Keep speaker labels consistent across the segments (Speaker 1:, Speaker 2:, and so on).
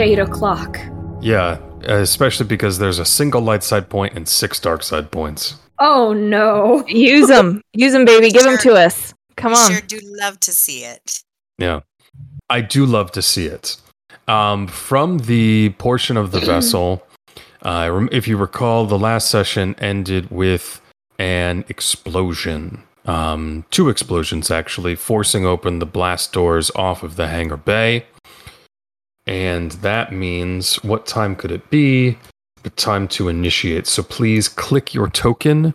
Speaker 1: eight o'clock.
Speaker 2: Yeah, especially because there's a single light side point and six dark side points.
Speaker 1: Oh no.
Speaker 3: Use them. Use them, baby. Give them to us. Come on.
Speaker 4: sure do love to see it.
Speaker 2: Yeah. I do love to see it. Um, from the portion of the vessel, uh, if you recall, the last session ended with an explosion. Um, two explosions, actually, forcing open the blast doors off of the hangar bay. And that means what time could it be? The time to initiate. So please click your token,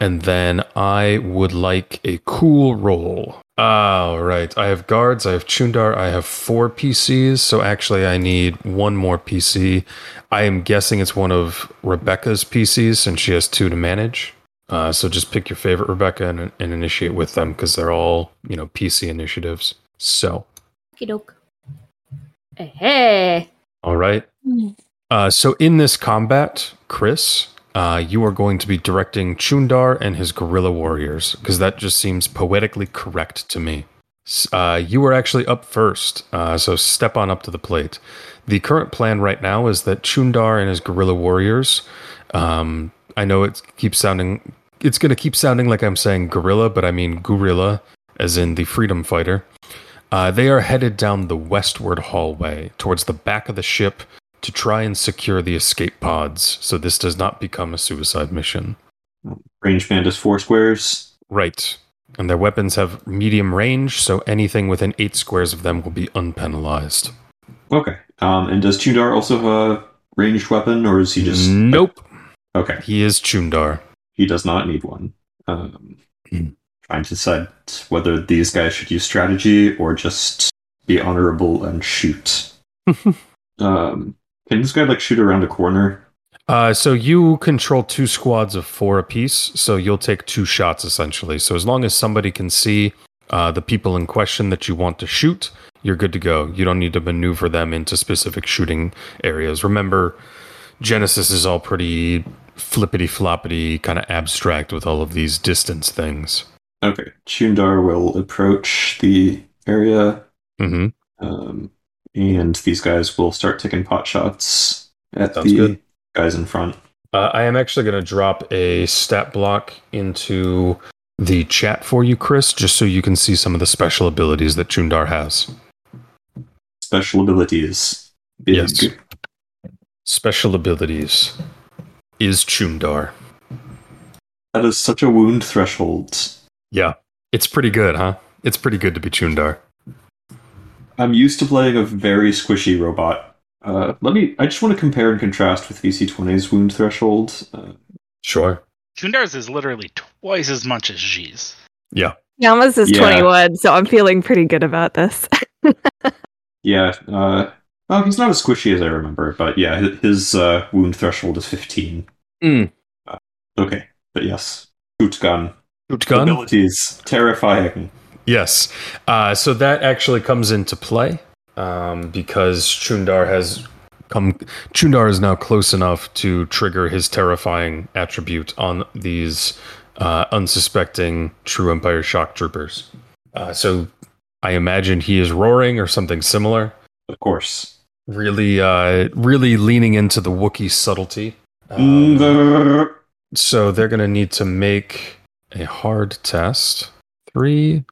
Speaker 2: and then I would like a cool roll. All right. I have guards. I have Chundar. I have four PCs. So actually, I need one more PC. I am guessing it's one of Rebecca's PCs since she has two to manage. Uh, so just pick your favorite Rebecca and, and initiate with them because they're all you know PC initiatives. So
Speaker 1: Okie doke. Hey,
Speaker 2: all right. Uh, so in this combat, Chris, uh, you are going to be directing Chundar and his guerrilla warriors because that just seems poetically correct to me. Uh, you are actually up first, uh, so step on up to the plate. The current plan right now is that Chundar and his guerrilla warriors. Um, I know it keeps sounding. It's going to keep sounding like I'm saying gorilla, but I mean guerrilla, as in the freedom fighter. Uh, they are headed down the westward hallway towards the back of the ship to try and secure the escape pods so this does not become a suicide mission.
Speaker 5: Range band is four squares.
Speaker 2: Right. And their weapons have medium range, so anything within eight squares of them will be unpenalized.
Speaker 5: Okay. Um, and does Chundar also have a ranged weapon, or is he just
Speaker 2: Nope.
Speaker 5: Okay,
Speaker 2: He is Chundar.
Speaker 5: he does not need one. Um,
Speaker 2: Hmm.
Speaker 5: Trying to decide whether these guys should use strategy or just be honorable and shoot. um, can this guy like shoot around a corner?
Speaker 2: Uh, so you control two squads of four apiece, so you'll take two shots essentially. So as long as somebody can see uh, the people in question that you want to shoot, you're good to go. You don't need to maneuver them into specific shooting areas. Remember, Genesys is all pretty flippity floppity, kind of abstract with all of these distance things.
Speaker 5: Okay, Chundar will approach the area,
Speaker 2: hmm
Speaker 5: um, and these guys will start taking pot shots at
Speaker 2: Sounds
Speaker 5: the
Speaker 2: good.
Speaker 5: guys in front.
Speaker 2: Uh, I am actually going to drop a stat block into the chat for you, Chris, just so you can see some of the special abilities that Chundar has.
Speaker 5: Special abilities. Big.
Speaker 2: Yes. Special abilities is Chundar.
Speaker 5: That is such a wound threshold.
Speaker 2: Yeah, it's pretty good, huh? It's pretty good to be Chundar.
Speaker 5: I'm used to playing a very squishy robot. Uh, let me. I just want to compare and contrast with VC20's wound threshold. Uh,
Speaker 2: Sure.
Speaker 6: Chundar's is literally twice as much as G's.
Speaker 2: Yeah.
Speaker 3: Yamas is
Speaker 5: Yeah.
Speaker 3: 21, so I'm feeling pretty good about this.
Speaker 5: yeah. Uh, well, he's not as squishy as I remember, but yeah, his uh, wound threshold is 15.
Speaker 2: Mm.
Speaker 5: Okay, but yes, shoot gun
Speaker 2: Shoot gun?
Speaker 5: abilities terrifying.
Speaker 2: Yes. Uh, so that actually comes into play um, because Chundar has come. Chundar is now close enough to trigger his terrifying attribute on these uh, unsuspecting True Empire shock troopers. Uh, so I imagine he is roaring or something similar.
Speaker 5: Of course.
Speaker 2: Really, uh, really leaning into the Wookiee subtlety. Um,
Speaker 5: Mm,
Speaker 2: so they're going to need to make a hard test. Three.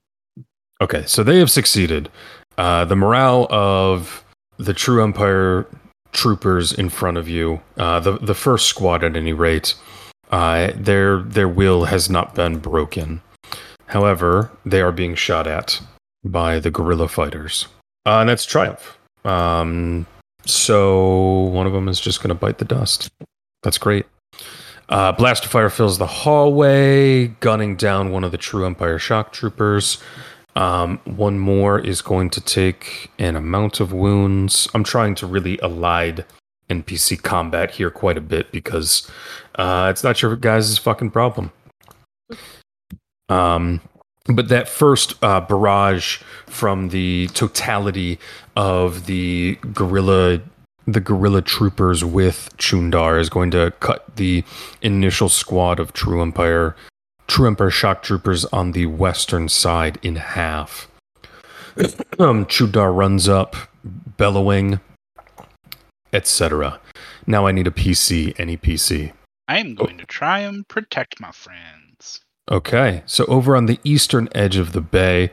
Speaker 2: Okay, so they have succeeded. Uh, the morale of the True Empire troopers in front of you, uh, the the first squad at any rate, uh, their their will has not been broken. However, they are being shot at by the guerrilla fighters, uh, and that's triumph. Um, so one of them is just going to bite the dust. That's great. Uh, blaster fire fills the hallway, gunning down one of the True Empire shock troopers. Um, one more is going to take an amount of wounds. I'm trying to really elide NPC combat here quite a bit because uh, it's not your guys' fucking problem. Um, but that first uh, barrage from the totality of the guerrilla the guerrilla troopers with Chundar is going to cut the initial squad of True Empire True Empire shock troopers on the western side in half. um, Chundar runs up, bellowing, etc. Now I need a PC, any PC.
Speaker 6: I am going to try and protect my friends.
Speaker 2: Okay, so over on the eastern edge of the bay,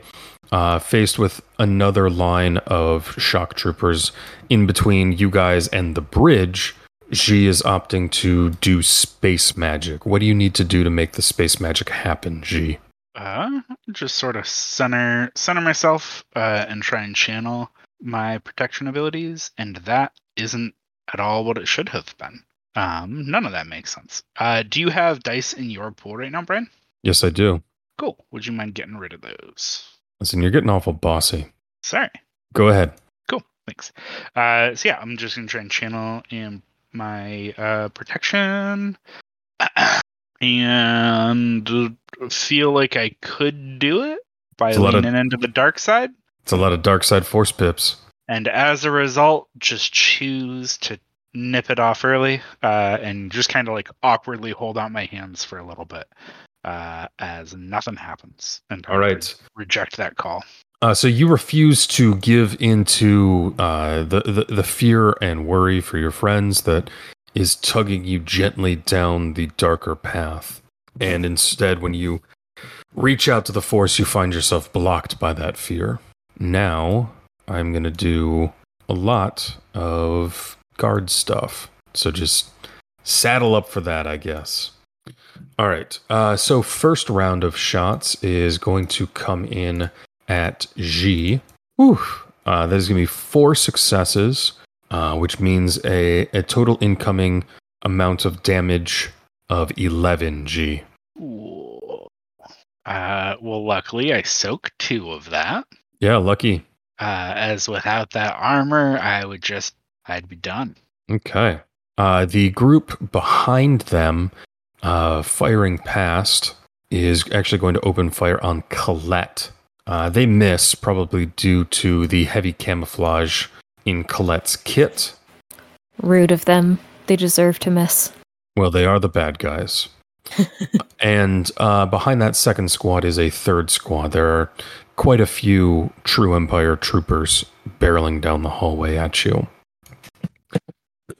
Speaker 2: uh, faced with another line of shock troopers in between you guys and the bridge, Xi is opting to do space magic. What do you need to do to make the space magic happen, Xi?
Speaker 6: Uh, just sort of center center myself uh, and try and channel my protection abilities, and that isn't at all what it should have been. Um, none of that makes sense. Uh, do you have dice in your pool right now, Brian?
Speaker 2: Yes, I do.
Speaker 6: Cool. Would you mind getting rid of those?
Speaker 2: Listen, you're getting awful bossy.
Speaker 6: Sorry.
Speaker 2: Go ahead.
Speaker 6: Cool. Thanks. Uh, so yeah, I'm just gonna try and channel in my uh, protection, and feel like I could do it by
Speaker 2: lot of-
Speaker 6: leaning into the dark side.
Speaker 2: It's a lot of dark side force pips.
Speaker 6: and as a result just choose to nip it off early uh, and just kind of like awkwardly hold out my hands for a little bit uh, as nothing happens and
Speaker 2: All right.
Speaker 6: reject that call
Speaker 2: Uh, so you refuse to give into uh, the, the the fear and worry for your friends that is tugging you gently down the darker path, and instead, when you reach out to the force, you find yourself blocked by that fear. Now, I'm gonna do a lot of guard stuff. So just saddle up for that, I guess. All right. Uh, so first round of shots is going to come in at G. Whew. Uh, there's going to be four successes, uh, which means a, a total incoming amount of damage of 11 G.
Speaker 6: Ooh. Uh, well luckily i soak two of that
Speaker 2: Yeah, lucky.
Speaker 6: uh, as without that armor i would just i'd be done
Speaker 2: Okay. Uh, the group behind them, uh, firing past, is actually going to open fire on Colette. Uh, they miss, probably due to the heavy camouflage in Colette's kit.
Speaker 1: Rude of them. They deserve to miss.
Speaker 2: Well, they are the bad guys. and uh, behind that second squad is a third squad. There are quite a few True Empire troopers barreling down the hallway at you.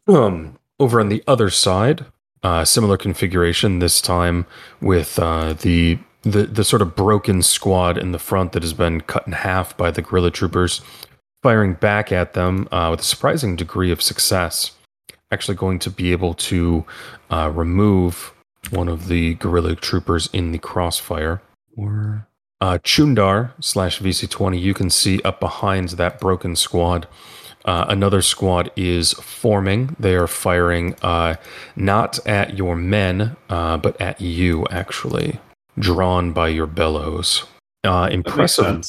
Speaker 2: Um, over on the other side, uh, similar configuration. This time with uh, the the the sort of broken squad in the front that has been cut in half by the guerrilla troopers, firing back at them uh, with a surprising degree of success. Actually, going to be able to uh, remove one of the guerrilla troopers in the crossfire. Or uh, Chundar slash VC20, you can see up behind that broken squad. Uh, another squad is forming. They are firing uh, not at your men, uh, but at you, actually, drawn by your bellows. Uh, impressive.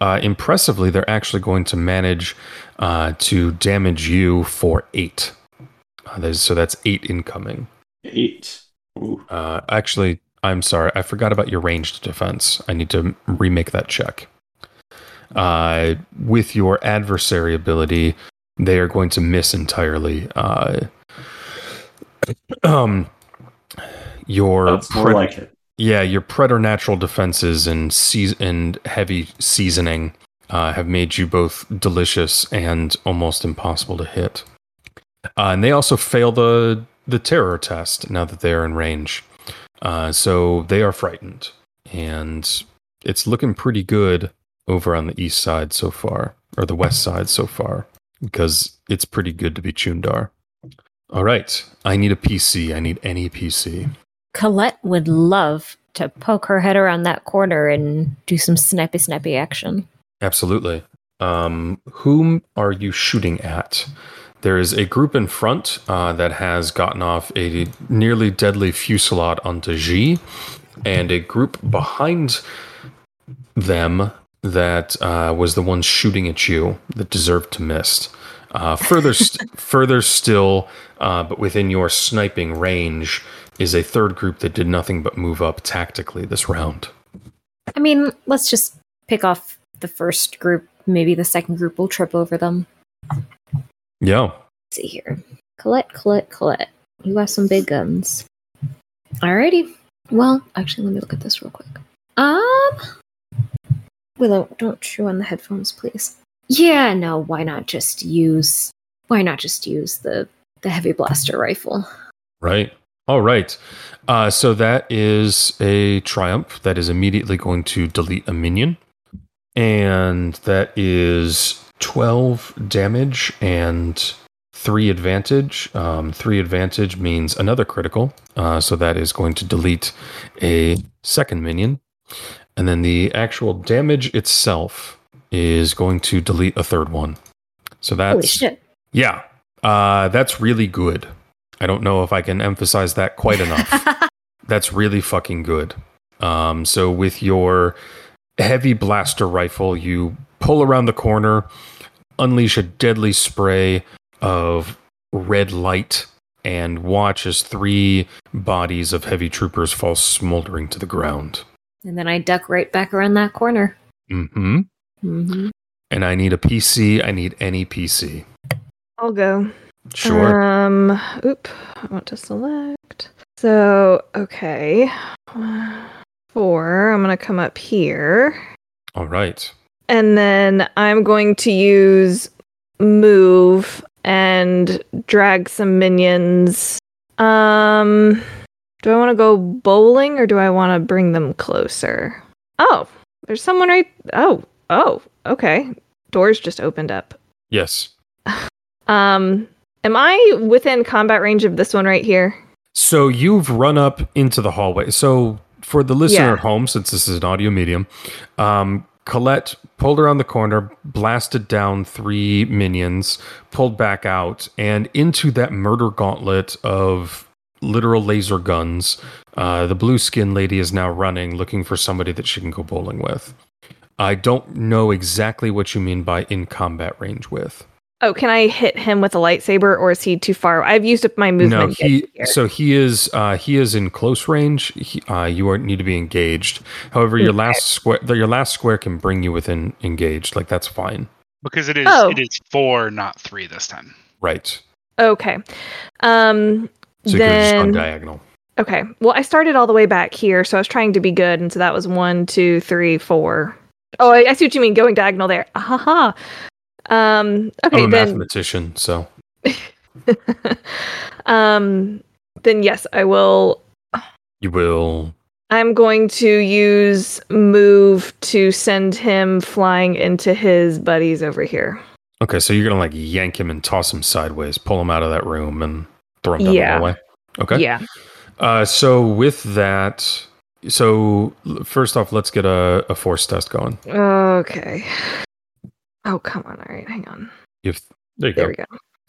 Speaker 2: Uh, impressively, they're actually going to manage uh, to damage you for eight. Uh, so that's eight incoming.
Speaker 5: Eight.
Speaker 2: Uh, actually, I'm sorry, I forgot about your ranged defense. I need to remake that check. Uh, with your adversary ability, they are going to miss entirely. Uh, um, your
Speaker 5: That's
Speaker 2: pre-
Speaker 5: like it.
Speaker 2: yeah, your preternatural defenses and seas- and heavy seasoning uh, have made you both delicious and almost impossible to hit. Uh, and they also fail the the terror test now that they are in range. Uh, so they are frightened, and it's looking pretty good over on the east side so far, or the west side so far, because it's pretty good to be Chundar. All right, I need a PC. I need any PC.
Speaker 1: Colette would love to poke her head around that corner and do some snappy, snappy action.
Speaker 2: Absolutely. Um, whom are you shooting at? There is a group in front uh, that has gotten off a nearly deadly fusillade onto G, and a group behind them that uh, was the one shooting at you that deserved to miss. Uh, further, st- further still, uh, but within your sniping range, is a third group that did nothing but move up tactically this round.
Speaker 1: I mean, let's just pick off the first group. Maybe the second group will trip over them.
Speaker 2: Yeah.
Speaker 1: Let's see here. Colette, Colette, Colette. You got some big guns. Alrighty. Well, actually, let me look at this real quick. Um. Willow, don't chew on the headphones, please. Yeah, no, why not just use why not just use the the heavy blaster rifle?
Speaker 2: Right. All right. Uh, so that is a triumph. That is immediately going to delete a minion. And that is 12 damage and 3 advantage. Um, 3 advantage means another critical. Uh, so that is going to delete a second minion. And then the actual damage itself is going to delete a third one. So that's.
Speaker 1: Holy shit!
Speaker 2: Yeah. Uh, that's really good. I don't know if I can emphasize that quite enough. that's really fucking good. Um, so with your heavy blaster rifle, you pull around the corner, unleash a deadly spray of red light, and watch as three bodies of heavy troopers fall smoldering to the ground.
Speaker 1: And then I duck right back around that corner.
Speaker 2: Mm-hmm.
Speaker 1: Mm-hmm.
Speaker 2: And I need a PC. I need any PC.
Speaker 3: I'll go.
Speaker 2: Sure.
Speaker 3: Um, oop. I want to select. So, okay. Four. I'm going to come up here.
Speaker 2: All right.
Speaker 3: And then I'm going to use move and drag some minions. Um, do I want to go bowling or do I want to bring them closer? Oh, there's someone right. Oh, oh, okay. Doors just opened up.
Speaker 2: Yes.
Speaker 3: Um, am I within combat range of this one right here?
Speaker 2: So you've run up into the hallway. So for the listener
Speaker 3: Yeah.
Speaker 2: at home, since this is an audio medium, um, Colette pulled around the corner, blasted down three minions, pulled back out, and into that murder gauntlet of literal laser guns. Uh, the blue skin lady is now running, looking for somebody that she can go bowling with. I don't know exactly what you mean by in combat range with.
Speaker 3: Oh, can I hit him with a lightsaber, or is he too far? I've used up my movement.
Speaker 2: No, he
Speaker 3: here.
Speaker 2: so he is uh, he is in close range. He, uh, you are, need to be engaged. However, your
Speaker 3: Okay.
Speaker 2: last square your last square can bring you within engaged. Like that's fine,
Speaker 6: Because it is
Speaker 3: Oh.
Speaker 6: it is four, not three this time.
Speaker 2: right?
Speaker 3: okay. Um,
Speaker 2: So you could just gone
Speaker 3: then
Speaker 2: diagonal.
Speaker 3: okay. Well, I started all the way back here, so I was trying to be good, and so that was one, two, three, four. Oh, I, I see what you mean. Going diagonal there. Ah, ha ha. Um. Okay.
Speaker 2: I'm a
Speaker 3: then.
Speaker 2: mathematician, so
Speaker 3: um. Then yes, I will.
Speaker 2: you will.
Speaker 3: I'm going to use move to send him flying into his buddies over here.
Speaker 2: Okay, so you're gonna like yank him and toss him sideways, pull him out of that room, and throw him down
Speaker 3: Yeah.
Speaker 2: the hallway. Okay.
Speaker 3: Yeah.
Speaker 2: Uh, so with that, so first off, let's get a, a force test going.
Speaker 3: Okay. Oh, come on. All right. Hang on.
Speaker 2: If there you
Speaker 3: There
Speaker 2: go.
Speaker 3: we go.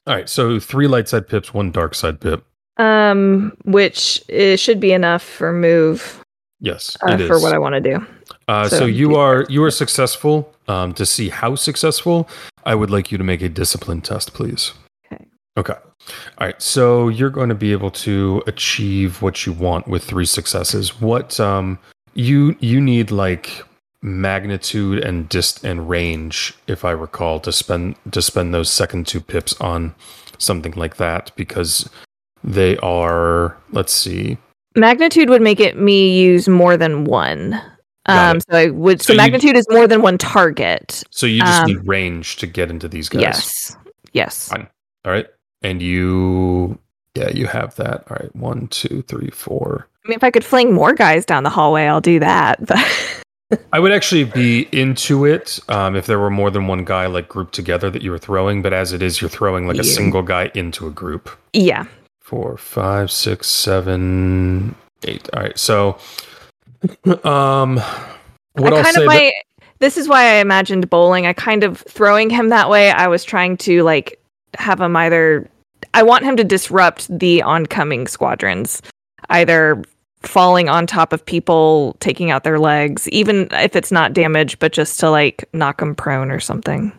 Speaker 2: All right, so three light side pips, one dark side pip.
Speaker 3: Um, which it should be enough for move
Speaker 2: Yes,
Speaker 3: uh,
Speaker 2: it is.
Speaker 3: for what I want to do.
Speaker 2: uh, so,
Speaker 3: so-
Speaker 2: you are you are successful. Um, to see how successful, I would like you to make a discipline test, please.
Speaker 3: Okay.
Speaker 2: All right. So you're going to be able to achieve what you want with three successes. What um you you need like magnitude and dist and range, if I recall, to spend to spend those second two pips on something like that because they are. Let's see.
Speaker 3: Magnitude would make it me use more than one. Um, so I would. So,
Speaker 2: So you-
Speaker 3: magnitude is more than one target.
Speaker 2: So you just
Speaker 3: Um,
Speaker 2: need range to get into these guys.
Speaker 3: Yes. Yes.
Speaker 2: Fine. All right. And you, yeah, you have that. All right. One, two, three, four.
Speaker 3: I mean, if I could fling more guys down the hallway, I'll do that. But
Speaker 2: I would actually be into it um, if there were more than one guy like grouped together that you were throwing. But as it is, you're throwing like a single guy into a group.
Speaker 3: yeah.
Speaker 2: Four, five, six, seven, eight. All right. So, um, what
Speaker 3: I kind of
Speaker 2: that-
Speaker 3: my. This is why I imagined bowling. I kind of throwing him that way. I was trying to like have him either. I want him to disrupt the oncoming squadrons, either falling on top of people, taking out their legs, even if it's not damage, but just to like knock them prone or something.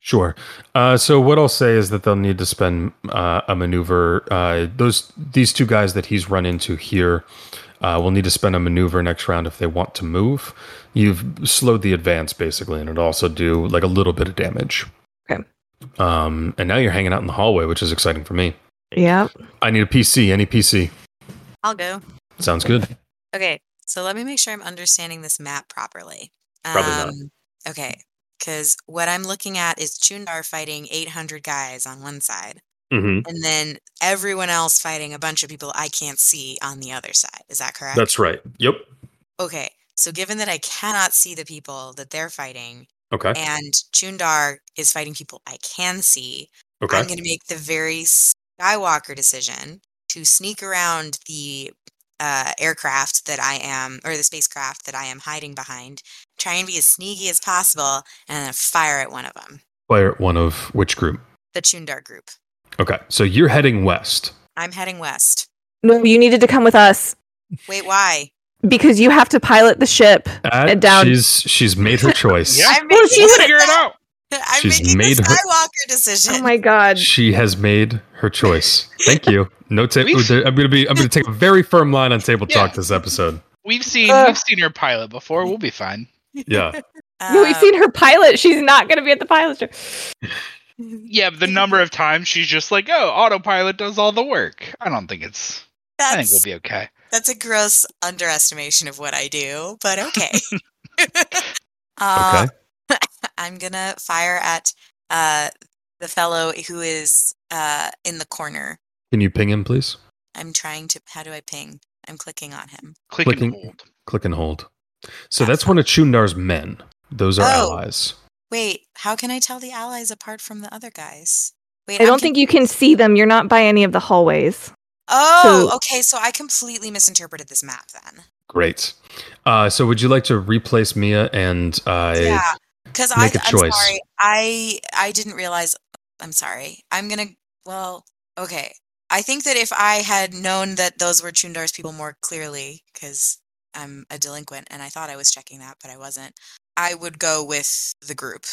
Speaker 2: Sure. Uh, so what I'll say is that they'll need to spend uh, a maneuver. Uh, those these two guys that he's run into here uh, will need to spend a maneuver next round if they want to move. You've slowed the advance basically, and it'll also do like a little bit of damage.
Speaker 3: Okay.
Speaker 2: Um, and now you're hanging out in the hallway, which is exciting for me.
Speaker 3: Yeah.
Speaker 2: I need a PC. Any PC
Speaker 4: I'll go.
Speaker 2: sounds good.
Speaker 4: Okay, so let me make sure I'm understanding this map properly.
Speaker 2: Probably not.
Speaker 4: Okay, because what I'm looking at is Chundar fighting 800 guys on one side,
Speaker 2: hmm
Speaker 4: and then everyone else fighting a bunch of people I can't see on the other side. Is that correct?
Speaker 2: That's right. Yep.
Speaker 4: okay. So given that I cannot see the people that they're fighting,
Speaker 2: Okay.
Speaker 4: and Chundar is fighting people I can see,
Speaker 2: Okay.
Speaker 4: I'm going to make the very Skywalker decision to sneak around the uh, aircraft that I am, or the spacecraft that I am hiding behind, try and be as sneaky as possible, and then fire at one of them,
Speaker 2: Player one of which group?
Speaker 4: the Chundar group.
Speaker 2: Okay. So you're heading west.
Speaker 4: I'm heading west.
Speaker 3: No, you needed to come with us
Speaker 4: Wait, why?
Speaker 3: Because you have to pilot the ship.
Speaker 2: Uh,
Speaker 3: down-
Speaker 2: She's she's made her choice.
Speaker 6: Yeah.
Speaker 4: I'm
Speaker 6: We'll
Speaker 4: making,
Speaker 6: figure it out.
Speaker 4: I'm
Speaker 2: She's
Speaker 4: making
Speaker 2: made
Speaker 4: the
Speaker 2: her-
Speaker 4: Skywalker decision.
Speaker 3: Oh my god.
Speaker 2: She has made her choice. Thank you. No ta-
Speaker 6: We've-
Speaker 2: I'm gonna be. I'm gonna take a very firm line on table
Speaker 6: Yeah.
Speaker 2: talk this episode.
Speaker 6: We've seen
Speaker 3: Ugh.
Speaker 6: we've seen her pilot before. We'll be fine.
Speaker 2: Yeah.
Speaker 3: No, we've
Speaker 4: Uh,
Speaker 3: seen her pilot. She's not going to be at the pilot trip.
Speaker 6: Yeah, the number of times she's just like, "Oh, autopilot does all the work." I don't think it's. I think we'll be okay.
Speaker 4: That's a gross underestimation of what I do, but okay. uh,
Speaker 2: Okay.
Speaker 4: I'm gonna fire at uh, the fellow who is uh, in the corner.
Speaker 2: Can you ping him, please?
Speaker 4: I'm trying to. How do I ping? I'm clicking on him.
Speaker 6: Click
Speaker 2: Clicking.
Speaker 6: and hold.
Speaker 2: Click and hold. So that's one of Chundar's men. Those are
Speaker 4: Oh.
Speaker 2: allies.
Speaker 4: Wait, how can I tell the allies apart from the other guys? Wait,
Speaker 3: I
Speaker 4: I'm
Speaker 3: don't think you can see them. You're not by any of the hallways.
Speaker 4: Oh,
Speaker 3: so-
Speaker 4: okay. So I completely misinterpreted this map then.
Speaker 2: Great. Uh, so would you like to replace Mia and uh,
Speaker 4: yeah, because I, I'm
Speaker 2: choice.
Speaker 4: sorry. I I didn't realize. I'm sorry. I'm gonna. Well, okay. I think that if I had known that those were Chundar's people more clearly, because I'm a delinquent and I thought I was checking that, but I wasn't, I would go with the group.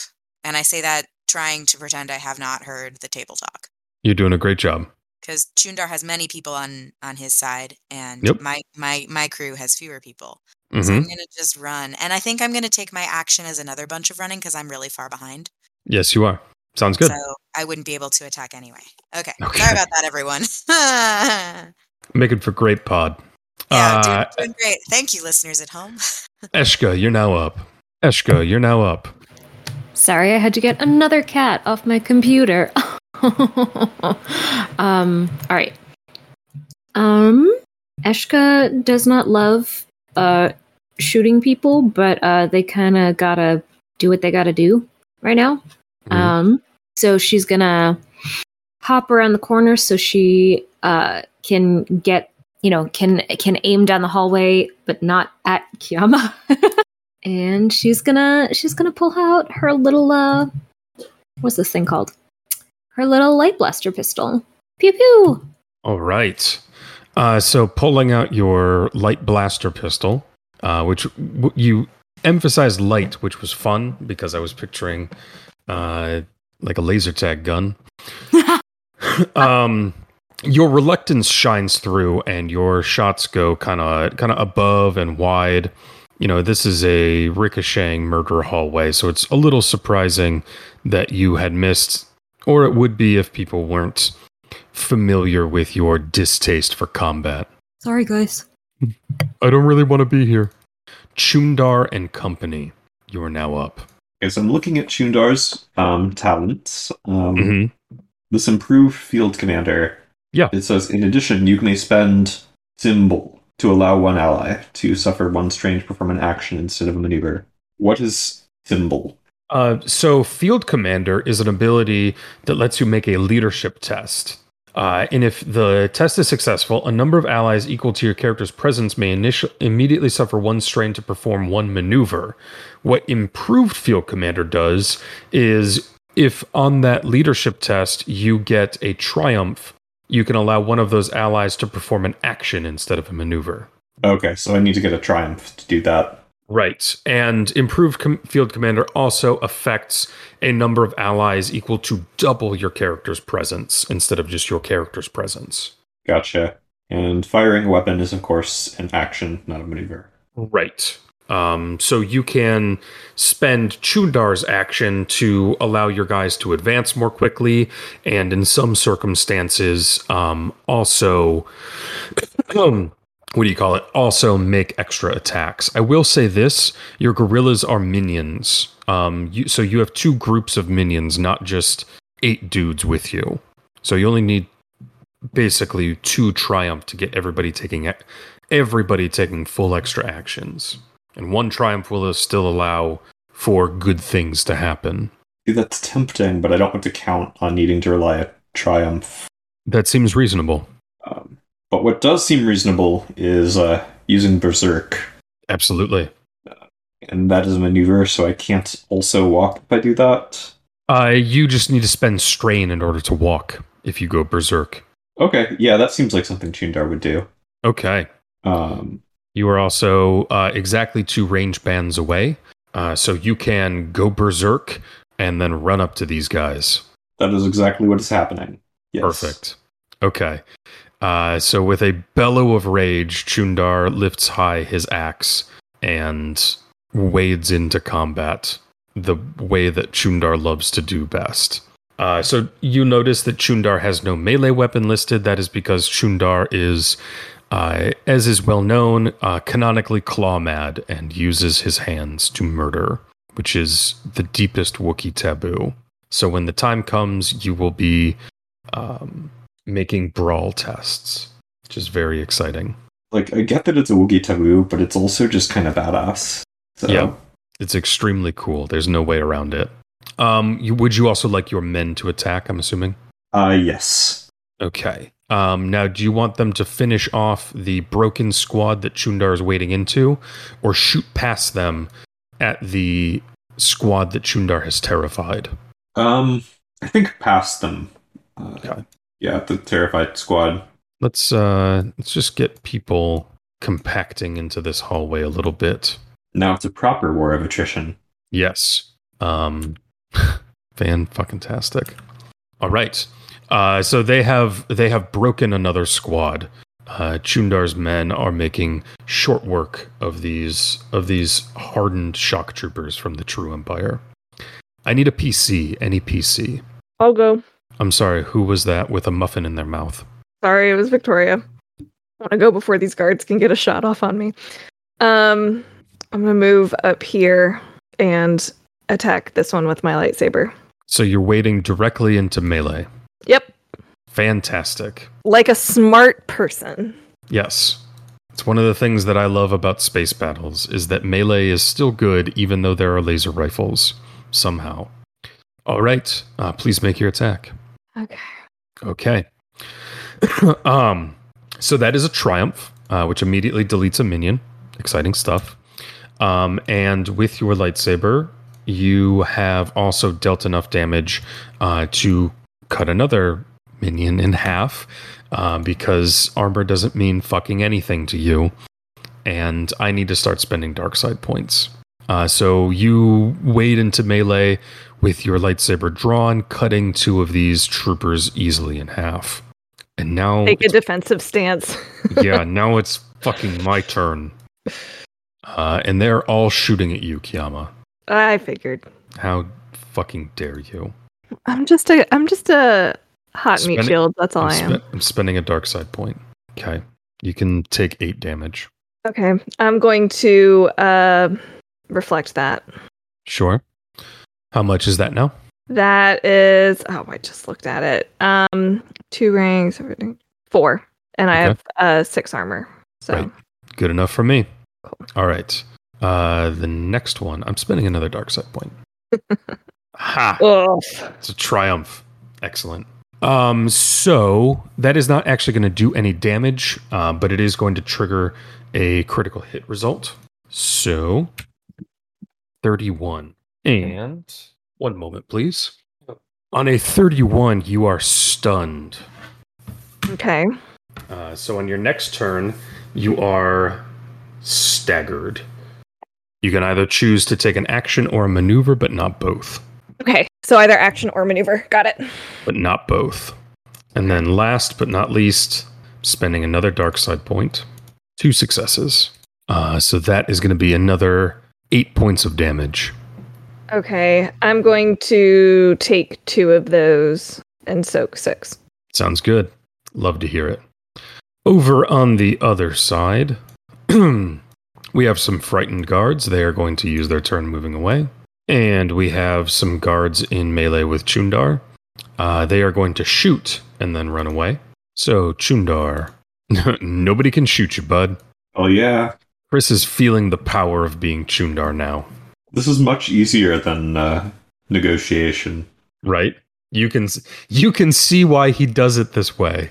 Speaker 4: And I say that trying to pretend I have not heard the table talk.
Speaker 2: you're doing a great job?
Speaker 4: Because Chundar has many people on on his side, and
Speaker 2: Yep.
Speaker 4: my my my crew has fewer people.
Speaker 2: hmm
Speaker 4: So I'm gonna just run, and I think I'm gonna take my action as another bunch of running because I'm really far behind.
Speaker 2: Yes, you are. Sounds good.
Speaker 4: So I wouldn't be able to attack anyway. Okay.
Speaker 2: Okay.
Speaker 4: Sorry about that, everyone. yeah,
Speaker 2: Making for great pod. Uh,
Speaker 4: doing, doing great. Thank you, listeners at home.
Speaker 2: Eshka, you're now up. Eshka, you're now up.
Speaker 1: Sorry, I had to get another cat off my computer. um, all right. Um, Eshka does not love uh shooting people, but uh they kind of gotta do what they gotta do right now.
Speaker 2: Mhm.
Speaker 1: Um, so she's gonna hop around the corner so she uh can get you know can can aim down the hallway, but not at Kiyama. and she's gonna she's gonna pull out her little uh what's this thing called? Her little light blaster pistol. Pew pew.
Speaker 2: All right. Uh, so pulling out your light blaster pistol, uh, which w- you emphasized light, which was fun because I was picturing uh, like a laser tag gun. um, your reluctance shines through, and your shots go kind of kind of above and wide. You know, this is a ricocheting murder hallway, so it's a little surprising that you had missed, or it would be if people weren't familiar with your distaste for combat.
Speaker 1: Sorry guys.
Speaker 2: I don't really want to be here. Chundar and Company, you are now up.
Speaker 5: Okay, so I'm looking at Chundar's um, talents. Um,
Speaker 2: Mm-hmm.
Speaker 5: This improved field commander.
Speaker 2: Yeah.
Speaker 5: It says, in addition, you may spend symbol to allow one ally to suffer one strain to perform an action instead of a maneuver. What is symbol?
Speaker 2: Uh, so, Field Commander is an ability that lets you make a leadership test. Uh, and if the test is successful, a number of allies equal to your character's presence may initial- immediately suffer one strain to perform one maneuver. What Improved Field Commander does is if on that leadership test you get a triumph, you can allow one of those allies to perform an action instead of a maneuver.
Speaker 5: Okay, so I need to get a triumph to do that.
Speaker 2: Right. And improved com- field commander also affects a number of allies equal to double your character's presence instead of just your character's presence.
Speaker 5: Gotcha. And firing a weapon is, of course, an action, not a maneuver.
Speaker 2: Right. Um, so you can spend Chundar's action to allow your guys to advance more quickly, and in some circumstances, um, also um, what do you call it? Also make extra attacks. I will say this: your guerrillas are minions. Um, you, so you have two groups of minions, not just eight dudes with you. So you only need basically two triumph to get everybody taking everybody taking full extra actions, and one triumph will still allow for good things to happen.
Speaker 5: That's tempting, but I don't want to count on needing to rely on triumph.
Speaker 2: That seems reasonable.
Speaker 5: But what does seem reasonable is uh, using berserk,
Speaker 2: Absolutely.
Speaker 5: and that is a maneuver, so I can't also walk if I do that.
Speaker 2: Uh, you just need to spend strain in order to walk if you go berserk.
Speaker 5: Okay, yeah, that seems like something Chundar would do.
Speaker 2: Okay.
Speaker 5: Um,
Speaker 2: You are also uh, exactly two range bands away, uh, so you can go berserk and then run up to these guys.
Speaker 5: that is exactly what is happening. Yes.
Speaker 2: Perfect. Okay. Uh, so with a bellow of rage, Chundar lifts high his axe and wades into combat the way that Chundar loves to do best. Uh, so you notice that Chundar has no melee weapon listed. That is because Chundar is, uh, as is well known, uh, canonically claw mad and uses his hands to murder, which is the deepest Wookiee taboo. So when the time comes, you will be um, making brawl tests, which is very exciting.
Speaker 5: Like, I get that it's a Wookiee taboo, but it's also just kind of badass. So,
Speaker 2: Yeah. It's extremely cool. There's no way around it. Um, you, would you also like your men to attack? I'm assuming.
Speaker 5: Uh, yes.
Speaker 2: Okay. Um, now, do you want them to finish off the broken squad that Chundar is wading into, or shoot past them at the squad that Chundar has terrified?
Speaker 5: Um, I think past them. Uh,
Speaker 2: Okay.
Speaker 5: Yeah, the terrified squad.
Speaker 2: Let's uh, let's just get people compacting into this hallway a little bit.
Speaker 5: Now it's a proper war of attrition.
Speaker 2: Yes. Um fan fucking tastic. All right. Uh so they have they have broken another squad. Uh Chundar's men are making short work of these of these hardened shock troopers from the True Empire. I need a PC, any PC.
Speaker 3: I'll go.
Speaker 2: I'm sorry, who was that with a muffin in their mouth?
Speaker 3: Sorry, it was Victoria. I want to go before these guards can get a shot off on me. Um, I'm gonna move up here and attack this one with my lightsaber.
Speaker 2: So you're wading directly into melee.
Speaker 3: Yep,
Speaker 2: Fantastic.
Speaker 3: like a smart person.
Speaker 2: Yes. It's one of the things that I love about space battles is that melee is still good even though there are laser rifles somehow. All right, uh, please make your attack.
Speaker 3: Okay.
Speaker 2: Okay. um, so that is a triumph, uh, which immediately deletes a minion. Exciting stuff. Um, and with your lightsaber, you have also dealt enough damage uh, to cut another minion in half uh, because armor doesn't mean fucking anything to you. And I need to start spending dark side points. Uh, so you wade into melee with your lightsaber drawn, cutting two of these troopers easily in half. And now,
Speaker 3: Take a defensive stance.
Speaker 2: yeah, now it's fucking my turn. Uh, and they're all shooting at you, Kiyama.
Speaker 3: I figured.
Speaker 2: How fucking dare you?
Speaker 3: I'm just a I'm just a hot meat shield. That's all
Speaker 2: I'm,
Speaker 3: I am.
Speaker 2: spe- I'm spending a dark side point. Okay. You can take eight damage.
Speaker 3: Okay, I'm going to uh, reflect that.
Speaker 2: Sure. How much is that now?
Speaker 3: That is oh, I just looked at it. Um, two rings, four, and I have uh six armor. So
Speaker 2: Right. Good enough for me.
Speaker 3: Cool.
Speaker 2: All right. Uh, the next one, I'm spending another dark side point. ha!
Speaker 3: Ugh.
Speaker 2: It's a triumph. Excellent. Um, so that is not actually going to do any damage, uh, but it is going to trigger a critical hit result. So 31. And one moment, please. On a 31, you are stunned.
Speaker 3: Okay.
Speaker 2: Uh, so on your next turn, you are staggered. You can either choose to take an action or a maneuver, but not both.
Speaker 3: Okay. So either action or maneuver. Got it.
Speaker 2: But not both. And then last but not least, spending another dark side point. Two successes. Uh, so that is going to be another eight points of damage.
Speaker 3: Okay. I'm going to take two of those and soak six.
Speaker 2: Sounds good. Love to hear it. Over on the other side, we have some frightened guards. They are going to use their turn moving away. And we have some guards in melee with Chundar. Uh, they are going to shoot and then run away. So, Chundar, nobody can shoot you, bud.
Speaker 5: Oh yeah,
Speaker 2: Chris is feeling the power of being Chundar now,
Speaker 5: this is much easier than uh, negotiation.
Speaker 2: right? You can you can see why he does it this way.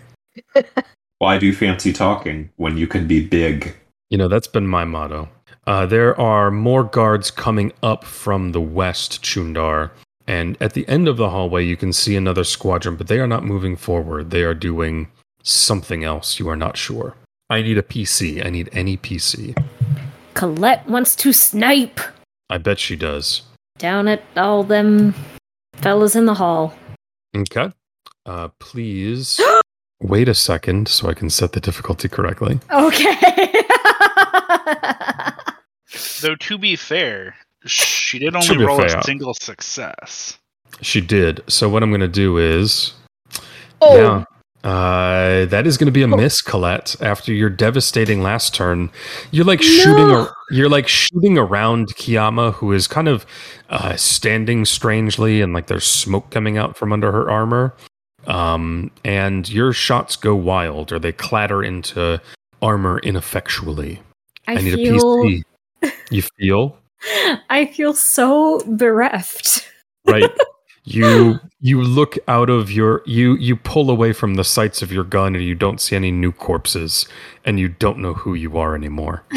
Speaker 5: Why do fancy talking when you can be big?
Speaker 2: You know, that's been my motto. Uh, there are more guards coming up from the west, Chundar. And at the end of the hallway, you can see another squadron, but they are not moving forward. They are doing something else. You are not sure. I need a PC. I need any PC.
Speaker 1: Colette wants to snipe
Speaker 2: I bet she does.
Speaker 1: down at all them fellas in the hall.
Speaker 2: Okay. Uh, please wait a second so I can set the difficulty correctly.
Speaker 1: Okay.
Speaker 6: Though to be fair, she did only roll
Speaker 2: fair.
Speaker 6: a single success.
Speaker 2: She did. So what I'm going to do is
Speaker 3: Oh,
Speaker 2: Yeah. Uh, that is going to be a miss, Colette. After your devastating last turn, you're like shooting.
Speaker 1: No.
Speaker 2: A, you're like shooting around Kiyama, who is kind of uh, standing strangely, and like there's smoke coming out from under her armor. Um, and your shots go wild, or they clatter into armor ineffectually.
Speaker 1: I,
Speaker 2: I, need
Speaker 1: feel
Speaker 2: a PC. You feel
Speaker 1: I feel so bereft.
Speaker 2: right. You you look out of your you you pull away from the sights of your gun and you don't see any new corpses and you don't know who you are anymore.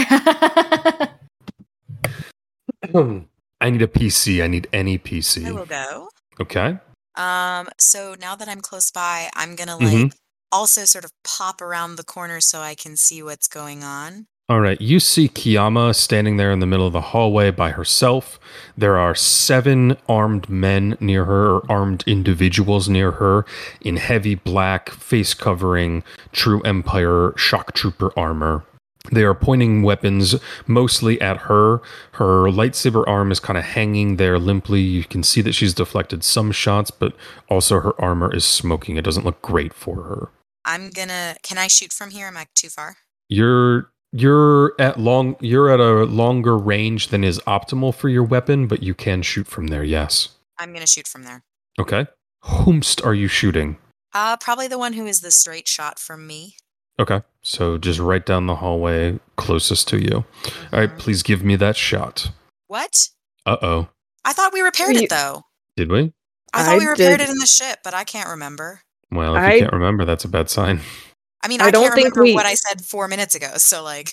Speaker 2: I need a PC. I need any
Speaker 4: I
Speaker 2: PC.
Speaker 4: will go.
Speaker 2: Okay.
Speaker 4: Um, so now that I'm close by, I'm gonna like
Speaker 2: Mhm.
Speaker 4: also sort of pop around the corner so I can see what's going on.
Speaker 2: All right. You see Kiyama standing there in the middle of the hallway by herself. There are seven armed men near her, or armed individuals near her, in heavy black face covering True Empire shock trooper armor. They are pointing weapons mostly at her. Her lightsaber arm is kind of hanging there limply. You can see that she's deflected some shots, but also her armor is smoking. It doesn't look great for her.
Speaker 4: I'm gonna. Can I shoot from here? Am I too far?
Speaker 2: You're you're at long you're at a longer range than is optimal for your weapon, but you can shoot from there, yes.
Speaker 4: I'm gonna shoot from there.
Speaker 2: Okay. Whomst are you shooting?
Speaker 4: Uh, probably the one who is the straight shot from me.
Speaker 2: Okay. So just right down the hallway closest to you. All right,
Speaker 4: Mhm.
Speaker 2: please give me that shot.
Speaker 4: What?
Speaker 2: Uh oh.
Speaker 4: I thought we repaired
Speaker 3: You-
Speaker 4: it though.
Speaker 2: Did we?
Speaker 4: I thought
Speaker 3: I
Speaker 4: we repaired
Speaker 3: did-
Speaker 4: it in the ship, but I can't remember.
Speaker 2: Well, if
Speaker 3: I-
Speaker 2: you can't remember, that's a bad sign.
Speaker 4: I mean,
Speaker 3: I
Speaker 4: I,
Speaker 3: don't
Speaker 4: can't
Speaker 3: think
Speaker 4: remember
Speaker 3: we-
Speaker 4: what I said four minutes ago. So like,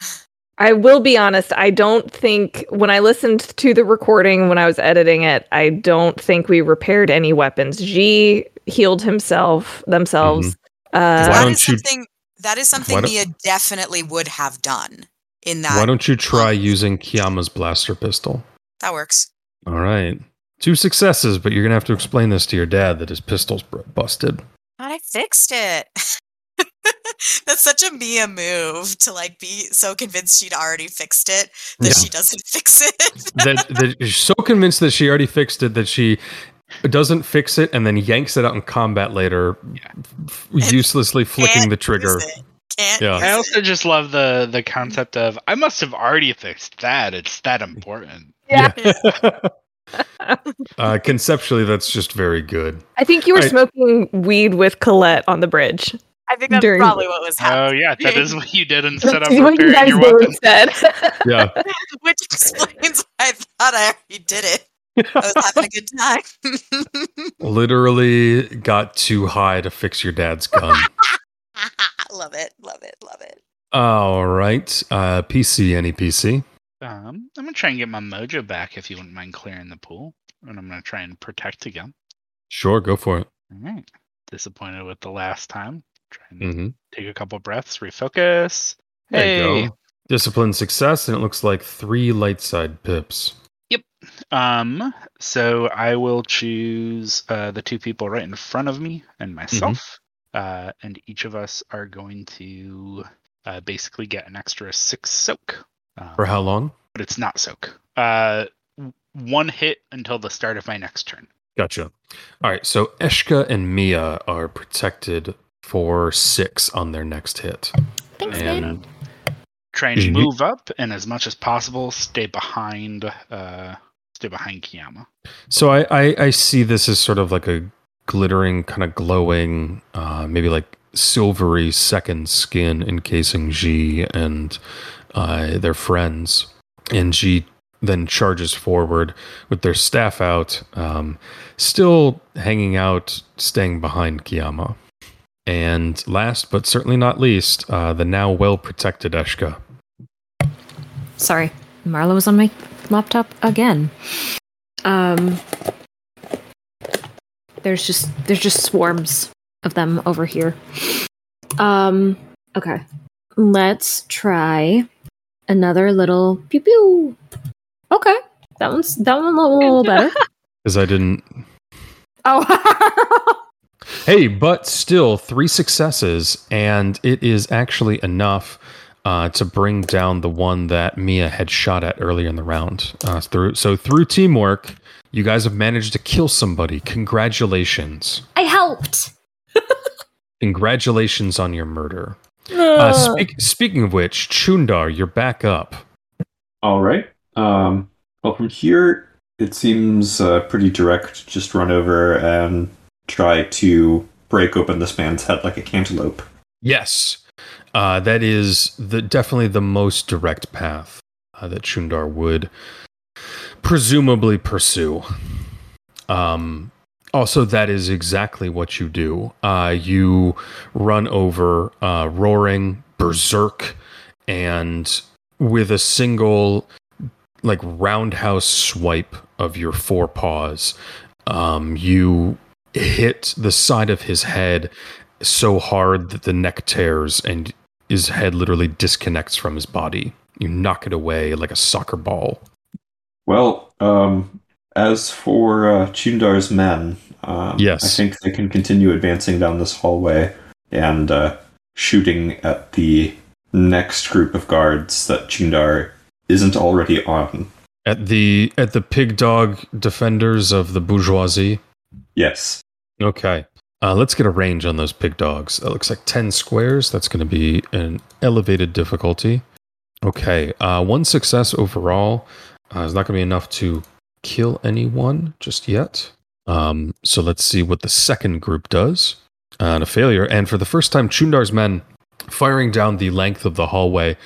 Speaker 3: I will be honest. I don't think when I listened to the recording when I was editing it, I don't think we repaired any weapons. G healed himself themselves.
Speaker 2: Why
Speaker 3: Uh,
Speaker 4: that
Speaker 2: you-
Speaker 4: something that is something Mia definitely would have done. In that,
Speaker 2: Why don't you try using Kiyama's blaster pistol?
Speaker 4: that works.
Speaker 2: All right. Two successes, but you're going to have to explain this to your dad that his pistol's br- busted.
Speaker 4: God, I fixed it. That's such a Mia move to like be so convinced she'd already fixed it that
Speaker 2: Yeah.
Speaker 4: she doesn't fix it.
Speaker 2: that, that she's so convinced that she already fixed it that she doesn't fix it and then yanks it out in combat later, f- uselessly flicking
Speaker 4: Can't
Speaker 2: the trigger.
Speaker 4: Can't.
Speaker 2: Yeah.
Speaker 4: use
Speaker 6: I
Speaker 4: it.
Speaker 6: also just love the the concept of I must have already fixed that. It's that important.
Speaker 3: Yeah.
Speaker 2: uh, conceptually, that's just very good.
Speaker 3: I think you were
Speaker 2: Right.
Speaker 3: smoking weed with Colette on the bridge.
Speaker 4: I think that's
Speaker 3: during-
Speaker 4: probably what was happening.
Speaker 6: Oh
Speaker 4: happening.
Speaker 6: yeah, that is what you did instead of
Speaker 3: That's what you
Speaker 6: repairing
Speaker 3: guys
Speaker 6: your weapon.
Speaker 3: instead.
Speaker 2: Yeah.
Speaker 4: Which explains why I thought I already did it. I was having a good time.
Speaker 2: Literally got too high to fix your dad's gun.
Speaker 4: love it. Love it. Love it.
Speaker 2: All right. Uh, PC, any PC?
Speaker 6: Um, I'm gonna try and get my mojo back if you wouldn't mind clearing the pool, and I'm gonna try and protect again.
Speaker 2: Sure, go for it.
Speaker 6: All right. Disappointed with the last time. Try and
Speaker 2: hmm
Speaker 6: take a couple breaths, refocus.
Speaker 2: There
Speaker 6: hey.
Speaker 2: you go. Discipline success, and it looks like three light side pips. Yep.
Speaker 6: Um, so I will choose uh, the two people right in front of me and myself, uh, and each of us are going to uh, basically get an extra six soak. Um,
Speaker 2: For how long?
Speaker 6: But it's not soak. Uh, one hit until the start of my next turn.
Speaker 2: Gotcha. All right. So Eshka and Mia are protected for six on their next hit.
Speaker 1: Thanks, man.
Speaker 2: And
Speaker 6: Try and move up, and as much as possible, stay behind. Uh, stay behind Kiyama.
Speaker 2: so I, I, I see this as sort of like a glittering, kind of glowing, uh, maybe like silvery second skin encasing G and uh, their friends. And G then charges forward with their staff out, um, still hanging out, staying behind Kiyama. And last but certainly not least, uh, the now well protected Eshka.
Speaker 1: Sorry, Marla was on my laptop again. Um, there's just there's just swarms of them over here. Um, okay, let's try another little pew pew. Okay, that one's that one a little better.
Speaker 2: Because I didn't
Speaker 1: Oh,
Speaker 2: Hey, but still three successes, and it is actually enough uh, to bring down the one that Mia had shot at earlier in the round. Uh, through so through teamwork, you guys have managed to kill somebody. Congratulations!
Speaker 1: I helped.
Speaker 2: Congratulations on your murder. Uh, speak, speaking of which, Chundar, you're back up.
Speaker 5: All right. Um, well, from here, it seems uh, pretty direct. Just run over and try to break open this man's head like a cantaloupe.
Speaker 2: Yes, uh, that is the definitely the most direct path uh, that Chundar would presumably pursue. Um, also, that is exactly what you do. Uh, you run over, uh, roaring berserk, and with a single like roundhouse swipe of your forepaws, um, you hit the side of his head so hard that the neck tears and his head literally disconnects from his body. You knock it away like a soccer ball.
Speaker 5: Well, um, as for uh, Chundar's men, um,
Speaker 2: Yes.
Speaker 5: I think they can continue advancing down this hallway and uh, shooting at the next group of guards that Chundar isn't already on.
Speaker 2: At the at the pig dog defenders of the bourgeoisie.
Speaker 5: Yes.
Speaker 2: Okay. Uh, let's get a range on those pig dogs. It looks like 10 squares. That's going to be an elevated difficulty. Okay. Uh, one success overall uh, is not going to be enough to kill anyone just yet. Um, so let's see what the second group does. Uh, and a failure. And for the first time, Chundar's men firing down the length of the hallway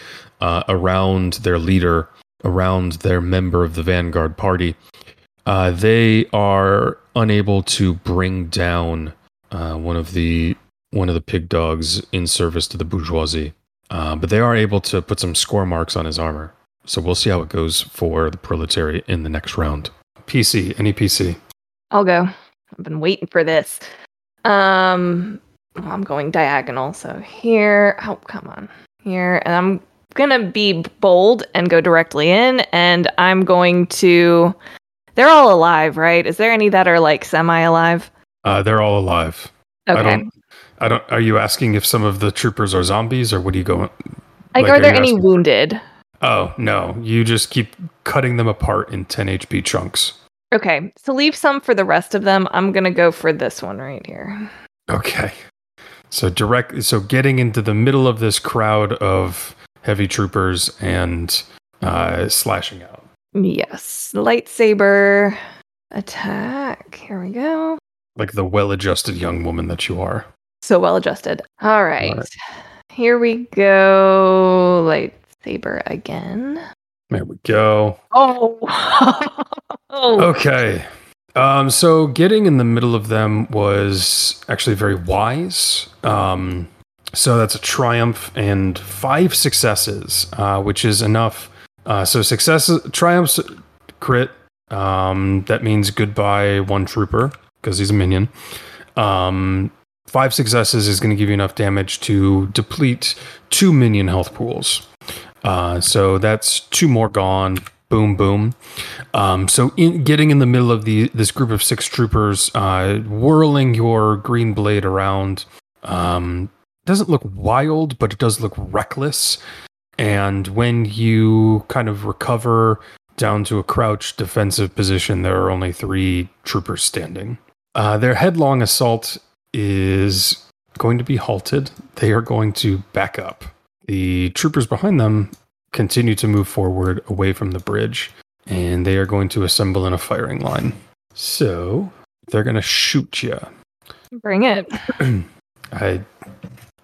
Speaker 2: uh, around their leader, around their member of the Vanguard party. Uh, they are unable to bring down uh, one of the one of the pig dogs in service to the bourgeoisie, uh, but they are able to put some score marks on his armor. So we'll see how it goes for the proletariat in the next round. PC, any PC?
Speaker 3: I'll go. I've been waiting for this. Um, I'm going diagonal, so here. Oh, come on, here, and I'm gonna be bold and go directly in, and I'm going to. They're all alive, right? Is there any that are like semi-alive?
Speaker 2: Uh, they're all alive. I
Speaker 3: Okay.
Speaker 2: don't. I don't. Are you asking if some of the troopers are zombies, or what are you going?
Speaker 3: Like,
Speaker 2: like,
Speaker 3: are
Speaker 2: are
Speaker 3: there any
Speaker 2: asking-
Speaker 3: wounded?
Speaker 2: Oh no! You just keep cutting them apart in 10 HP chunks.
Speaker 3: Okay, so leave some for the rest of them. I'm gonna go for this one right here.
Speaker 2: Okay. So direct so getting into the middle of this crowd of heavy troopers and uh slashing out.
Speaker 3: Yes, lightsaber attack. Here we go.
Speaker 2: Like the well-adjusted young woman that you are.
Speaker 3: So well adjusted. All right.
Speaker 2: All right.
Speaker 3: Here we go. Lightsaber again.
Speaker 2: There we go.
Speaker 3: Oh. oh.
Speaker 2: Okay. Um so getting in the middle of them was actually very wise. Um so that's a triumph and five successes, uh, which is enough. Uh, so success triumphs, crit. Um, that means goodbye one trooper because he's a minion. Um, five successes is going to give you enough damage to deplete two minion health pools. Uh, so that's two more gone. Boom, boom. Um, so in getting in the middle of the this group of six troopers, uh, whirling your green blade around. Um, doesn't look wild, but it does look reckless. And when you kind of recover down to a crouched defensive position, there are only three troopers standing. Uh, their headlong assault is going to be halted. They are going to back up. The troopers behind them continue to move forward away from the bridge, and they are going to assemble in a firing line. So they're going to shoot you.
Speaker 3: Bring it.
Speaker 2: I,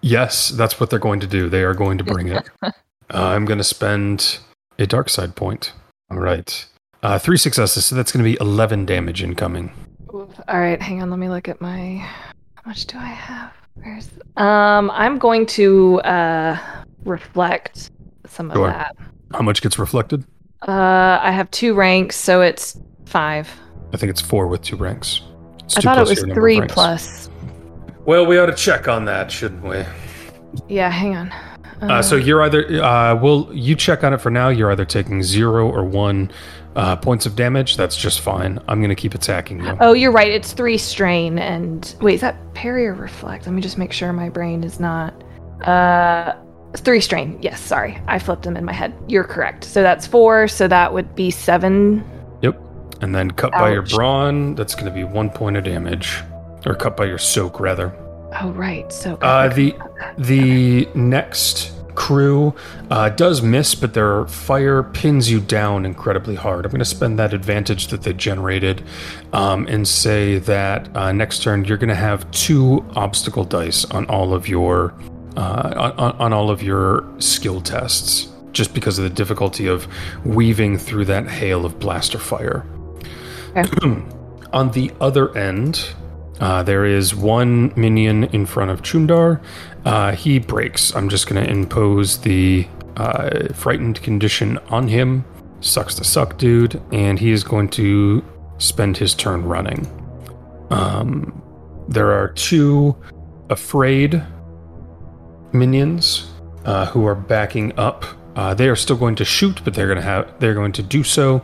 Speaker 2: yes, that's what they're going to do. They are going to bring it. Uh, I'm going to spend a dark side point. All right. Uh, three successes, so that's going to be 11 damage incoming.
Speaker 3: Oof. All right, hang on. Let me look at my. How much do I have? Where's? Um, I'm going to uh reflect some of that.
Speaker 2: How much gets reflected?
Speaker 3: Uh, I have two ranks, so it's five.
Speaker 2: I think it's four with two ranks. It's
Speaker 3: I
Speaker 2: two
Speaker 3: thought it was
Speaker 2: your number of
Speaker 3: three plus.
Speaker 2: Well, we ought to check on that, shouldn't we?
Speaker 3: Yeah, hang on.
Speaker 2: Uh, so you're either uh, well, you check on it for now. You're either taking zero or one uh, points of damage. That's just fine. I'm going to keep attacking you.
Speaker 3: Oh, you're right. It's three strain and wait, is that parry or reflect? Let me just make sure my brain is not. Uh, three strain. Yes, sorry, I flipped them in my head. You're correct. So that's four. So that would be seven.
Speaker 2: Yep. And then cut by your
Speaker 3: Ouch.
Speaker 2: brawn. That's going to be one point of damage, or cut by your soak rather.
Speaker 3: Oh, right. So
Speaker 2: Uh, the the next crew uh, does miss, but their fire pins you down incredibly hard. I'm going to spend that advantage that they generated um, and say that uh, next turn you're going to have two obstacle dice on all of your uh, on, on all of your skill tests, just because of the difficulty of weaving through that hail of blaster fire. on the other end, uh, there is one minion in front of Chundar. Uh, he breaks. I'm just going to impose the uh, frightened condition on him. Sucks to suck, dude. And he is going to spend his turn running. Um, there are two afraid minions uh, who are backing up. Uh, they are still going to shoot, but they're going to have they're going to do so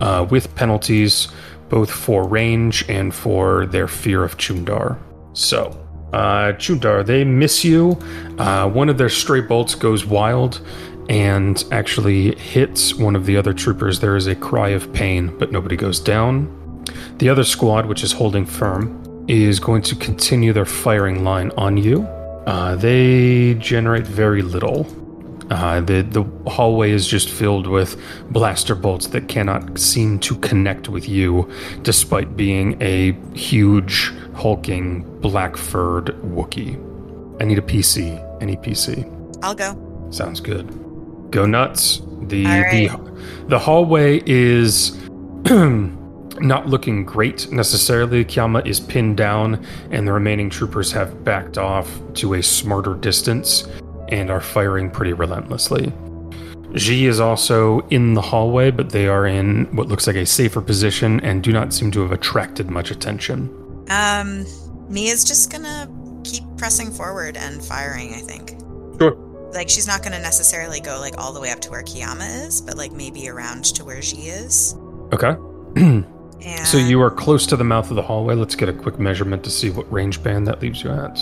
Speaker 2: uh, with penalties, both for range and for their fear of Chundar. So, uh, Chundar, they miss you. Uh, one of their stray bolts goes wild and actually hits one of the other troopers. There is a cry of pain, but nobody goes down. The other squad, which is holding firm, is going to continue their firing line on you. Uh, they generate very little. Uh, the the hallway is just filled with blaster bolts that cannot seem to connect with you, despite being a huge, hulking, black furred Wookiee. I need a PC. Any PC.
Speaker 4: I'll go.
Speaker 2: Sounds good. Go nuts. The
Speaker 4: right.
Speaker 2: the the hallway is not looking great necessarily. Kiyama is pinned down, and the remaining troopers have backed off to a smarter distance and are firing pretty relentlessly. G is also in the hallway, but they are in what looks like a safer position and do not seem to have attracted much attention.
Speaker 4: Um, Mia's just gonna keep pressing forward and firing. I think.
Speaker 2: Sure.
Speaker 4: Like she's not gonna necessarily go like all the way up to where Kiyama is, but like maybe around to where she is.
Speaker 2: Okay.
Speaker 4: And
Speaker 2: So you are close to the mouth of the hallway. Let's get a quick measurement to see what range band that leaves you at.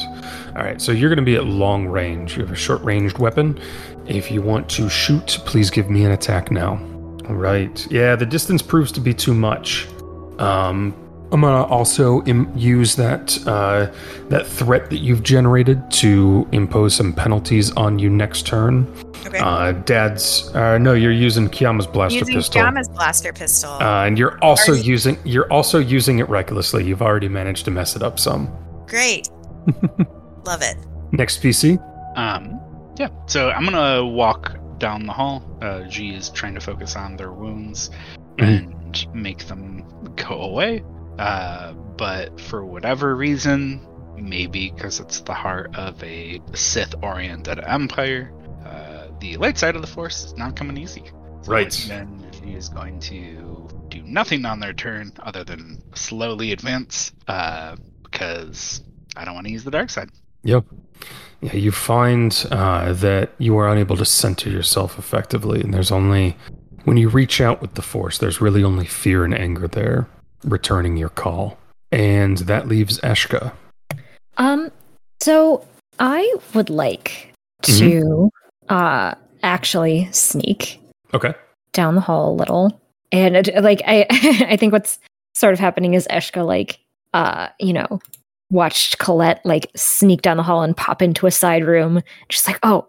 Speaker 2: All right, so you're going to be at long range. You have a short ranged weapon. If you want to shoot, please give me an attack now. All right. Yeah, the distance proves to be too much. Um, I'm gonna also Im- use that uh, that threat that you've generated to impose some penalties on you next turn.
Speaker 4: Okay.
Speaker 2: Uh, Dad's uh, no, you're using Kiyama's blaster
Speaker 4: Using
Speaker 2: pistol.
Speaker 4: Kiyama's blaster pistol.
Speaker 2: Uh, and you're also
Speaker 4: Are
Speaker 2: using you're also using it recklessly. You've already managed to mess it up some.
Speaker 4: Great. Love it.
Speaker 2: Next PC.
Speaker 6: Um, yeah. So I'm gonna walk down the hall. Uh, G is trying to focus on their wounds and make them go away. Uh, but for whatever reason, maybe because it's the heart of a Sith-oriented empire, uh, the light side of the Force is not coming easy. So
Speaker 2: Right.
Speaker 6: Then he is going to do nothing on their turn other than slowly advance, uh, because I don't want to use the dark side.
Speaker 2: Yep. Yeah, you find uh, that you are unable to center yourself effectively, and there's only when you reach out with the force, there's really only fear and anger there, returning your call, and that leaves Eshka.
Speaker 1: Um, so I would like to uh actually sneak
Speaker 2: Okay.
Speaker 1: down the hall a little, and it, like I I think what's sort of happening is Eshka like uh you know watched Colette like sneak down the hall and pop into a side room. She's like, "Oh,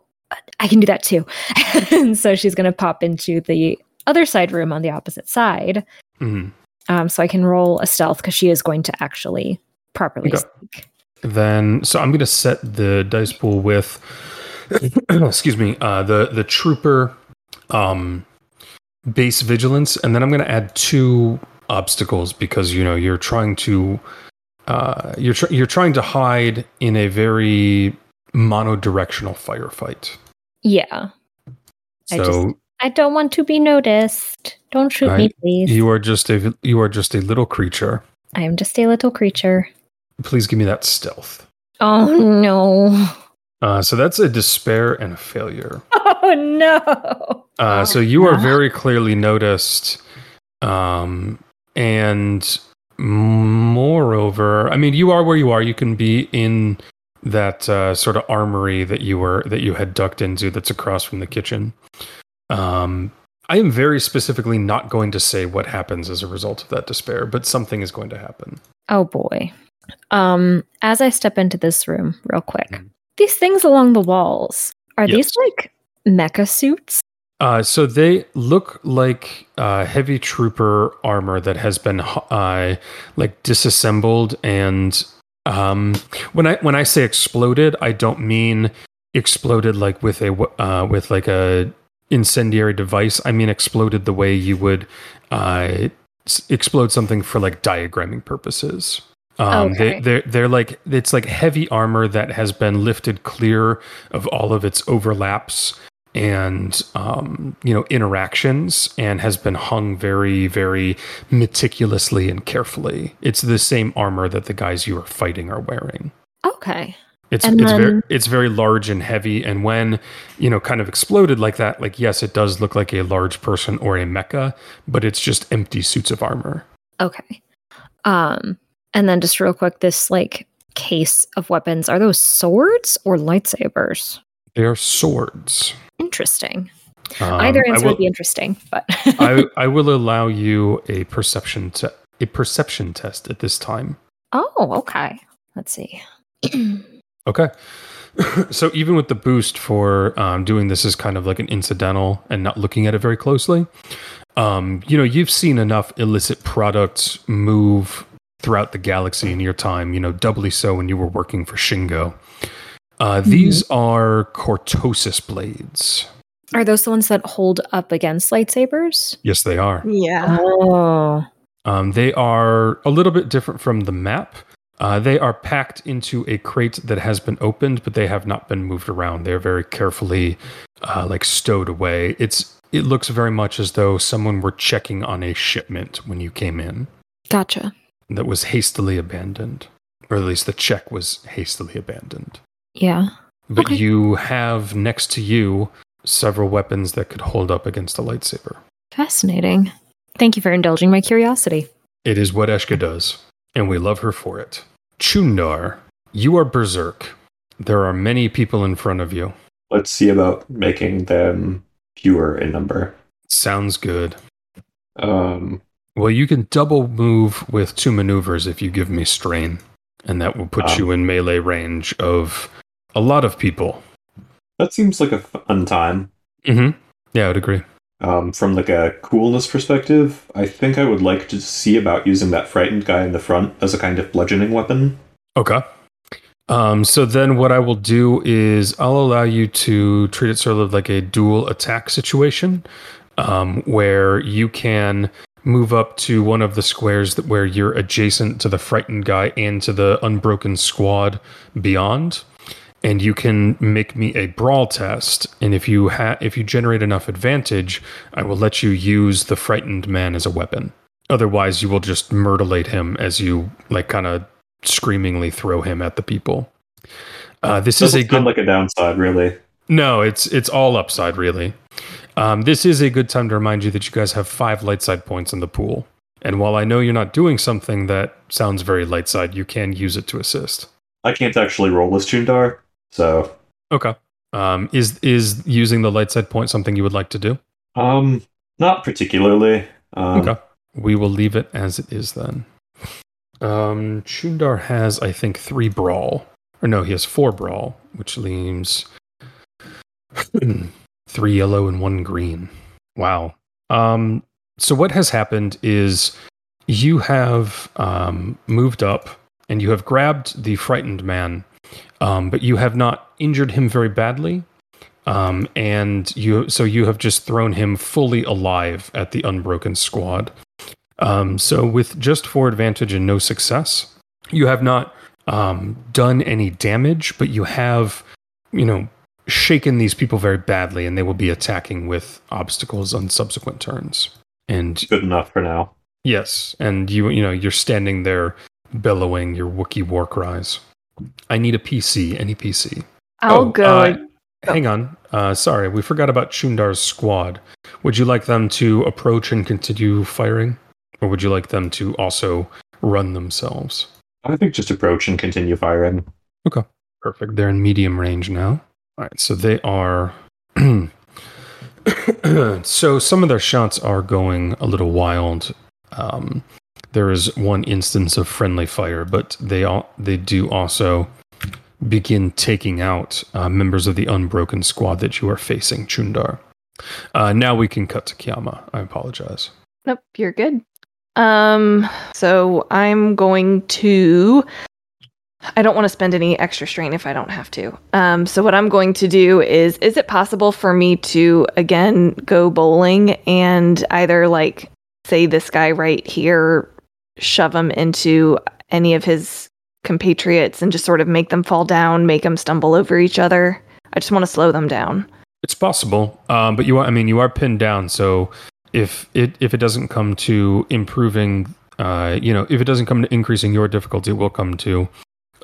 Speaker 1: I can do that too," and so she's gonna pop into the other side room on the opposite side.
Speaker 2: Mhm.
Speaker 1: Um, so I can roll a stealth because she is going to actually properly
Speaker 2: Okay.
Speaker 1: sneak.
Speaker 2: Then, so I'm going to set the dice pool with, excuse me, uh, the the trooper um, base vigilance, and then I'm going to add two obstacles because you know you're trying to uh, you're tr- you're trying to hide in a very monodirectional firefight.
Speaker 1: Yeah, I
Speaker 2: So
Speaker 1: just- I don't want to be noticed. Don't shoot me, please.
Speaker 2: you are just a you are just a little creature.
Speaker 1: I am just a little creature.
Speaker 2: Please give me that stealth.
Speaker 1: Oh no!
Speaker 2: Uh, so that's a despair and a failure.
Speaker 1: Oh no!
Speaker 2: Uh,
Speaker 1: Oh,
Speaker 2: so you are very clearly noticed, um, and moreover, I mean, you are where you are. You can be in that uh, sort of armory that you were that you had ducked into. That's across from the kitchen. Um, I am very specifically not going to say what happens as a result of that despair, but something is going to happen.
Speaker 1: Oh boy. Um, as I step into this room, real quick,
Speaker 2: Mhm.
Speaker 1: these things along the walls are
Speaker 2: Yes.
Speaker 1: these like mecha suits?
Speaker 2: Uh, so they look like uh, heavy trooper armor that has been uh, like disassembled and um, when I when I say exploded, I don't mean exploded like with a uh, with like a incendiary device. I mean exploded the way you would uh, explode something for like diagramming purposes. Um,
Speaker 1: Okay.
Speaker 2: they, they're they're like it's like heavy armor that has been lifted clear of all of its overlaps and um, you know interactions and has been hung very very meticulously and carefully it's the same armor that the guys you are fighting are wearing
Speaker 1: Okay.
Speaker 2: It's
Speaker 1: And
Speaker 2: it's very it's very large and heavy and when you know kind of exploded like that like yes it does look like a large person or a mecha but it's just empty suits of armor
Speaker 1: Okay. Um, and then just real quick, this like case of weapons, are those swords or lightsabers?
Speaker 2: they are swords
Speaker 1: Interesting.
Speaker 2: Um,
Speaker 1: Either answer
Speaker 2: will-
Speaker 1: would be interesting, but
Speaker 2: I, I will allow you a perception te- a perception test at this time
Speaker 1: Oh, okay. Let's see.
Speaker 2: Okay. so even with the boost for um, doing this as kind of like an incidental and not looking at it very closely, um, you know, you've seen enough illicit products move throughout the galaxy in your time. You know, doubly so when you were working for Shingo. Uh, These are cortosis blades.
Speaker 1: Are those the ones that hold up against lightsabers?
Speaker 2: Yes, they are.
Speaker 3: Yeah.
Speaker 1: Oh.
Speaker 2: Um, they are a little bit different from the map. Uh, they are packed into a crate that has been opened, but they have not been moved around. They're very carefully, uh, like stowed away. It's it looks very much as though someone were checking on a shipment when you came in
Speaker 1: Gotcha.
Speaker 2: that was hastily abandoned, or at least the check was hastily abandoned.
Speaker 1: Yeah.
Speaker 2: But
Speaker 1: Okay.
Speaker 2: you have next to you several weapons that could hold up against a lightsaber.
Speaker 1: Fascinating. Thank you for indulging my curiosity.
Speaker 2: It is what Eshka does, and we love her for it. Chundar, you are berserk. There are many people in front of you.
Speaker 5: Let's see about making them fewer in number.
Speaker 2: Sounds good.
Speaker 5: Um,
Speaker 2: Well, you can double move with two maneuvers if you give me strain, and that will put
Speaker 5: Ah.
Speaker 2: you in melee range of a lot of people.
Speaker 5: that seems like a fun time.
Speaker 2: Mm-hmm. Yeah, I would agree.
Speaker 5: Um, from like a coolness perspective, I think I would like to see about using that frightened guy in the front as a kind of bludgeoning weapon.
Speaker 2: Okay. Um, so then what I will do is I'll allow you to treat it sort of like a dual attack situation, um, where you can move up to one of the squares that where you're adjacent to the frightened guy and to the unbroken squad beyond. And you can make me a brawl test, and if you ha- if you generate enough advantage, I will let you use the frightened man as a weapon. Otherwise, you will just murderate him as you like kind of screamingly throw him at the people. Uh, this is
Speaker 5: Doesn't
Speaker 2: a good
Speaker 5: like a downside, really.
Speaker 2: no, it's it's all upside really. Um, this is a good time to remind you that you guys have five light side points in the pool, and while I know you're not doing something that sounds very light side, you can use it to assist.
Speaker 5: I can't actually roll this Chundar, so
Speaker 2: Okay. Um, is is using the light side point something you would like to do?
Speaker 5: um, not particularly. Um,
Speaker 2: Okay. We will leave it as it is then. Um, Chundar has, I think, three brawl. Or no, he has four brawl, which leaves three yellow and one green. Wow. Um, so what has happened is you have um, moved up and you have grabbed the frightened man, um, but you have not injured him very badly. Um, and you, so you have just thrown him fully alive at the unbroken squad. Um, so with just four advantage and no success, you have not um, done any damage, but you have, you know, shaken these people very badly, and they will be attacking with obstacles on subsequent turns. And
Speaker 5: Good enough for now.
Speaker 2: yes, and you, you know, you're standing there bellowing your Wookiee war cries. I need a PC. Any PC?
Speaker 3: I'll
Speaker 2: Oh,
Speaker 3: go.
Speaker 2: uh, hang on. Uh, sorry, we forgot about Chundar's squad. Would you like them to approach and continue firing, or would you like them to also run themselves?
Speaker 5: I think just approach and continue firing. Okay.
Speaker 2: Perfect. They're in medium range now. All right, so they are. so some of their shots are going a little wild. Um, there is one instance of friendly fire, but they all they do also begin taking out uh, members of the unbroken squad that you are facing, Chundar. Uh, now we can cut to Kiyama. I apologize.
Speaker 3: Nope, you're good. Um, so I'm going to. I don't want to spend any extra strain if I don't have to. Um, so what I'm going to do is, is it possible for me to again go bowling and either like say this guy right here, shove him into any of his compatriots and just sort of make them fall down, make them stumble over each other? I just want to slow them down.
Speaker 2: It's possible, um, but you are. I mean, you are pinned down. So if it if it doesn't come to improving, uh, you know, if it doesn't come to increasing your difficulty, it will come to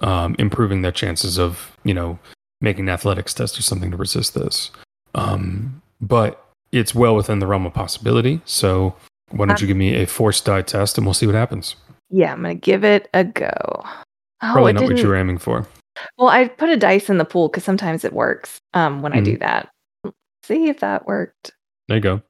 Speaker 2: um, improving their chances of you know making an athletics test or something to resist this. Um, but it's well within the realm of possibility. So why don't you give me a force die test and we'll see what happens.
Speaker 3: Yeah, I'm gonna give it a go. Oh,
Speaker 2: Probably not what you were aiming for.
Speaker 3: Well, I put a dice in the pool because sometimes it works um, when I
Speaker 2: Mm-hmm.
Speaker 3: do that. See if that worked.
Speaker 2: There you go.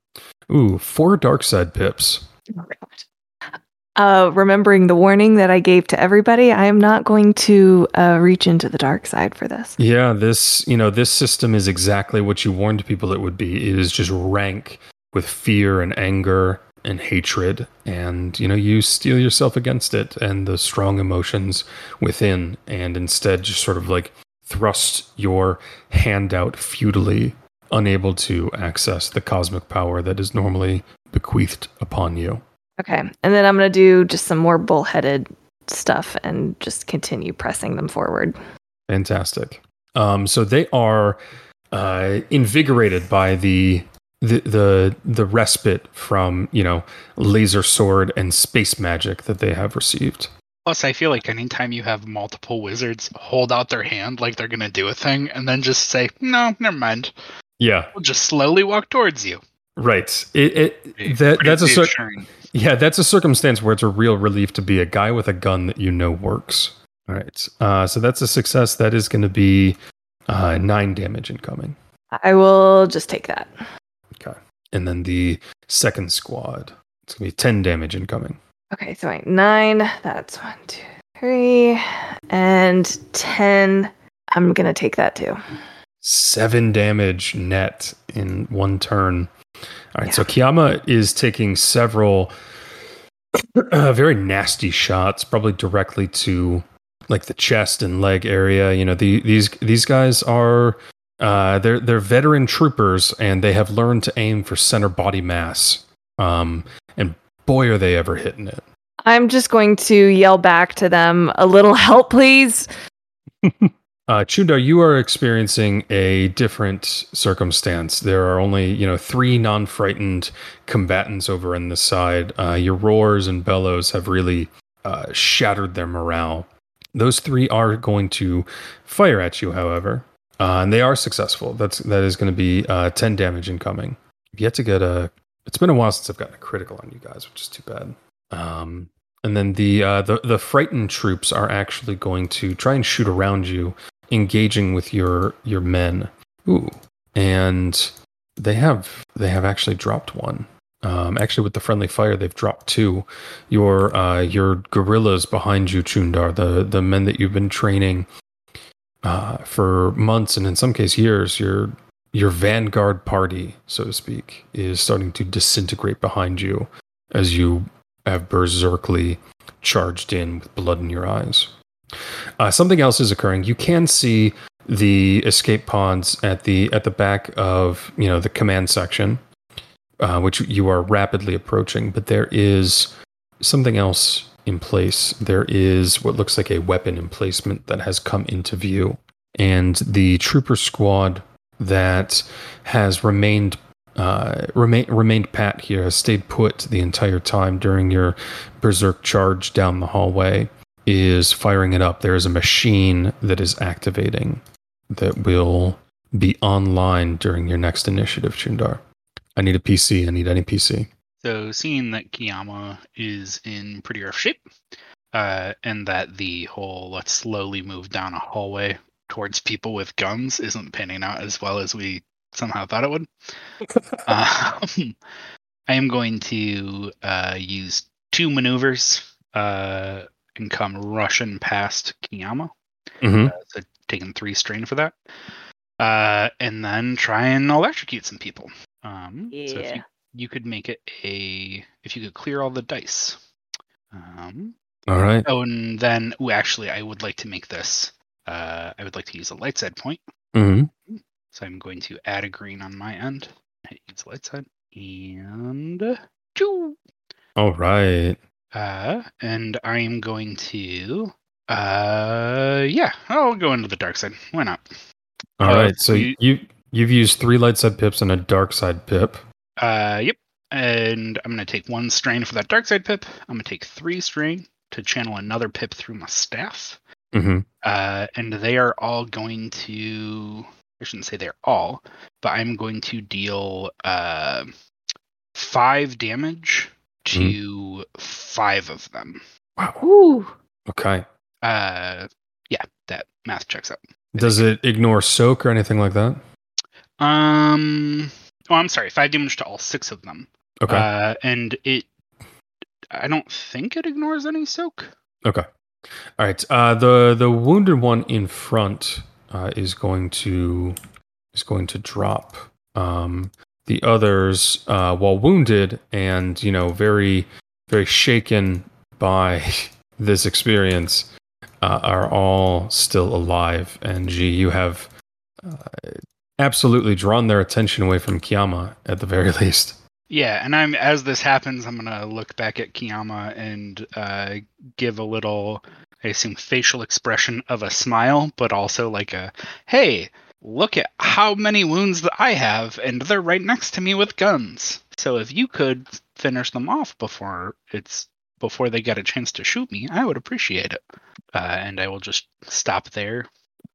Speaker 2: Ooh, four dark side pips.
Speaker 3: Oh, God. Uh, remembering the warning that I gave to everybody, I am not going to uh, reach into the dark side for this.
Speaker 2: Yeah, this you know this system is exactly what you warned people it would be. It is just rank with fear and anger and hatred, and you know you steel yourself against it and the strong emotions within, and instead just sort of like thrust your hand out futilely, unable to access the cosmic power that is normally bequeathed upon you.
Speaker 3: Okay, and then I'm going to do just some more bullheaded stuff and just continue pressing them forward.
Speaker 2: Fantastic. Um, so they are uh, invigorated by the, the the the respite from you know laser sword and space magic that they have received.
Speaker 6: Plus, I feel like anytime you have multiple wizards hold out their hand like they're gonna do a thing, and then just say, "No, never mind.
Speaker 2: Yeah,
Speaker 6: We'll just slowly walk towards you."
Speaker 2: right. It, it
Speaker 6: Pretty-
Speaker 2: that that's a cir- yeah that's a circumstance where it's a real relief to be a guy with a gun that you know works. All right. Uh, so that's a success. That is going to be uh, nine damage incoming.
Speaker 3: I will just take that.
Speaker 2: And then the second squad. It's going to be ten damage incoming.
Speaker 3: Okay, so wait, nine. That's one, two, three, and ten. I'm gonna take that too.
Speaker 2: seven damage net in one turn. All right, so Kiyama is taking several uh, very nasty shots, probably directly to like the chest and leg area. You know, the, these these guys are uh, they're they're veteran troopers, and they have learned to aim for center body mass. Um, and boy, are they ever hitting it.
Speaker 3: I'm just going to yell back to them, "A little help, please."
Speaker 2: Uh, Chundar, you are experiencing a different circumstance. There are only, you know, three non-frightened combatants over in this side. Uh, your roars and bellows have really uh, shattered their morale. Those three are going to fire at you, however, uh, and they are successful. That's that is going to be uh, ten damage incoming. I've yet to get a. It's been a while since I've gotten a critical on you guys, which is too bad. Um, and then the uh, the the frightened troops are actually going to try and shoot around you engaging with your your men. Ooh, and they have they have actually dropped one. Um, actually, with the friendly fire, they've dropped two. Your uh, your guerrillas behind you, Chundar, the the men that you've been training uh, for months and in some case years. Your your vanguard party, so to speak, is starting to disintegrate behind you as you have berserkly charged in with blood in your eyes. Uh, something else is occurring. You can see the escape pods at the at the back of you know the command section, uh, which you are rapidly approaching. But there is something else in place. There is what looks like a weapon emplacement that has come into view, and the trooper squad that has remained uh, remain, remained pat here has stayed put the entire time during your berserk charge down the hallway is firing it up. There is a machine that is activating that will be online during your next initiative, Chundar. I need a PC. I need any PC.
Speaker 6: So, seeing that Kiyama is in pretty rough shape, uh, and that the whole let's slowly move down a hallway towards people with guns isn't panning out as well as we somehow thought it would, um, I am going to uh, use two maneuvers uh, and come rushing past Kiyama.
Speaker 2: Mm-hmm.
Speaker 6: Uh, so taking three strain for that. Uh, and then try and electrocute some people. Um, So if
Speaker 3: Yeah.
Speaker 6: you, you could make it a, if you could clear all the dice. Um,
Speaker 2: All right.
Speaker 6: oh, and then, ooh, actually, I would like to make this, uh, I would like to use a light side point.
Speaker 2: hmm
Speaker 6: So I'm going to add a green on my end. Hit use light side. And, choo!
Speaker 2: All right.
Speaker 6: Uh, and I'm going to, uh, yeah, I'll go into the dark side. Why not?
Speaker 2: All
Speaker 6: Uh,
Speaker 2: right. So
Speaker 6: you-
Speaker 2: you you've used three light side pips and a dark side pip.
Speaker 6: Uh, yep. And I'm going to take one strain for that dark side pip. I'm going to take three strain to channel another pip through my staff.
Speaker 2: Mm-hmm.
Speaker 6: Uh, and they are all going to, I shouldn't say they're all, but I'm going to deal uh, five damage to five of them.
Speaker 2: Wow.
Speaker 3: Ooh.
Speaker 2: Okay.
Speaker 6: Uh, yeah, that math checks out.
Speaker 2: Does it ignore soak or anything like that?
Speaker 6: Um, oh, I'm sorry, five damage to all six of them.
Speaker 2: Okay.
Speaker 6: Uh, and it, I don't think it ignores any soak.
Speaker 2: okay. All right. Uh, the the wounded one in front uh, is going to is going to drop. Um, the others, uh, while wounded and you know very very shaken by this experience, uh, are all still alive. And G, you have uh, absolutely drawn their attention away from Kiyama at the very least.
Speaker 6: Yeah, and I'm as this happens, I'm gonna look back at Kiyama and uh, give a little, I assume, facial expression of a smile, but also like a, "Hey, look at how many wounds that I have, and they're right next to me with guns. So if you could finish them off before it's before they get a chance to shoot me, I would appreciate it." Uh, and I will just stop there,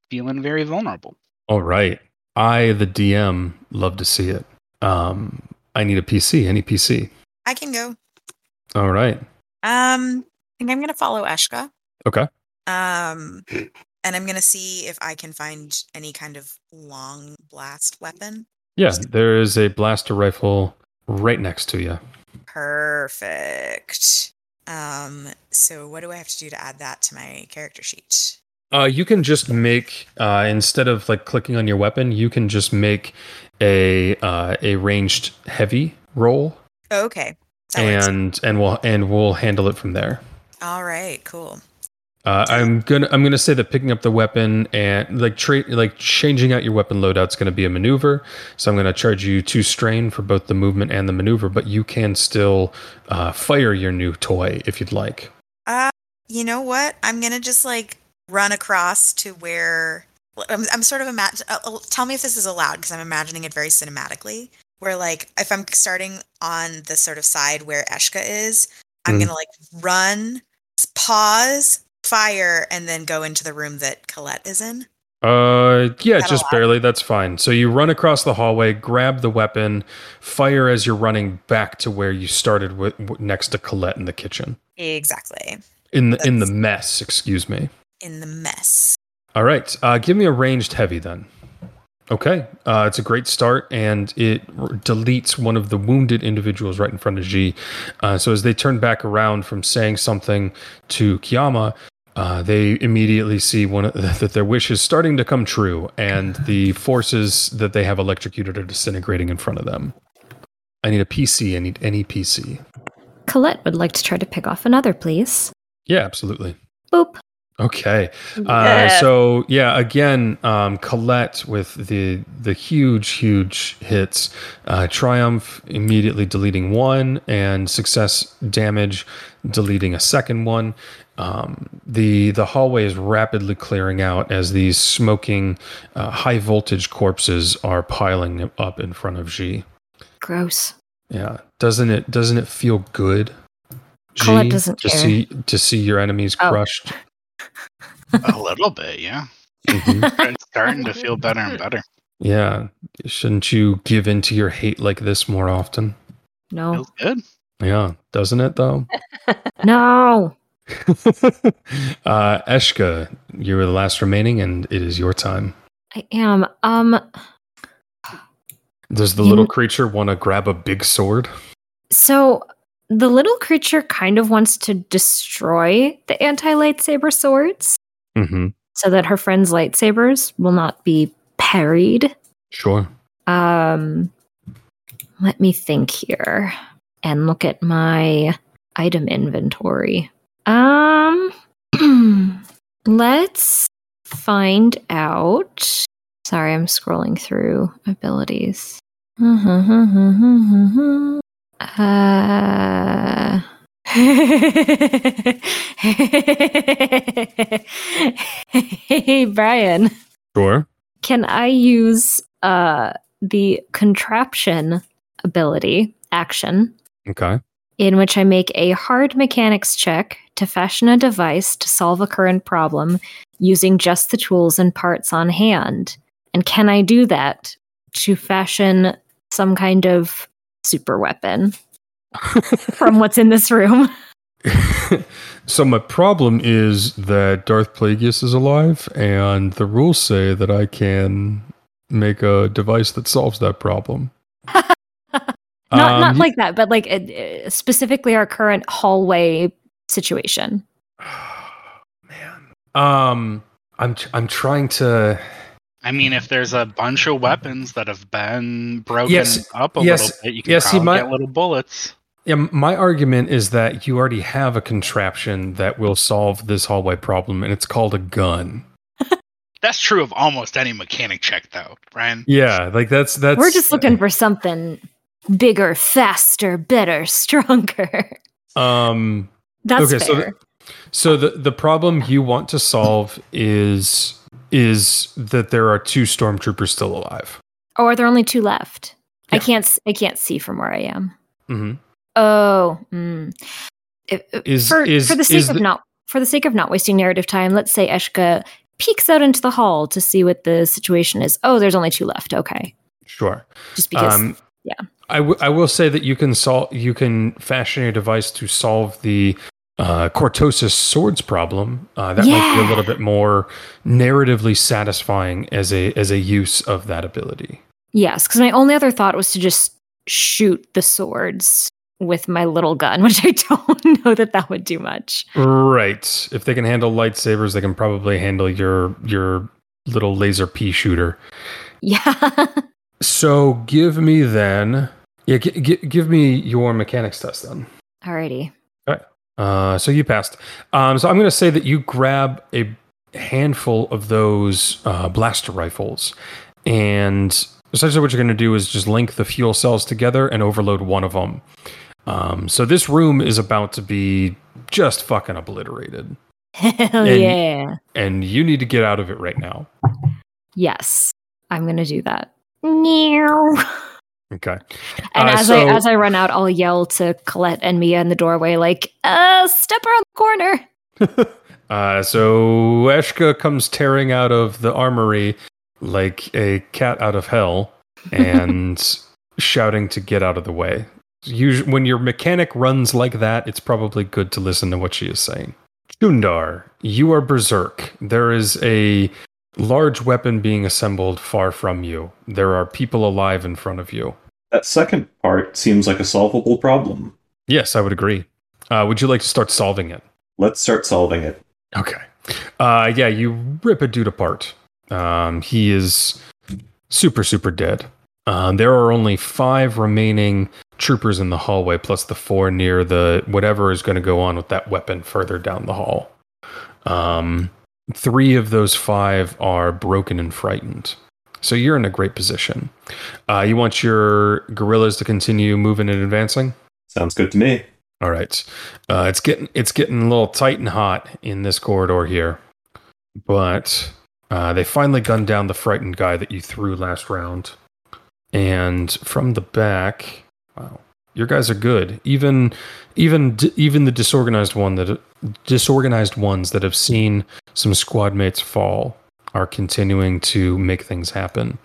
Speaker 6: feeling very vulnerable.
Speaker 2: All right. I, the DM, love to see it. Um, I need a PC. Any PC?
Speaker 4: I can go.
Speaker 2: All right.
Speaker 4: Um, I think I'm gonna follow Eshka.
Speaker 2: Okay.
Speaker 4: Um, and I'm gonna see if I can find any kind of long blast weapon.
Speaker 2: Yeah, there is a blaster rifle right next to you.
Speaker 4: Perfect. Um, so what do I have to do to add that to my character sheet?
Speaker 2: Uh, you can just make uh, instead of like clicking on your weapon, you can just make a uh, a ranged heavy roll,
Speaker 4: Oh, okay. That works.
Speaker 2: and and we'll and we'll handle it from there.
Speaker 4: All right, cool.
Speaker 2: Uh, I'm gonna I'm gonna say that picking up the weapon and like tra- like changing out your weapon loadout is gonna be a maneuver. So I'm gonna charge you two strain for both the movement and the maneuver, but you can still uh, fire your new toy if you'd like.
Speaker 4: Uh, you know what? I'm gonna just like run across to where I'm, I'm sort of imagine. Uh, uh, tell me if this is allowed because I'm imagining it very cinematically. Where like if I'm starting on the sort of side where Eshka is, I'm
Speaker 2: Mhm.
Speaker 4: gonna like run, pause, fire, and then go into the room that Colette is in.
Speaker 2: Uh, yeah, just barely. That's fine. So you run across the hallway, grab the weapon, fire as you're running back to where you started with w- next to Colette in the kitchen.
Speaker 4: Exactly
Speaker 2: In the in the mess, excuse me.
Speaker 4: In the mess.
Speaker 2: All right, uh, give me a ranged heavy then. Okay, uh, it's a great start, and it r- deletes one of the wounded individuals right in front of G. Uh, so as they turn back around from saying something to Kiyama, uh, they immediately see one of, that their wish is starting to come true, and the forces that they have electrocuted are disintegrating in front of them. I need a PC. I need any PC.
Speaker 1: Colette would like to try to pick off another, please.
Speaker 2: Yeah, absolutely.
Speaker 1: Boop.
Speaker 2: Okay. Uh,
Speaker 3: Yeah.
Speaker 2: so yeah, again, um, Colette with the the huge, huge hits. Uh, Triumph immediately deleting one, and success damage deleting a second one. Um, the the hallway is rapidly clearing out as these smoking, uh, high voltage corpses are piling up in front of G.
Speaker 1: Gross.
Speaker 2: Yeah, doesn't it doesn't it feel good?
Speaker 1: Colette doesn't
Speaker 2: to
Speaker 1: care.
Speaker 2: see to see your enemies
Speaker 1: Oh.
Speaker 2: crushed.
Speaker 6: A little bit, yeah.
Speaker 2: Mhm.
Speaker 6: It's starting to feel better and better.
Speaker 2: Yeah. Shouldn't you give in to your hate like this more often?
Speaker 1: No.
Speaker 6: Feels good.
Speaker 2: Yeah. Doesn't it though?
Speaker 1: No.
Speaker 2: uh Eshka, you were the last remaining and it is your time.
Speaker 1: I am. Um.
Speaker 2: Does the
Speaker 1: You-
Speaker 2: little creature want to grab a big sword?
Speaker 1: So the little creature kind of wants to destroy the anti lightsaber swords
Speaker 2: Mm-hmm.
Speaker 1: so that her friend's lightsabers will not be parried.
Speaker 2: Sure.
Speaker 1: Um, let me think here and look at my item inventory. Um, let's find out. Sorry, I'm scrolling through abilities. Uh, hey, Brian.
Speaker 2: Sure.
Speaker 1: Can I use uh the contraption ability action
Speaker 2: Okay.
Speaker 1: in which I make a hard mechanics check to fashion a device to solve a current problem using just the tools and parts on hand? And can I do that to fashion some kind of super weapon from what's in this room?
Speaker 2: so my problem is that Darth Plagueis is alive, and the rules say that I can make a device that solves that problem.
Speaker 1: not
Speaker 2: Um,
Speaker 1: not like that, but like uh, specifically our current hallway situation.
Speaker 2: man. Um, I'm I'm trying to.
Speaker 6: I mean, if there's a bunch of weapons that have been broken
Speaker 2: Yes,
Speaker 6: up a
Speaker 2: yes,
Speaker 6: little bit, you can
Speaker 2: yes, he
Speaker 6: probably
Speaker 2: might-
Speaker 6: get little bullets.
Speaker 2: Yeah, my argument is that you already have a contraption that will solve this hallway problem, and it's called a gun.
Speaker 6: That's true of almost any mechanic check, though, Brian.
Speaker 2: Yeah, like that's that's.
Speaker 1: We're just looking for something bigger, faster, better, stronger.
Speaker 2: Um.
Speaker 1: That's
Speaker 2: okay, so
Speaker 1: fair.
Speaker 2: so the the problem you want to solve is is that there are two stormtroopers still alive.
Speaker 1: Oh, are there only two left? I can't. I can't see from where I am.
Speaker 2: Mm-hmm.
Speaker 1: Oh, mm. If- if-
Speaker 2: Is-
Speaker 1: for
Speaker 2: is-
Speaker 1: for the sake of
Speaker 2: the-
Speaker 1: not for the sake of not wasting narrative time. Let's say Eshka peeks out into the hall to see what the situation is. Oh, there's only two left. Okay,
Speaker 2: Sure.
Speaker 1: just because.
Speaker 2: Um,
Speaker 1: yeah.
Speaker 2: I, w- I will say that you can solve you can fashion a device to solve the uh, cortosis swords problem. Uh, that might be a little bit more narratively satisfying as a as a use of that ability.
Speaker 1: Yes, because my only other thought was to just shoot the swords with my little gun, which I don't know that that would do much.
Speaker 2: Right. If they can handle lightsabers, they can probably handle your your little laser pea shooter.
Speaker 1: Yeah.
Speaker 2: So give me then, yeah, g- g- give me your mechanics test then.
Speaker 1: Alrighty. All right.
Speaker 2: Uh, so you passed. Um, so I'm going to say that you grab a handful of those uh, blaster rifles, and essentially what you're going to do is just link the fuel cells together and overload one of them. Um, so this room is about to be just fucking obliterated,
Speaker 1: Hell
Speaker 2: And-
Speaker 1: yeah.
Speaker 2: and you need to get out of it right now.
Speaker 1: Yes, I'm gonna do that. Meow.
Speaker 2: Okay.
Speaker 1: And
Speaker 2: Uh,
Speaker 1: as
Speaker 2: so-
Speaker 1: I as I run out, I'll yell to Colette and Mia in the doorway, like, "Uh, step around the corner."
Speaker 2: Uh, so Eshka comes tearing out of the armory like a cat out of hell and shouting to get out of the way. Usually, when your mechanic runs like that, it's probably good to listen to what she is saying. Chundar, you are berserk. There is a large weapon being assembled far from you. There are people alive in front of you.
Speaker 5: That second part seems like a solvable problem.
Speaker 2: Yes, I would agree. Uh, would you like to start solving it?
Speaker 5: Let's start solving it.
Speaker 2: Okay. Uh, yeah, you rip a dude apart. Um, he is super, super dead. Um, there are only five remaining troopers in the hallway, plus the four near the whatever is going to go on with that weapon further down the hall. Um, three of those five are broken and frightened. So you're in a great position. Uh, you want your guerrillas to continue moving and advancing?
Speaker 5: Sounds good to me.
Speaker 2: All right. Uh, it's getting it's getting a little tight and hot in this corridor here, but uh, they finally gunned down the frightened guy that you threw last round, and from the back, wow, your guys are good. Even even even the disorganized one that disorganized ones that have seen some squad mates fall are continuing to make things happen.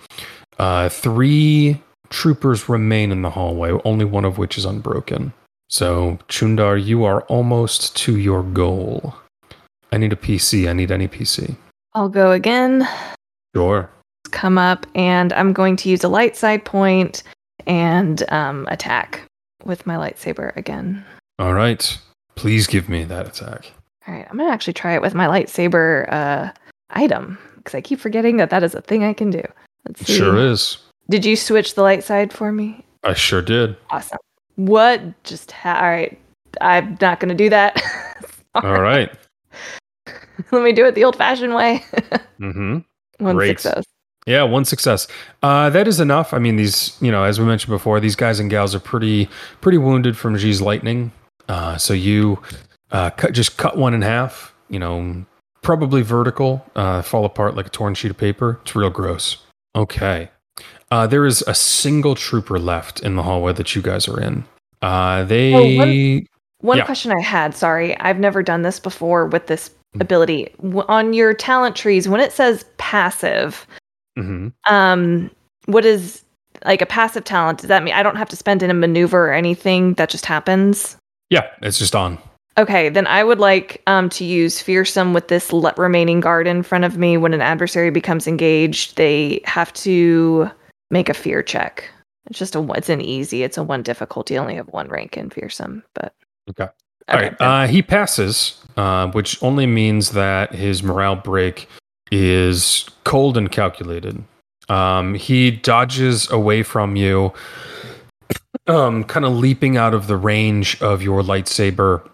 Speaker 2: Uh, three troopers remain in the hallway, only one of which is unbroken. So, Chundar, you are almost to your goal. I need a PC. I need any PC.
Speaker 3: I'll go again.
Speaker 2: Sure.
Speaker 3: Come up, and I'm going to use a light side point and um, attack with my lightsaber again.
Speaker 2: All right. Please give me that attack.
Speaker 3: All right. I'm going to actually try it with my lightsaber uh, item because I keep forgetting that that is a thing I can do. Let's see.
Speaker 2: Sure is.
Speaker 3: Did you switch the light side for me?
Speaker 2: I sure did.
Speaker 3: Awesome. What just ha- all right. I'm not going to do that.
Speaker 2: All right.
Speaker 3: Let me do it the old fashioned way.
Speaker 2: Mm-hmm.
Speaker 3: One
Speaker 2: Great.
Speaker 3: success.
Speaker 2: Yeah, one success. Uh, that is enough. I mean, these, you know, as we mentioned before, these guys and gals are pretty, pretty wounded from G's lightning. Uh, so you uh, cut, just cut one in half. You know, probably vertical, uh, fall apart like a torn sheet of paper. It's real gross. Okay. Uh, there is a single trooper left in the hallway that you guys are in. Uh, they.
Speaker 3: Oh, one- One
Speaker 2: Yeah.
Speaker 3: question I had, sorry, I've never done this before with this
Speaker 2: Mm.
Speaker 3: ability. On your talent trees, when it says passive,
Speaker 2: Mhm.
Speaker 3: um, what is like a passive talent? Does that mean I don't have to spend in a maneuver or anything? That just happens?
Speaker 2: Yeah, it's just on.
Speaker 3: Okay, then I would like um, to use fearsome with this remaining guard in front of me. When an adversary becomes engaged, they have to make a fear check. It's just a it's an easy. It's a one difficulty. I only have one rank in fearsome, but
Speaker 2: Okay. All right. Uh, he passes, uh, which only means that his morale break is cold and calculated. Um, he dodges away from you, um, kind of leaping out of the range of your lightsaber,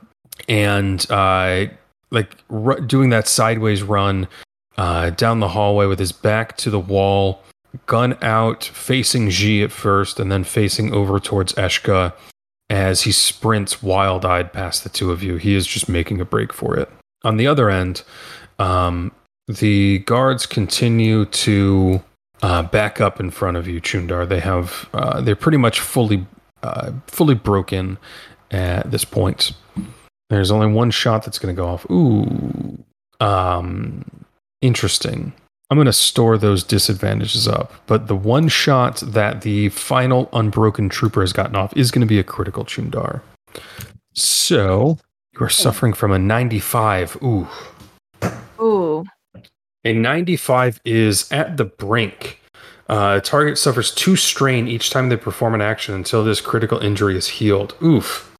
Speaker 2: and uh, like ru- doing that sideways run uh, down the hallway with his back to the wall, gun out, facing G at first, and then facing over towards Eshka as he sprints wild eyed past the two of you. He is just making a break for it. On the other end, um, the guards continue to uh, back up in front of you, Chundar. They have uh, they're pretty much fully uh, fully broken at this point. There's only one shot that's going to go off. Ooh, um, interesting. I'm going to store those disadvantages up, but the one shot that the final unbroken trooper has gotten off is going to be a critical Chundar. So you are suffering from a 95. Ooh.
Speaker 3: ooh,
Speaker 2: A 95 is at the brink. Uh, target suffers two strain each time they perform an action until this critical injury is healed. Oof.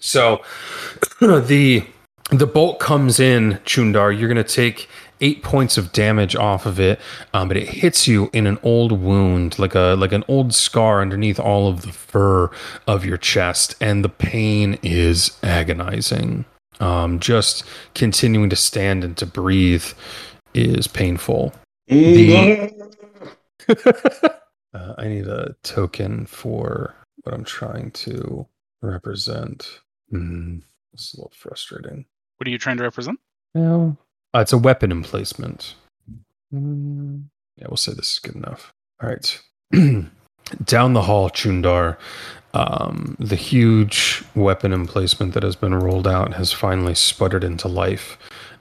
Speaker 2: So the the bolt comes in, Chundar. You're going to take eight points of damage off of it, um, but it hits you in an old wound, like a like an old scar underneath all of the fur of your chest, and the pain is agonizing. Um, just continuing to stand and to breathe is painful. The- uh, I need a token for what I'm trying to represent. Hmm, it's a little frustrating.
Speaker 6: What are you trying to represent?
Speaker 2: No, uh, it's a weapon emplacement. Hmm, yeah, we'll say this is good enough. All right. Down the hall, Chundar, um, the huge weapon emplacement that has been rolled out has finally sputtered into life,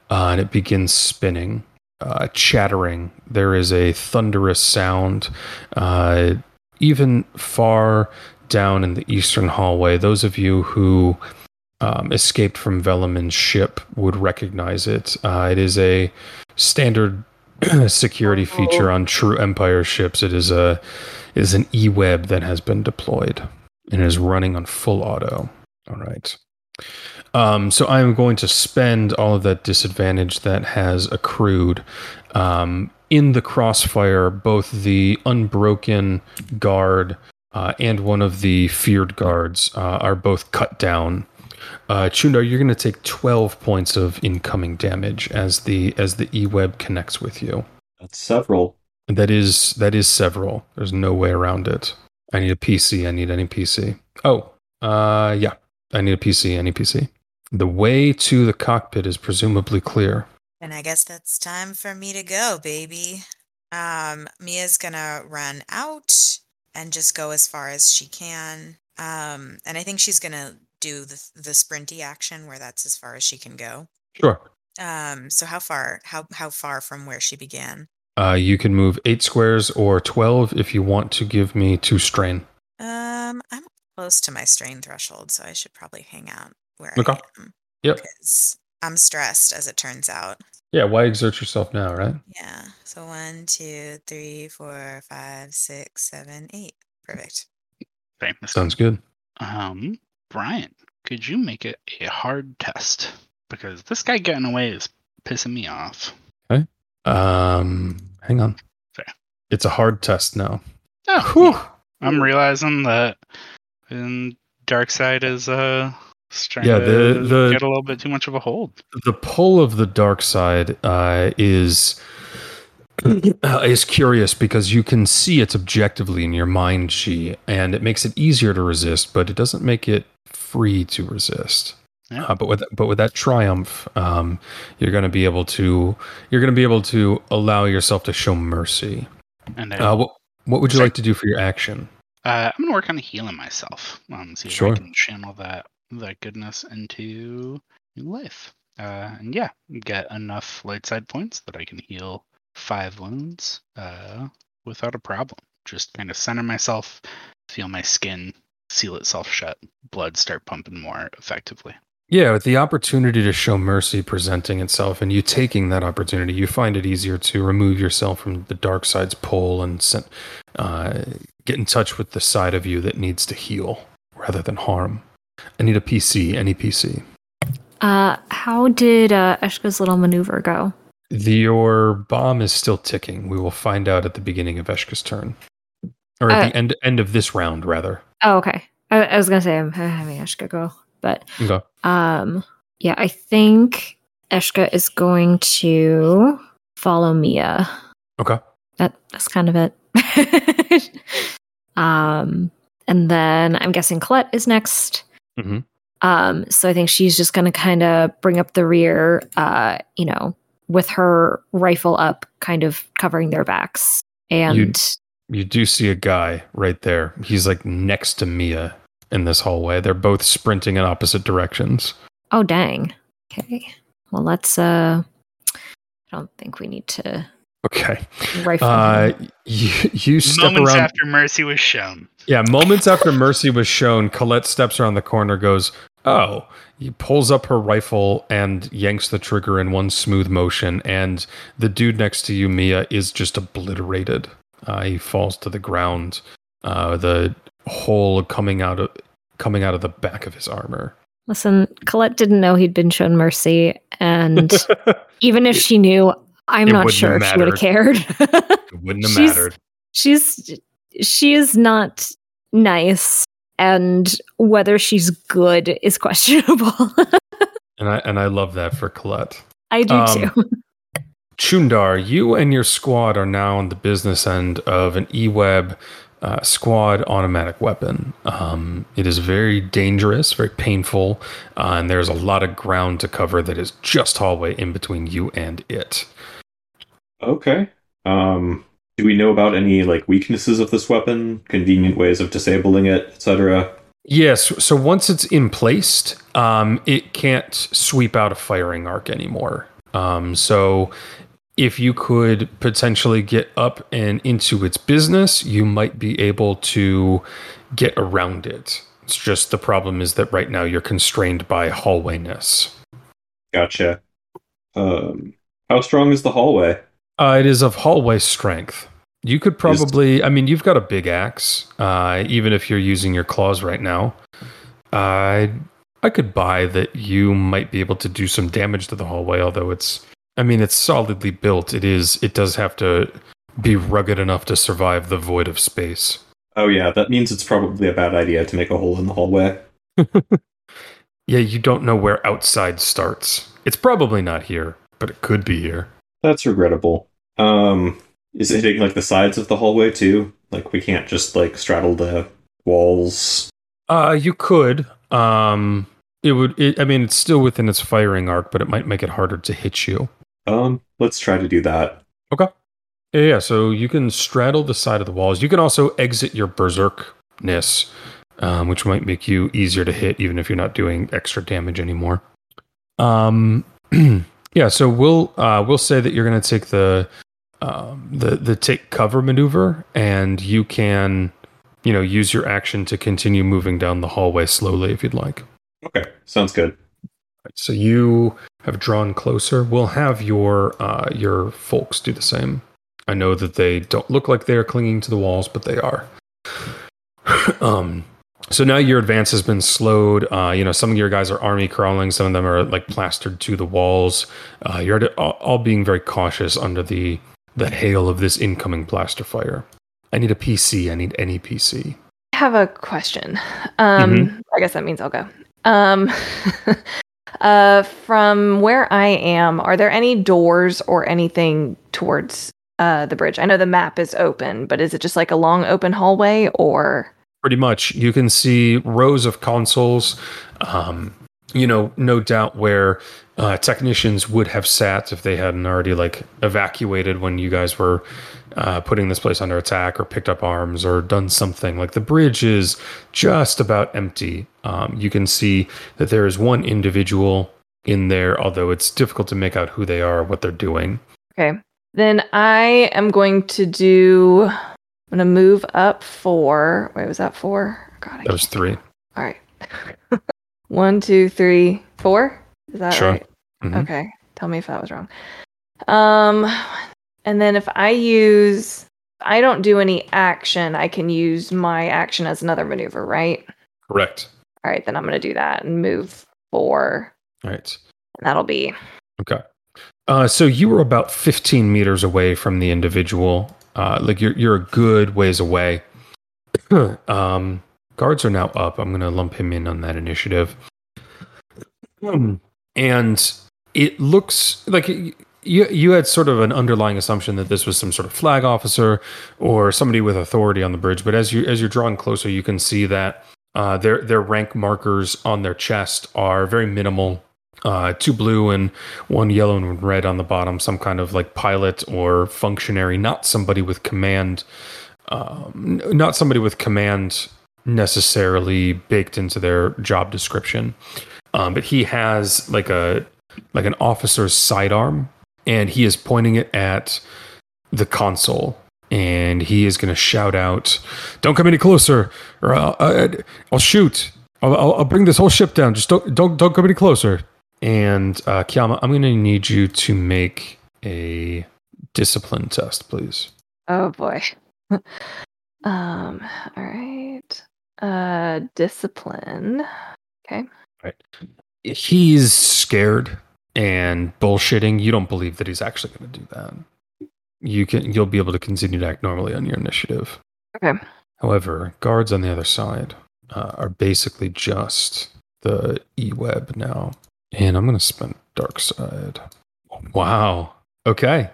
Speaker 2: uh, and it begins spinning, uh, chattering. There is a thunderous sound. Uh, even far down in the eastern hallway, those of you who um, escaped from Velamin's ship would recognize it. Uh, it is a standard security feature on True Empire ships. It is a it is an e-web that has been deployed and is running on full auto. All right. Um, so I'm going to spend all of that disadvantage that has accrued um, in the crossfire. Both the unbroken guard uh, and one of the feared guards uh, are both cut down. Uh, Chundar, you're going to take 12 points of incoming damage as the as the e-web connects with you.
Speaker 5: That's several.
Speaker 2: That is that is several. There's no way around it. I need a PC. I need any PC. Oh, uh, yeah. I need a PC. Any PC. The way to the cockpit is presumably clear.
Speaker 4: And I guess that's time for me to go, baby. Um, Mia's gonna run out and just go as far as she can. Um, and I think she's gonna do the the sprinty action where that's as far as she can go.
Speaker 2: Sure.
Speaker 4: Um, so how far how how far from where she began?
Speaker 2: Uh, you can move eight squares or 12 if you want to give me two strain.
Speaker 4: Um, I'm close to my strain threshold, so I should probably hang out where
Speaker 2: Okay.
Speaker 4: I am.
Speaker 2: Yep.
Speaker 4: Because I'm stressed, as it turns out.
Speaker 2: Yeah, why exert yourself now, right?
Speaker 4: Yeah. So one, two, three, four, five, six, seven, eight. Perfect.
Speaker 6: Famous.
Speaker 2: Sounds good.
Speaker 6: Um, Brian, could you make it a hard test? Because this guy getting away is pissing me off. Okay.
Speaker 2: Um, hang on.
Speaker 6: Fair.
Speaker 2: It's a hard test now.
Speaker 6: Oh,
Speaker 2: Whew.
Speaker 6: I'm realizing that um, Dark Side is uh starting
Speaker 2: Yeah,
Speaker 6: to
Speaker 2: the- the-
Speaker 6: get a little bit too much of a hold.
Speaker 2: The pull of the dark side uh, is uh, is curious because you can see it objectively in your mind, G, and it makes it easier to resist, but it doesn't make it free to resist.
Speaker 6: Yeah.
Speaker 2: Uh, but with but with that triumph, um, you're going to be able to you're going to be able to allow yourself to show mercy.
Speaker 6: And I,
Speaker 2: Uh, what what would you like to do for your action?
Speaker 6: uh, I'm gonna work on healing myself. Um, see if
Speaker 2: Sure.
Speaker 6: I can channel that that goodness into life. Uh, and yeah, get enough light side points that I can heal five wounds uh, without a problem. Just kind of center myself, feel my skin seal itself shut, blood start pumping more effectively.
Speaker 2: Yeah, with the opportunity to show mercy presenting itself and you taking that opportunity, you find it easier to remove yourself from the dark side's pull and uh, get in touch with the side of you that needs to heal rather than harm. I need a PC, any PC.
Speaker 1: Uh, how did uh, Eshka's little maneuver go?
Speaker 2: The, your bomb is still ticking. We will find out at the beginning of Eshka's turn. Or at
Speaker 1: Uh,
Speaker 2: the end end of this round, rather.
Speaker 1: Oh, okay. I, I was gonna say I'm having Eshka go, but
Speaker 2: Okay.
Speaker 1: um, yeah, I think Eshka is going to follow Mia.
Speaker 2: Okay.
Speaker 1: That that's kind of it. um, and then I'm guessing Colette is next.
Speaker 2: Mhm.
Speaker 1: Um, so I think she's just going to kind of bring up the rear, uh, you know, with her rifle up, kind of covering their backs. And
Speaker 2: You do see a guy right there. He's like next to Mia in this hallway. They're both sprinting in opposite directions.
Speaker 1: oh, dang. Okay. Well, let's. Uh, I don't think we need to
Speaker 2: Okay.
Speaker 1: rifle.
Speaker 2: Uh, you, you step
Speaker 6: Moments
Speaker 2: around.
Speaker 6: after Mercy was shown.
Speaker 2: yeah, moments after Mercy was shown, Colette steps around the corner, goes, "Oh." He pulls up her rifle and yanks the trigger in one smooth motion, and the dude next to you, Mia, is just obliterated. Uh, he falls to the ground. Uh, the hole coming out of coming out of the back of his armor.
Speaker 1: Listen, Colette didn't know he'd been shown mercy, and even if she knew, I'm
Speaker 2: It
Speaker 1: not sure if she would have cared.
Speaker 2: it wouldn't have
Speaker 1: She's-
Speaker 2: mattered.
Speaker 1: she's she is not nice, and whether she's good is questionable.
Speaker 2: And I and I love that for Colette.
Speaker 1: I do
Speaker 2: Um,
Speaker 1: too.
Speaker 2: Chundar, you and your squad are now on the business end of an E-Web uh, squad automatic weapon. Um, it is very dangerous, very painful, uh, and there's a lot of ground to cover that is just hallway in between you and it.
Speaker 5: Okay. Um, do we know about any like weaknesses of this weapon, convenient ways of disabling it, etc.?
Speaker 2: Yes, so once it's in placed, um, it can't sweep out a firing arc anymore. Um, so if you could potentially get up and into its business, you might be able to get around it. It's just the problem is that right now you're constrained by hallwayness.
Speaker 5: Gotcha. Um, how strong is the hallway?
Speaker 2: Uh, it is of hallway strength. You could probably, I mean, you've got a big axe. Uh, even if you're using your claws right now, I I could buy that you might be able to do some damage to the hallway. Although it's, I mean, it's solidly built. It is. It does have to be rugged enough to survive the void of space.
Speaker 5: Oh yeah, that means it's probably a bad idea to make a hole in the hallway.
Speaker 2: Yeah, you don't know where outside starts. It's probably not here, but it could be here.
Speaker 5: That's regrettable. Um, is it hitting like the sides of the hallway too? Like we can't just like straddle the walls.
Speaker 2: Uh, you could. Um, it would. It, I mean, it's still within its firing arc, but it might make it harder to hit you.
Speaker 5: Um, let's try to do that.
Speaker 2: Okay. Yeah, yeah, so you can straddle the side of the walls. You can also exit your berserkness, um, which might make you easier to hit, even if you're not doing extra damage anymore. Um, yeah. So we'll uh, we'll say that you're going to take the um, the the take cover maneuver, and you can, you know, use your action to continue moving down the hallway slowly if you'd like.
Speaker 5: Okay, sounds good.
Speaker 2: So you have drawn closer. We'll have your uh, your folks do the same. I know that they don't look like they're clinging to the walls, but they are. um, so now your advance has been slowed. Uh, you know, some of your guys are army crawling. Some of them are like plastered to the walls. Uh, you're all, being very cautious under the the hail of this incoming blaster fire. I need a PC. I need any PC.
Speaker 3: I have a question. Um, I guess that means I'll go. Um, uh, from where I am, are there any doors or anything towards uh, the bridge? I know the map is open, but is it just like a long open hallway or?
Speaker 2: Pretty much. You can see rows of consoles. Um, you know, no doubt where uh, technicians would have sat if they hadn't already like evacuated when you guys were uh, putting this place under attack or picked up arms or done something. Like the bridge is just about empty. Um, you can see that there is one individual in there, although it's difficult to make out who they are, what they're doing.
Speaker 3: Okay. Then I am going to do. I'm to move up four. Wait, was that four? God, I
Speaker 2: That was three.
Speaker 3: All right. One, two, three, four. Is that
Speaker 2: Sure.
Speaker 3: right?
Speaker 2: Mhm.
Speaker 3: Okay. Tell me if that was wrong. Um, and then if I use, I don't do any action. I can use my action as another maneuver, right?
Speaker 2: Correct.
Speaker 3: All right. Then I'm going to do that and move four,
Speaker 2: All right.
Speaker 3: and that'll be
Speaker 2: Okay. Uh, so you were about 15 meters away from the individual. Uh, like you're you're a good ways away. um, guards are now up. I'm to lump him in on that initiative. Um, and it looks like you you had sort of an underlying assumption that this was some sort of flag officer or somebody with authority on the bridge. But as you as you're drawing closer, you can see that uh, their their rank markers on their chest are very minimal. Uh, two blue and one yellow and red on the bottom. Some kind of like pilot or functionary, not somebody with command. Um, not somebody with command necessarily baked into their job description. Um, but he has like a like an officer's sidearm, and he is pointing it at the console, and he is going to shout out, "Don't come any closer, or I'll, I- I'll shoot. I'll, I'll bring this whole ship down. Just don't don't don't come any closer." And uh, Kiyama, I'm going to need you to make a discipline test, please.
Speaker 3: oh boy. um. All right. Uh, discipline. Okay. All right.
Speaker 2: He's scared and bullshitting. You don't believe that he's actually going to do that. You can you'll be able to continue to act normally on your initiative.
Speaker 3: Okay.
Speaker 2: However, guards on the other side uh, are basically just the e-web now, and I'm going to spend dark side. Wow. Okay.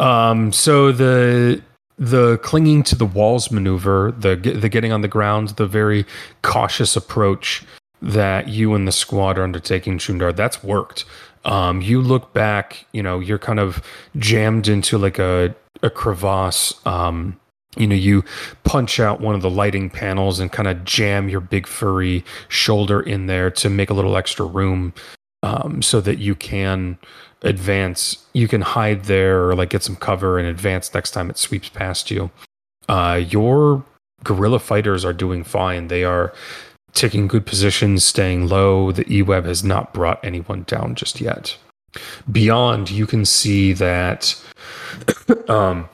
Speaker 2: Um. So the the clinging to the walls maneuver, the the getting on the ground, the very cautious approach that you and the squad are undertaking, Chundar, that's worked. Um, you look back, you know, you're kind of jammed into like a a crevasse. Um, you know, you punch out one of the lighting panels and kind of jam your big furry shoulder in there to make a little extra room, um, so that you can advance. You can hide there or like get some cover and advance next time it sweeps past you. Uh, your guerrilla fighters are doing fine. They are taking good positions, staying low. The E-Web has not brought anyone down just yet. Beyond, you can see that um,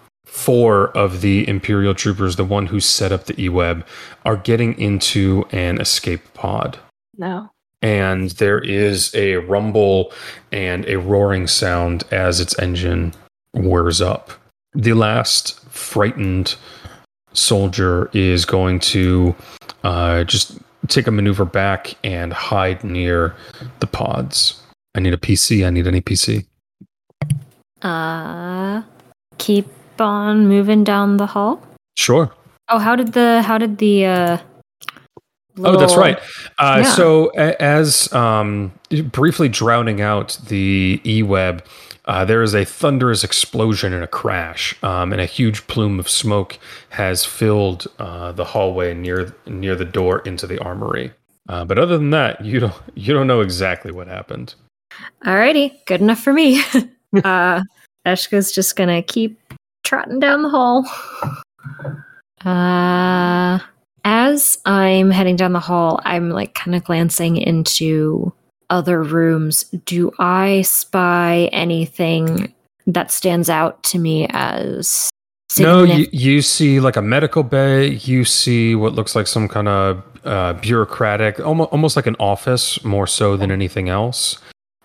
Speaker 2: four of the Imperial troopers, the one who set up the E-web, are getting into an escape pod.
Speaker 3: No.
Speaker 2: And there is a rumble and a roaring sound as its engine whirs up. The last frightened soldier is going to uh, just take a maneuver back and hide near the pods. I need a PC. I need any PC.
Speaker 1: Uh, keep on moving down the hall.
Speaker 2: Sure.
Speaker 1: Oh, how did the how did the uh?
Speaker 2: Oh, that's right. Uh,
Speaker 1: Yeah.
Speaker 2: So, a- as um, briefly drowning out the e-web, uh, there is a thunderous explosion and a crash, um, and a huge plume of smoke has filled uh, the hallway near near the door into the armory. Uh, but other than that, you don't you don't know exactly what happened.
Speaker 1: Alrighty, good enough for me. uh, Eshka's just gonna keep trotting down the hall. Uh, as I'm heading down the hall, I'm like kind of glancing into other rooms. Do I spy anything that stands out to me as
Speaker 2: No, you, you see like a medical bay. You see what looks like some kind of uh, bureaucratic, almost, almost like an office, more so than anything else.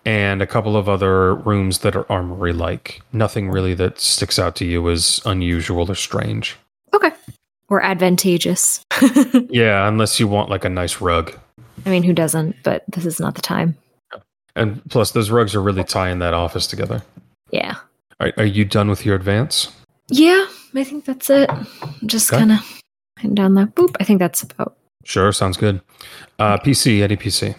Speaker 2: And a couple of other rooms that are armory like. Nothing really that sticks out to you as unusual or strange.
Speaker 1: okay or advantageous?
Speaker 2: Yeah, unless you want like a nice rug.
Speaker 1: I mean, who doesn't? But this is not the time.
Speaker 2: And plus, those rugs are really tying that office together.
Speaker 1: Yeah.
Speaker 2: Are, are you done with your advance?
Speaker 1: Yeah, I think that's it. I'm Just
Speaker 2: Okay.
Speaker 1: kind of heading down that Boop. I think that's about.
Speaker 2: Sure, sounds good. Uh, PC, Eddie PC.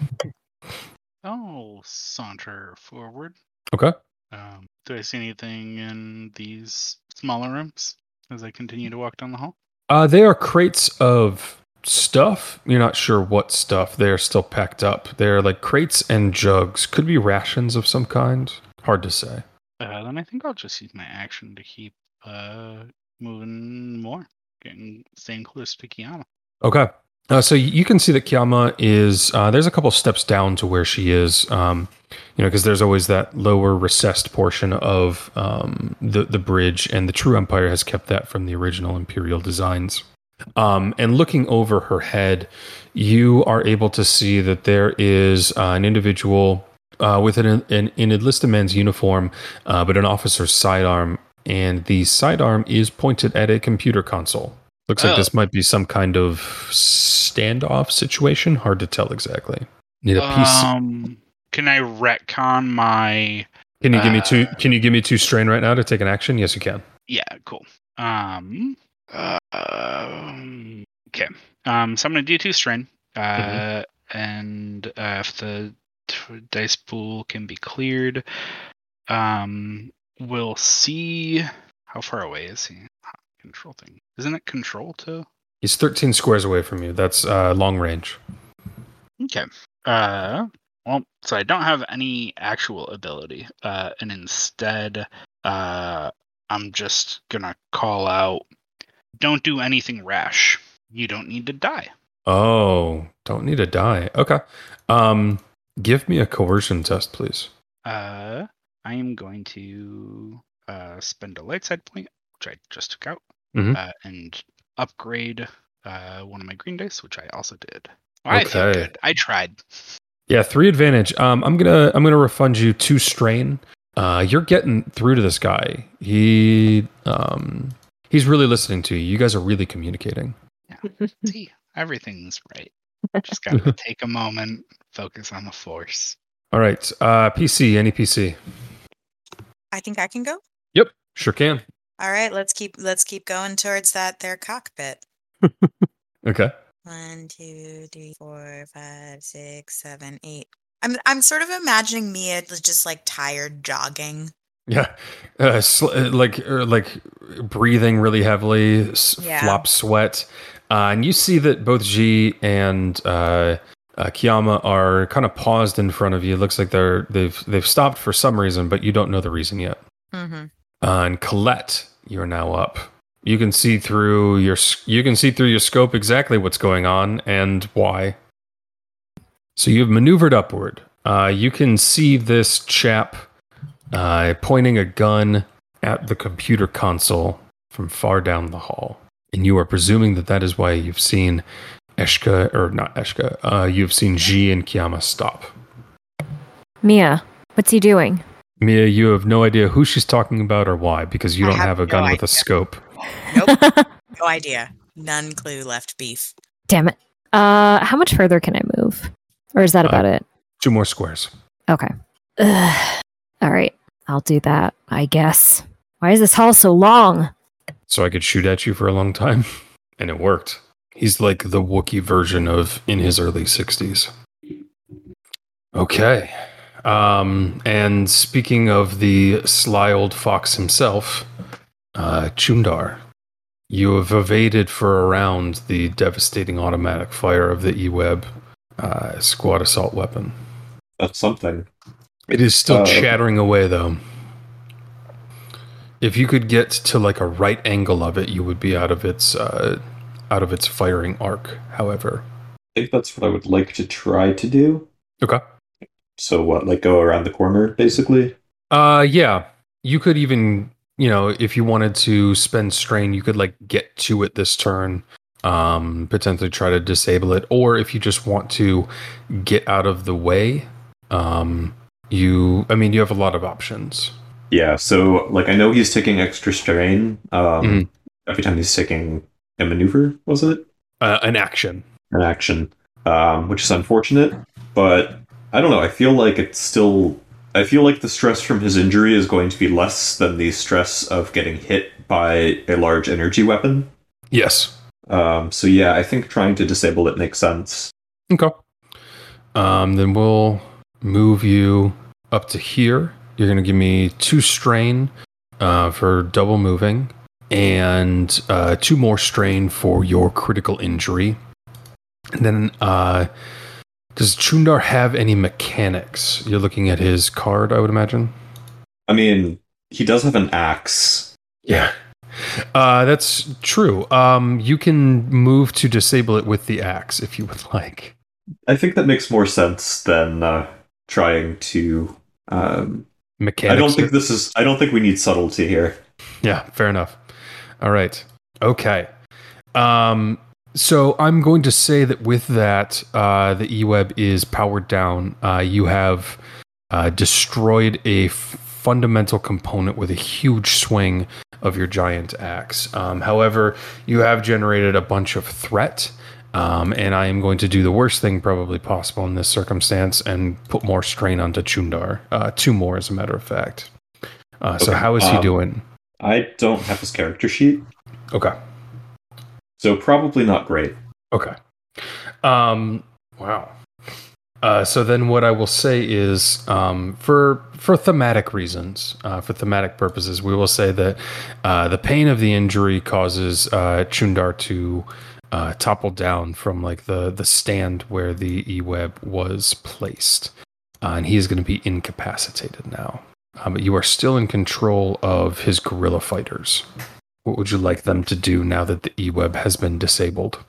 Speaker 6: Saunter forward.
Speaker 2: Okay.
Speaker 6: Um, do I see anything in these smaller rooms as I continue to walk down the hall?
Speaker 2: Uh, they are crates of stuff. You're not sure what stuff. They're still packed up. They're like crates and jugs. Could be rations of some kind. Hard to say.
Speaker 6: Uh, then I think I'll just use my action to keep uh, moving more, getting staying close to Kiana.
Speaker 2: Okay. Uh, so you can see that Kiyama is. Uh, there's a couple steps down to where she is. Um, you know, because there's always that lower recessed portion of um, the the bridge, and the True Empire has kept that from the original Imperial designs. Um, and looking over her head, you are able to see that there is uh, an individual uh, with an, an, an enlisted man's uniform, uh, but an officer's sidearm, and the sidearm is pointed at a computer console. Looks like
Speaker 6: Oh.
Speaker 2: this might be some kind of standoff situation. Hard to tell exactly. Need a piece.
Speaker 6: Um, can I retcon my?
Speaker 2: can you give me two?
Speaker 6: uh,
Speaker 2: Can you give me two strain right now to take an action? Yes, you can.
Speaker 6: Yeah, cool. Um, uh, um, okay. Um, so I'm gonna do two strain. Uh, and uh, if the t- dice pool can be cleared, um, we'll see how far away is he. Control thing, isn't it? Control to
Speaker 2: He's 13 squares away from you. That's uh, long range.
Speaker 6: Okay. Uh, well, so I don't have any actual ability, uh, and instead, uh, I'm just gonna call out, "Don't do anything rash. You don't need to die."
Speaker 2: Oh, don't need to die. Okay. Um, give me a coercion test, please.
Speaker 6: Uh, I am going to uh spend a light side point, which I just took out,
Speaker 2: Mhm.
Speaker 6: uh, and upgrade uh one of my green dice, which I also did. I feel
Speaker 2: Okay.
Speaker 6: good. I tried.
Speaker 2: Yeah, three advantage. Um, I'm gonna I'm gonna refund you two strain. Uh, you're getting through to this guy. He um he's really listening to you. You guys are really communicating. Yeah.
Speaker 6: See, everything's right. Just gotta take a moment, focus on the force.
Speaker 2: All right. Uh, PC. Any PC?
Speaker 4: I think I can go.
Speaker 2: Yep, sure can.
Speaker 4: All right, let's keep let's keep going towards that their cockpit.
Speaker 2: Okay.
Speaker 4: One, two, three, four, five, six, seven, eight. I'm I'm sort of imagining Mia just like tired jogging.
Speaker 2: Yeah, uh, sl- uh, like uh, like breathing really heavily, s-
Speaker 4: Yeah.
Speaker 2: flop sweat, uh, and you see that both G and uh, uh, Kiyama are kind of paused in front of you. It looks like they're they've they've stopped for some reason, but you don't know the reason yet.
Speaker 4: Mm-hmm.
Speaker 2: Uh, and Colette, you're now up. You can see through your you can see through your scope exactly what's going on and why. So you've maneuvered upward. Uh, you can see this chap uh, pointing a gun at the computer console from far down the hall. And you are presuming that that is why you've seen Eshka, or not Eshka, uh, you've seen G and Kiyama stop.
Speaker 1: Mia, what's he doing?
Speaker 2: Mia, you have no idea who she's talking about or why because you
Speaker 4: I
Speaker 2: don't
Speaker 4: have
Speaker 2: have a
Speaker 4: no
Speaker 2: gun with a scope.
Speaker 4: Nope. no idea. None clue left beef.
Speaker 1: Damn it. Uh, how much further can I move? Or is that
Speaker 2: Uh,
Speaker 1: about it?
Speaker 2: Two more squares.
Speaker 1: Okay. Ugh. All right. I'll do that, I guess. Why is this hall so long?
Speaker 2: So I could shoot at you for a long time. And it worked. He's like the Wookiee version of in his early 60s. Okay. Um, and speaking of the sly old fox himself, uh, Chundar, you have evaded for around the devastating automatic fire of the E-Web uh, squad assault weapon.
Speaker 5: That's something.
Speaker 2: It is still
Speaker 5: Uh,
Speaker 2: chattering away, though. If you could get to like a right angle of it, you would be out of its uh, out of its firing arc. However,
Speaker 5: I think that's what I would like to try to do.
Speaker 2: okay.
Speaker 5: So what, like go around the corner, basically?
Speaker 2: Uh, yeah, you could even you know if you wanted to spend strain, you could like get to it this turn. Um, potentially try to disable it, or if you just want to get out of the way, um, you. I mean, you have a lot of options.
Speaker 5: Yeah, so like I know he's taking extra strain um,
Speaker 2: Mhm.
Speaker 5: every time he's taking a maneuver, was it?
Speaker 2: Uh, an action.
Speaker 5: An action, um, which is unfortunate, but I don't know. I feel like it's still. I feel like the stress from his injury is going to be less than the stress of getting hit by a large energy weapon.
Speaker 2: Yes.
Speaker 5: Um, so yeah, I think trying to disable it makes sense.
Speaker 2: Okay. Um, then we'll move you up to here. You're going to give me two strain uh, for double moving and uh, two more strain for your critical injury. And then, uh, does Chundar have any mechanics? You're looking at his card, I would imagine.
Speaker 5: I mean, he does have an axe.
Speaker 2: Yeah. Uh, that's true. Um, you can move to disable it with the axe if you would like.
Speaker 5: I think that makes more sense than uh, trying to. Um,
Speaker 2: Mechanics.
Speaker 5: I don't think this is. I don't think we need subtlety here.
Speaker 2: Yeah, fair enough. All right. Okay. Um, so I'm going to say that with that, uh, the eWeb is powered down. Uh, you have uh, destroyed a f- fundamental component with a huge swing of your giant axe. Um, however, you have generated a bunch of threat. Um, and I am going to do the worst thing probably possible in this circumstance and put more strain onto Chundar. Uh, two more, as a matter of fact. Uh, so,
Speaker 5: Okay,
Speaker 2: how is he
Speaker 5: um,
Speaker 2: doing?
Speaker 5: I don't have his character sheet,
Speaker 2: Okay.
Speaker 5: So probably not great.
Speaker 2: Okay. Um. Wow. Uh, so then, what I will say is, um, for for thematic reasons, uh, for thematic purposes, we will say that uh, the pain of the injury causes uh, Chundar to uh, topple down from like the the stand where the e web was placed, uh, and he is going to be incapacitated now. But you are still in control of his guerrilla fighters. What would you like them to do now that the e web has been disabled?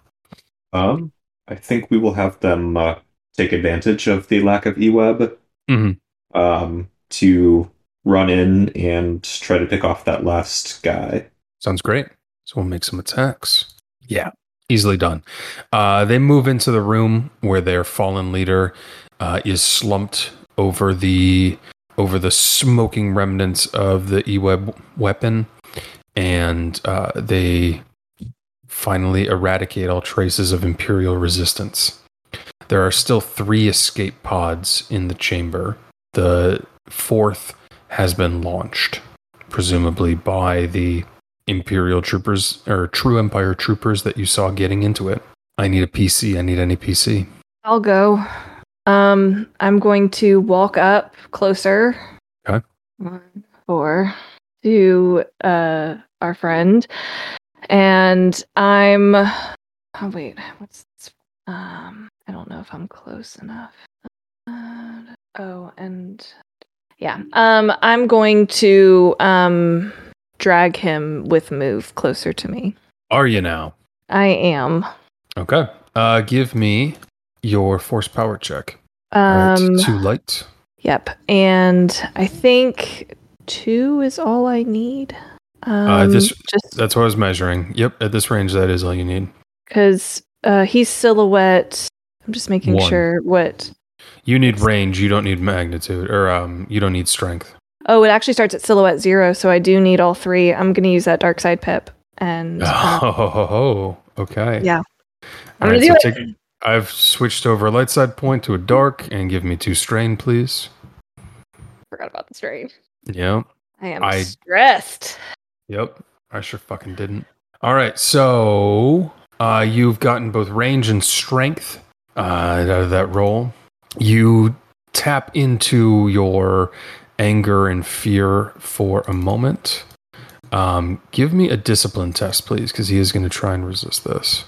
Speaker 5: Um, I think we will have them uh, take advantage of the lack of eWeb
Speaker 2: Mhm.
Speaker 5: um, to run in and try to pick off that last guy.
Speaker 2: Sounds great. So we'll make some attacks. Yeah, easily done. Uh, they move into the room where their fallen leader uh, is slumped over the over the smoking remnants of the E-web weapon, and uh, they finally eradicate all traces of Imperial resistance. There are still three escape pods in the chamber. The fourth has been launched, presumably by the Imperial troopers or True Empire troopers that you saw getting into it. I need a PC. I need any PC.
Speaker 3: I'll go. Um, I'm going to walk up closer.
Speaker 2: Okay.
Speaker 3: One, four, to uh our friend, and I'm. Oh wait, what's this? Um, I don't know if I'm close enough. Uh, oh, and yeah. Um, I'm going to um drag him with move closer to me.
Speaker 2: Are you now?
Speaker 3: I am.
Speaker 2: Okay. Uh, give me your force power check.
Speaker 3: Um.
Speaker 2: right, too light.
Speaker 3: Yep. And I think two is all I need. Um,
Speaker 2: Uh, this-
Speaker 3: just
Speaker 2: That's what I was measuring. Yep, at this range, that is all you need.
Speaker 3: because uh, he's silhouette. I'm just making
Speaker 2: One.
Speaker 3: sure what.
Speaker 2: You need range. You don't need magnitude, or um, you don't need strength.
Speaker 3: Oh, it actually starts at silhouette zero, so I do need all three. I'm going to use that dark side pip, and uh,
Speaker 2: Oh, okay.
Speaker 3: Yeah. I'm
Speaker 2: right,
Speaker 3: gonna
Speaker 2: so
Speaker 3: do
Speaker 2: take, I've switched over a light side point to a dark, and give me two strain, please.
Speaker 3: forgot about the strain.
Speaker 2: Yep.
Speaker 3: I am
Speaker 2: I-
Speaker 3: stressed.
Speaker 2: Yep. I sure fucking didn't. All right, so uh, you've gotten both range and strength uh, out of that roll. You tap into your anger and fear for a moment. Um, give me a discipline test, please, because he is going to try and resist this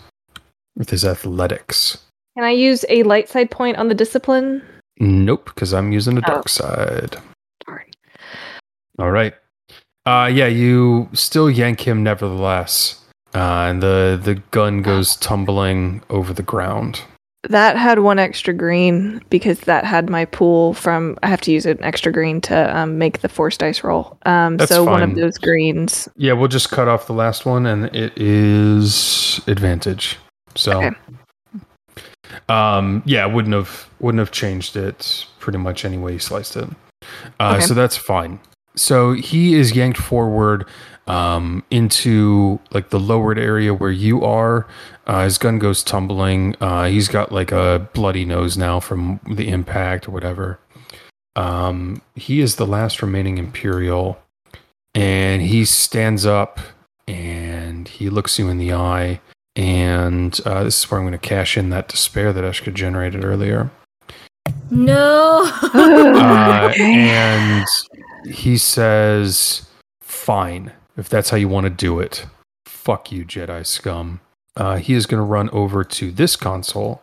Speaker 2: with his athletics.
Speaker 3: Can I use a light side point on the discipline?
Speaker 2: Nope, because I'm using a
Speaker 3: Oh.
Speaker 2: dark side. All right. Uh, yeah, you still yank him nevertheless, uh, and the the gun goes tumbling over the ground.
Speaker 3: That had one extra green because that had my pool from. I have to use an extra green to um, make the force dice roll. Um,
Speaker 2: That's
Speaker 3: so one of those greens.
Speaker 2: Yeah, we'll just cut off the last one, and it is advantage. So,
Speaker 3: Okay.
Speaker 2: um, yeah, wouldn't have wouldn't have changed it pretty much any way you sliced it. Uh,
Speaker 3: Okay.
Speaker 2: So that's fine. So he is yanked forward um, into like the lowered area where you are. Uh, his gun goes tumbling. Uh, he's got like a bloody nose now from the impact or whatever. Um, he is the last remaining Imperial, and he stands up and he looks you in the eye. And uh, this is where I'm going to cash in that despair that Eshka generated earlier.
Speaker 1: No.
Speaker 2: Uh, and he says, "Fine, if that's how you want to do it. Fuck you, Jedi scum." Uh, he is going to run over to this console.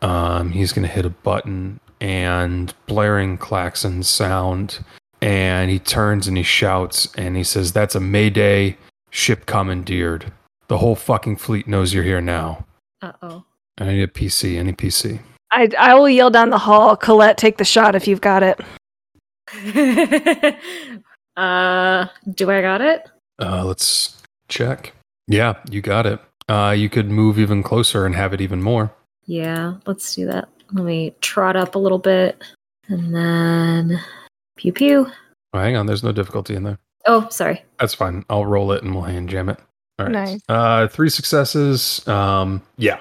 Speaker 2: Um, he's going to hit a button, and blaring klaxon sound. And he turns and he shouts and he says, "That's a Mayday ship commandeered. The whole fucking fleet knows you're here now."
Speaker 1: uh oh.
Speaker 2: I need a PC. Any PC?
Speaker 3: I I will yell down the hall. Colette, take the shot if you've got it.
Speaker 1: uh, do I got it?
Speaker 2: Uh, let's check. Yeah, you got it. Uh, you could move even closer and have it even more.
Speaker 1: Yeah, let's do that. Let me trot up a little bit, and then pew pew.
Speaker 2: Oh, hang on, there's no difficulty in there.
Speaker 1: Oh, sorry.
Speaker 2: That's fine. I'll roll it and we'll hand jam it. All right.
Speaker 3: Nice.
Speaker 2: Uh, three successes. Um, yeah.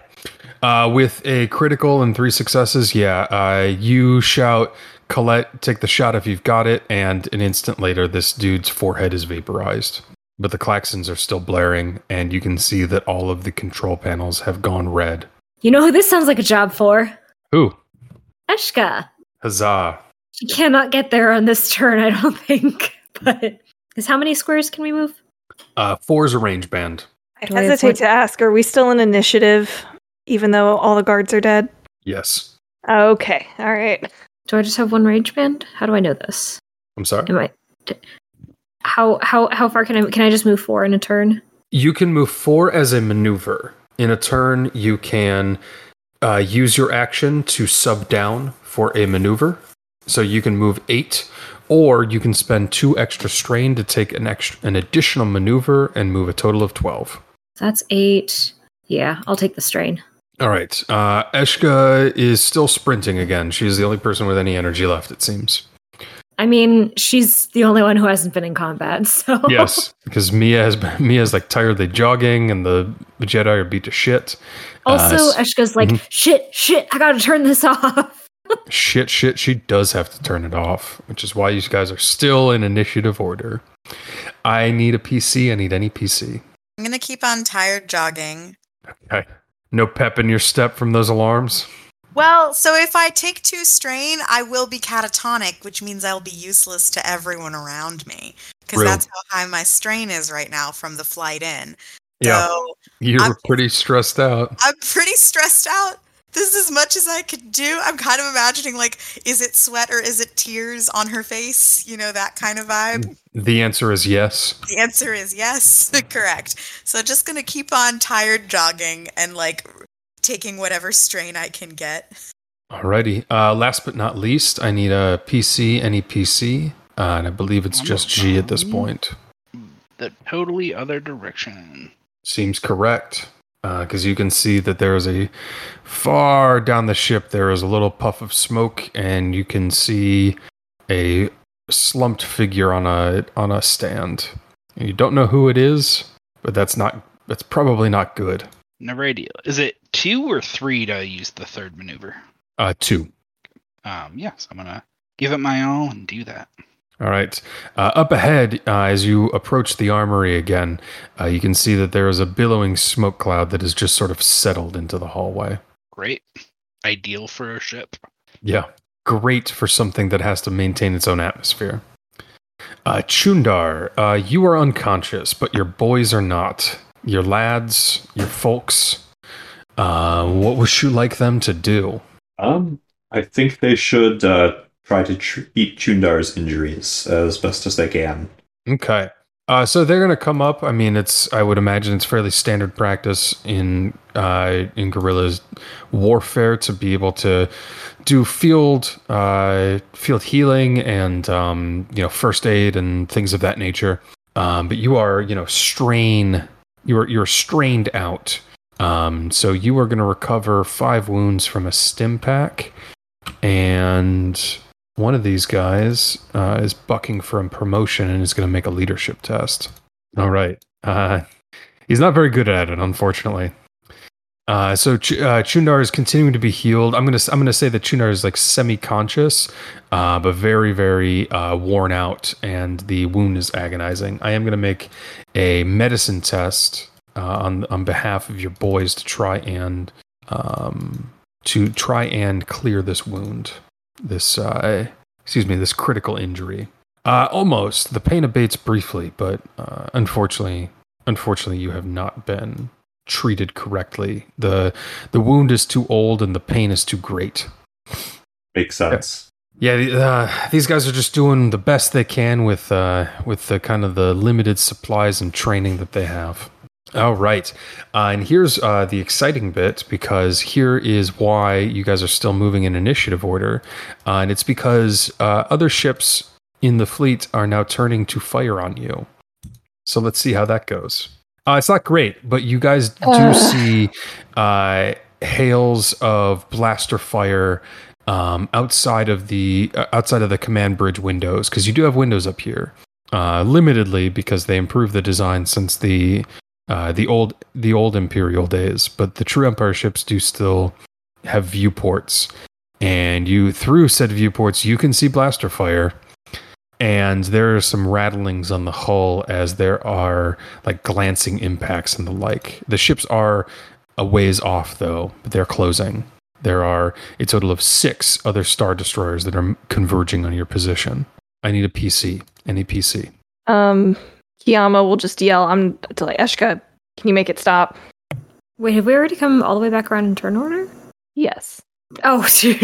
Speaker 2: Uh, with a critical and three successes, yeah. Uh, you shout, Colette, take the shot if you've got it, and an instant later, this dude's forehead is vaporized. But the klaxons are still blaring, and you can see that all of the control panels have gone red.
Speaker 1: You know who this sounds like a job for?
Speaker 2: Who?
Speaker 1: Eshka.
Speaker 2: huzzah!
Speaker 1: She cannot get there on this turn, I don't think. But is how many squares can we move?
Speaker 2: Uh, four is a range band.
Speaker 3: I
Speaker 1: Do I
Speaker 3: hesitate
Speaker 1: one-
Speaker 3: to ask. Are we still in initiative, even though all the guards are dead?
Speaker 2: Yes.
Speaker 3: Okay. All right.
Speaker 1: Do I just have one range band? How do I know this?
Speaker 2: I'm sorry.
Speaker 1: Am I? How how how far can I can I just move four in a turn?
Speaker 2: You can move four as a maneuver. In a turn, you can uh, use your action to sub down for a maneuver. So you can move eight, or you can spend two extra strain to take an extra, an additional maneuver and move a total of twelve.
Speaker 1: That's eight. Yeah, I'll take the strain.
Speaker 2: All right. Uh, Eshka is still sprinting again. She's the only person with any energy left, it seems.
Speaker 1: I mean, she's the only one who hasn't been in combat, so
Speaker 2: Yes, because Mia has been, Mia's like tiredly jogging, and the Jedi are beat to shit.
Speaker 1: Also,
Speaker 2: Uh,
Speaker 1: Eshka's like,
Speaker 2: mhm.
Speaker 1: shit, shit, I gotta turn this off.
Speaker 2: shit, shit, she does have to turn it off, which is why you guys are still in initiative order. I need a PC. I need any PC.
Speaker 4: I'm gonna keep on tired jogging.
Speaker 2: Okay. No pep in your step from those alarms.
Speaker 4: Well, so if I take two strain, I will be catatonic, which means I'll be useless to everyone around me. Because that's how high my strain is right now from the flight in.
Speaker 2: Yeah,
Speaker 4: So
Speaker 2: you
Speaker 4: I'm-
Speaker 2: pretty stressed out.
Speaker 4: I'm pretty stressed out. This is as much as I could do. I'm kind of imagining like, is it sweat or is it tears on her face? You know, that kind of vibe.
Speaker 2: The answer is yes.
Speaker 4: The answer is yes. Correct. So just gonna keep on tired jogging and like taking whatever strain I can get.
Speaker 2: Alrighty. Uh, last but not least, I need a PC. Any PC. uh, and I believe it's just G at this point.
Speaker 6: The totally other direction.
Speaker 2: Seems correct. Because you can see that there is a far down the ship, there is a little puff of smoke, and you can see a slumped figure on a on a stand. And you don't know who it is, but that's not that's probably not good.
Speaker 6: Never ideal. Is it two or three to use the third maneuver?
Speaker 2: Uh, two.
Speaker 6: Um, yes, I'm gonna give it my all and do that.
Speaker 2: All right. Uh, up ahead, uh, as you approach the armory again, uh, you can see that there is a billowing smoke cloud that has just sort of settled into the hallway.
Speaker 6: Great. Ideal for a ship.
Speaker 2: Yeah. Great for something that has to maintain its own atmosphere. Uh, Chundar, uh, you are unconscious, but your boys are not. Your lads, your folks. Uh, what would you like them to do?
Speaker 5: Um, I think they should uh, try to treat Chundar's injuries as best as they can.
Speaker 2: Okay. Uh, so they're going to come up. I mean, it's I would imagine it's fairly standard practice in uh, in guerrillas warfare to be able to do field uh, field healing and um, you know first aid and things of that nature. Um, but you are you know strain you're you're strained out. Um, so you are going to recover five wounds from a stim pack, and one of these guys uh, is bucking for a promotion and is going to make a leadership test. All right. Uh, he's not very good at it, unfortunately. Uh, so Ch- uh, Chundar is continuing to be healed. I'm gonna I'm gonna say that Chundar is like semi-conscious, uh, but very very uh, worn out, and the wound is agonizing. I am gonna make a medicine test on on behalf of your boys to try and um, to try and clear this wound this uh, excuse me this critical injury. Uh, almost the pain abates briefly, but uh, unfortunately, unfortunately, you have not been treated correctly. the The wound is too old, and the pain is too great.
Speaker 5: Makes sense.
Speaker 2: Yeah, uh, these guys are just doing the best they can with uh, with the kind of the limited supplies and training that they have. All right. Uh, and here's uh, the exciting bit because here is why you guys are still moving in initiative order. Uh, and it's because uh, other ships in the fleet are now turning to fire on you. So let's see how that goes. Uh, it's not great, but you guys do see uh, hails of blaster fire um, outside of the outside of the command bridge windows because you do have windows up here. Uh, limitedly because they improved the design since the uh, the old the old Imperial days, but the true Empire ships do still have viewports, and you through said viewports you can see blaster fire, and there are some rattlings on the hull as there are like glancing impacts and the like. The ships are a ways off though, but they're closing. There are a total of six other star destroyers that are converging on your position. I need a PC. Any PC?
Speaker 3: Um, Kiyama will just yell, I'm to like, Eshka, can you make it stop?
Speaker 1: Wait, have we already come all the way back around in turn order?
Speaker 3: Yes.
Speaker 1: Oh, dude.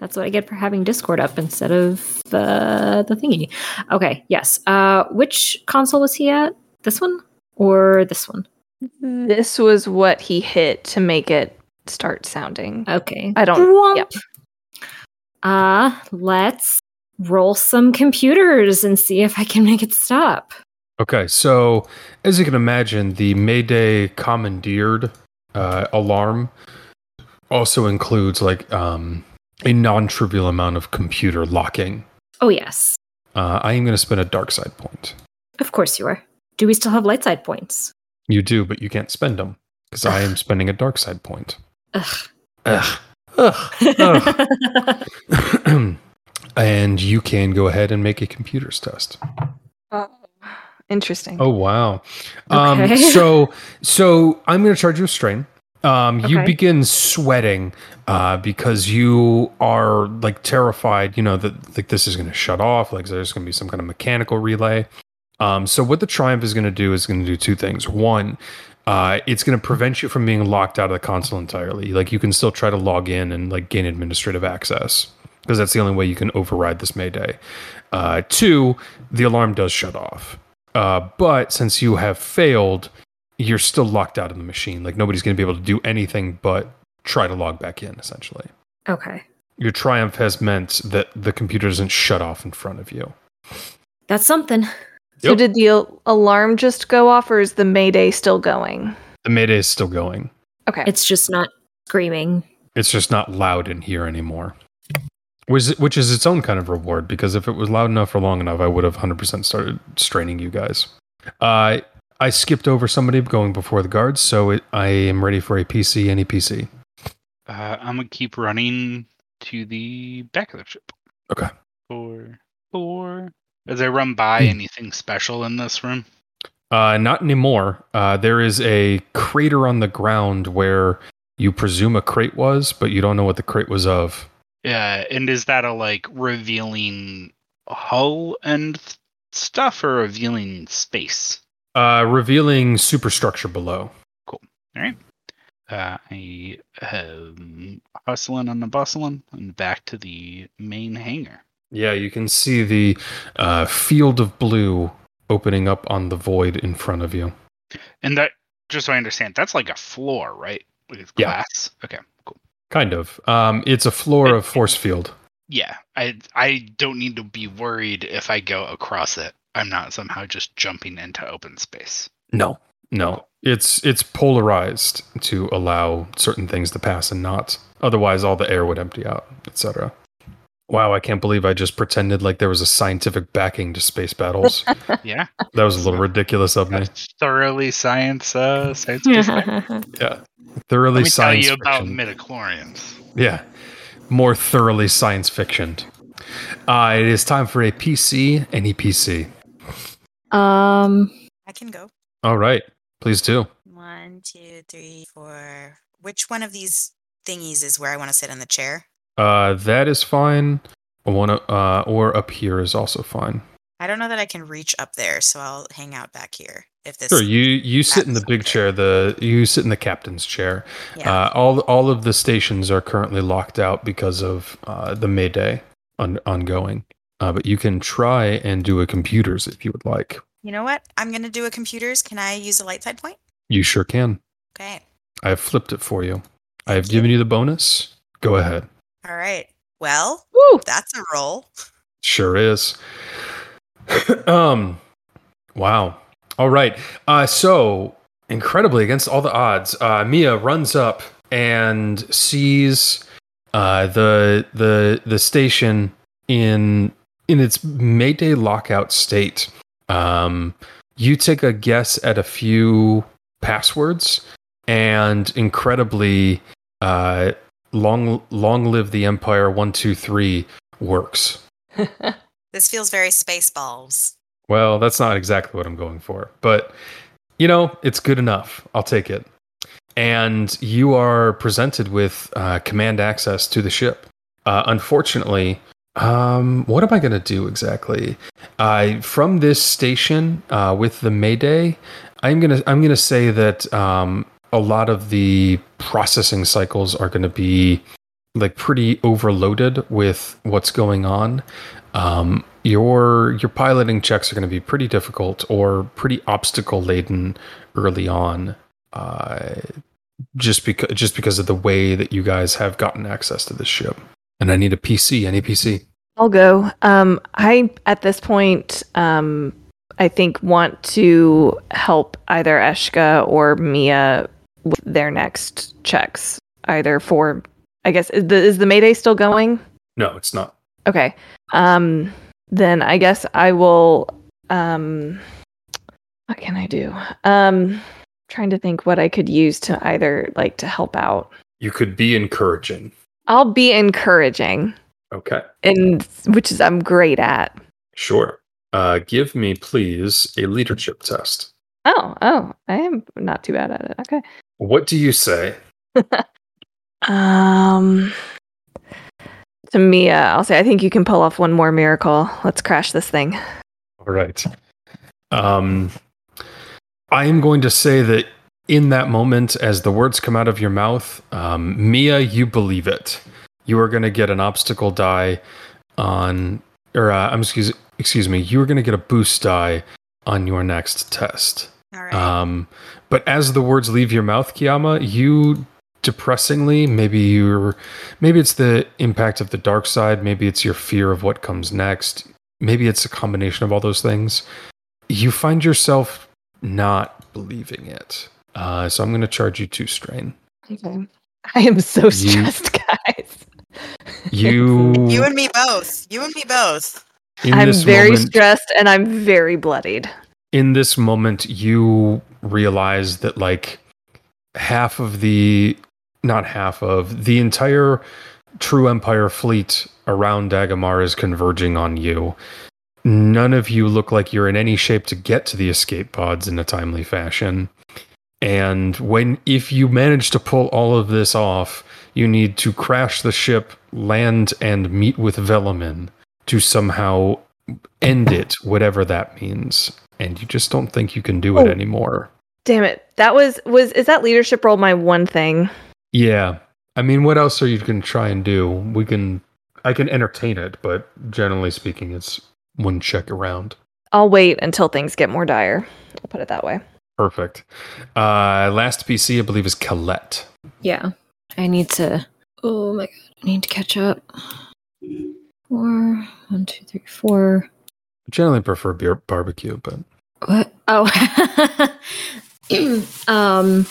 Speaker 1: that's what I get for having Discord up instead of uh, the thingy. Okay, yes. Uh, which console was he at? This one or this one?
Speaker 3: This was what he hit to make it start sounding.
Speaker 1: Okay.
Speaker 3: I don't.
Speaker 1: Womp.
Speaker 3: Yep.
Speaker 1: Uh, let's roll some computers and see if I can make it stop.
Speaker 2: Okay, so as you can imagine, the Mayday commandeered uh, alarm also includes like um, a non-trivial amount of computer locking.
Speaker 1: Oh yes,
Speaker 2: Uh, I am going to spend a dark side point.
Speaker 1: of course you are. Do we still have light side points?
Speaker 2: You do, but you can't spend them because I am spending a dark side point.
Speaker 1: Ugh.
Speaker 2: Ugh. Ugh. Ugh. and you can go ahead and make a computers test.
Speaker 3: Interesting.
Speaker 2: Oh wow. Um,
Speaker 1: Okay.
Speaker 2: so so I'm going to charge you a strain. Um, you
Speaker 1: Okay.
Speaker 2: begin sweating uh, because you are like terrified. You know that like this is going to shut off. Like there's going to be some kind of mechanical relay. Um, so what the Triumph is going to do is going to do two things. One, uh, it's going to prevent you from being locked out of the console entirely. Like you can still try to log in and like gain administrative access because that's the only way you can override this Mayday. Uh, two, the alarm does shut off. Uh, but since you have failed, you're still locked out of the machine. Like nobody's going to be able to do anything but try to log back in, essentially.
Speaker 1: okay.
Speaker 2: your triumph has meant that the computer doesn't shut off in front of you.
Speaker 1: That's something.
Speaker 3: So did the al- alarm just go off, or is the Mayday still going?
Speaker 2: The mayday is still going.
Speaker 3: Okay.
Speaker 1: It's just not screaming.
Speaker 2: It's just not loud in here anymore. Which, which is its own kind of reward because if it was loud enough for long enough, I would have 100% started straining you guys. Uh, I skipped over somebody going before the guards, so it, I am ready for a PC, any PC.
Speaker 6: Uh, I'm gonna keep running to the back of the ship.
Speaker 2: Okay.
Speaker 6: Four, four. As I run by,
Speaker 2: Hmm.
Speaker 6: anything special in this room?
Speaker 2: Uh, not anymore. Uh, there is a crater on the ground where you presume a crate was, but you don't know what the crate was of.
Speaker 6: Yeah, and is that a like revealing hull and th- stuff, or revealing space?
Speaker 2: Uh, revealing superstructure below. Cool.
Speaker 6: All right. Uh, I am hustling and bustling and back to the main hangar.
Speaker 2: Yeah, you can see the uh, field of blue opening up on the void in front of you.
Speaker 6: And that, just so I understand, that's like a floor, right? With it's
Speaker 2: Yeah.
Speaker 6: glass. Okay, cool.
Speaker 2: Kind of. Um, it's a floor of force field.
Speaker 6: Yeah, I I don't need to be worried if I go across it. I'm not somehow just jumping into open space.
Speaker 2: No, no. It's it's polarized to allow certain things to pass and not. Otherwise, all the air would empty out, etc. Wow, I can't believe I just pretended like there was a scientific backing to space battles.
Speaker 6: Yeah,
Speaker 2: that was a little ridiculous of me.
Speaker 6: that's thoroughly science uh, science based.
Speaker 2: Yeah, thoroughly
Speaker 6: Let me tell
Speaker 2: science
Speaker 6: you about
Speaker 2: fiction.
Speaker 6: midichlorians.
Speaker 2: Yeah, more thoroughly science fiction. Uh, it is time for a PC and EPC.
Speaker 1: Um,
Speaker 4: I can go.
Speaker 2: All right, please do.
Speaker 4: One, two, three, four. Which one of these thingies is where I want to sit in the chair?
Speaker 2: Uh, that is fine. I One, uh, or up here is also fine.
Speaker 4: I don't know that I can reach up there, so I'll hang out back here. If this,
Speaker 2: Sure, you you sit in the big chair. The you sit in the captain's chair.
Speaker 4: yeah,
Speaker 2: Uh, all all of the stations are currently locked out because of uh, the Mayday on, ongoing. Uh, but you can try and do a computers if you would like.
Speaker 4: you know what? I'm gonna do a computers. Can I use a light side point?
Speaker 2: You sure can.
Speaker 4: Okay.
Speaker 2: I have flipped it for you. I have
Speaker 4: you.
Speaker 2: given you the bonus. Go ahead.
Speaker 4: All right. Well,
Speaker 3: Woo!
Speaker 4: that's a roll.
Speaker 2: Sure is. um, wow. All right. Uh, so incredibly against all the odds, uh, Mia runs up and sees uh, the the the station in in its Mayday lockout state. Um, you take a guess at a few passwords, and incredibly, uh, long long live the Empire one two three works.
Speaker 4: This feels very Spaceballs.
Speaker 2: Well, that's not exactly what I'm going for, but you know, it's good enough. I'll take it. And you are presented with uh, command access to the ship. Uh, unfortunately, um, what am I going to do exactly? Uh, from this station uh, with the Mayday, I'm gonna I'm gonna say that um, a lot of the processing cycles are going to be like pretty overloaded with what's going on. Um, your your piloting checks are going to be pretty difficult or pretty obstacle laden early on, uh, just because just because of the way that you guys have gotten access to this ship. And I need a PC, any PC.
Speaker 3: I'll go. Um, I at this point, um, I think want to help either Eshka or Mia with their next checks. Either for, I guess, is the is the Mayday still going?
Speaker 2: No, it's not.
Speaker 3: Okay. Um, then I guess I will. Um, what can I do? Um, trying to think what I could use to either like to help out.
Speaker 2: You could be encouraging.
Speaker 3: I'll be encouraging,
Speaker 2: Okay,
Speaker 3: and which is I'm great at.
Speaker 2: sure. Uh, give me, please, a leadership test.
Speaker 3: Oh, oh, I am not too bad at it. Okay.
Speaker 2: What do you say?
Speaker 3: Um, to Mia, I'll say I think you can pull off one more miracle. Let's crash this thing.
Speaker 2: All right. Um, I am going to say that in that moment, as the words come out of your mouth, um, Mia, you believe it. You are going to get an obstacle die on, or uh, I'm excuse excuse me. You are going to get a boost die on your next test.
Speaker 4: All right.
Speaker 2: Um, but as the words leave your mouth, Kiyama, you depressingly. Maybe you're maybe it's the impact of the dark side, maybe it's your fear of what comes next. Maybe it's a combination of all those things. You find yourself not believing it. Uh, so I'm going to charge you two strain.
Speaker 3: Okay. I am so
Speaker 2: You-
Speaker 3: stressed, guys.
Speaker 2: You
Speaker 4: You and me both. You and me both.
Speaker 2: in
Speaker 3: I'm very
Speaker 2: moment-
Speaker 3: stressed and I'm very bloodied.
Speaker 2: in this moment you realize that like half of the not half of the entire true empire fleet around dagamar is converging on you none of you look like you're in any shape to get to the escape pods in a timely fashion and when if you manage to pull all of this off you need to crash the ship land and meet with velamin to somehow end it whatever that means and you just don't think you can do it
Speaker 3: Oh.
Speaker 2: anymore
Speaker 3: Damn it. That was was is that leadership role my one thing?
Speaker 2: Yeah i mean what else are you going to try and do we can i can entertain it but generally speaking it's one check around
Speaker 3: I'll wait until things get more dire. I'll put it that way.
Speaker 2: perfect uh last pc i believe is colette
Speaker 1: Yeah. I need to. Oh my god. I need to catch up. Four. One, two, three, four.
Speaker 2: I generally prefer beer barbecue but
Speaker 1: What? Oh. um.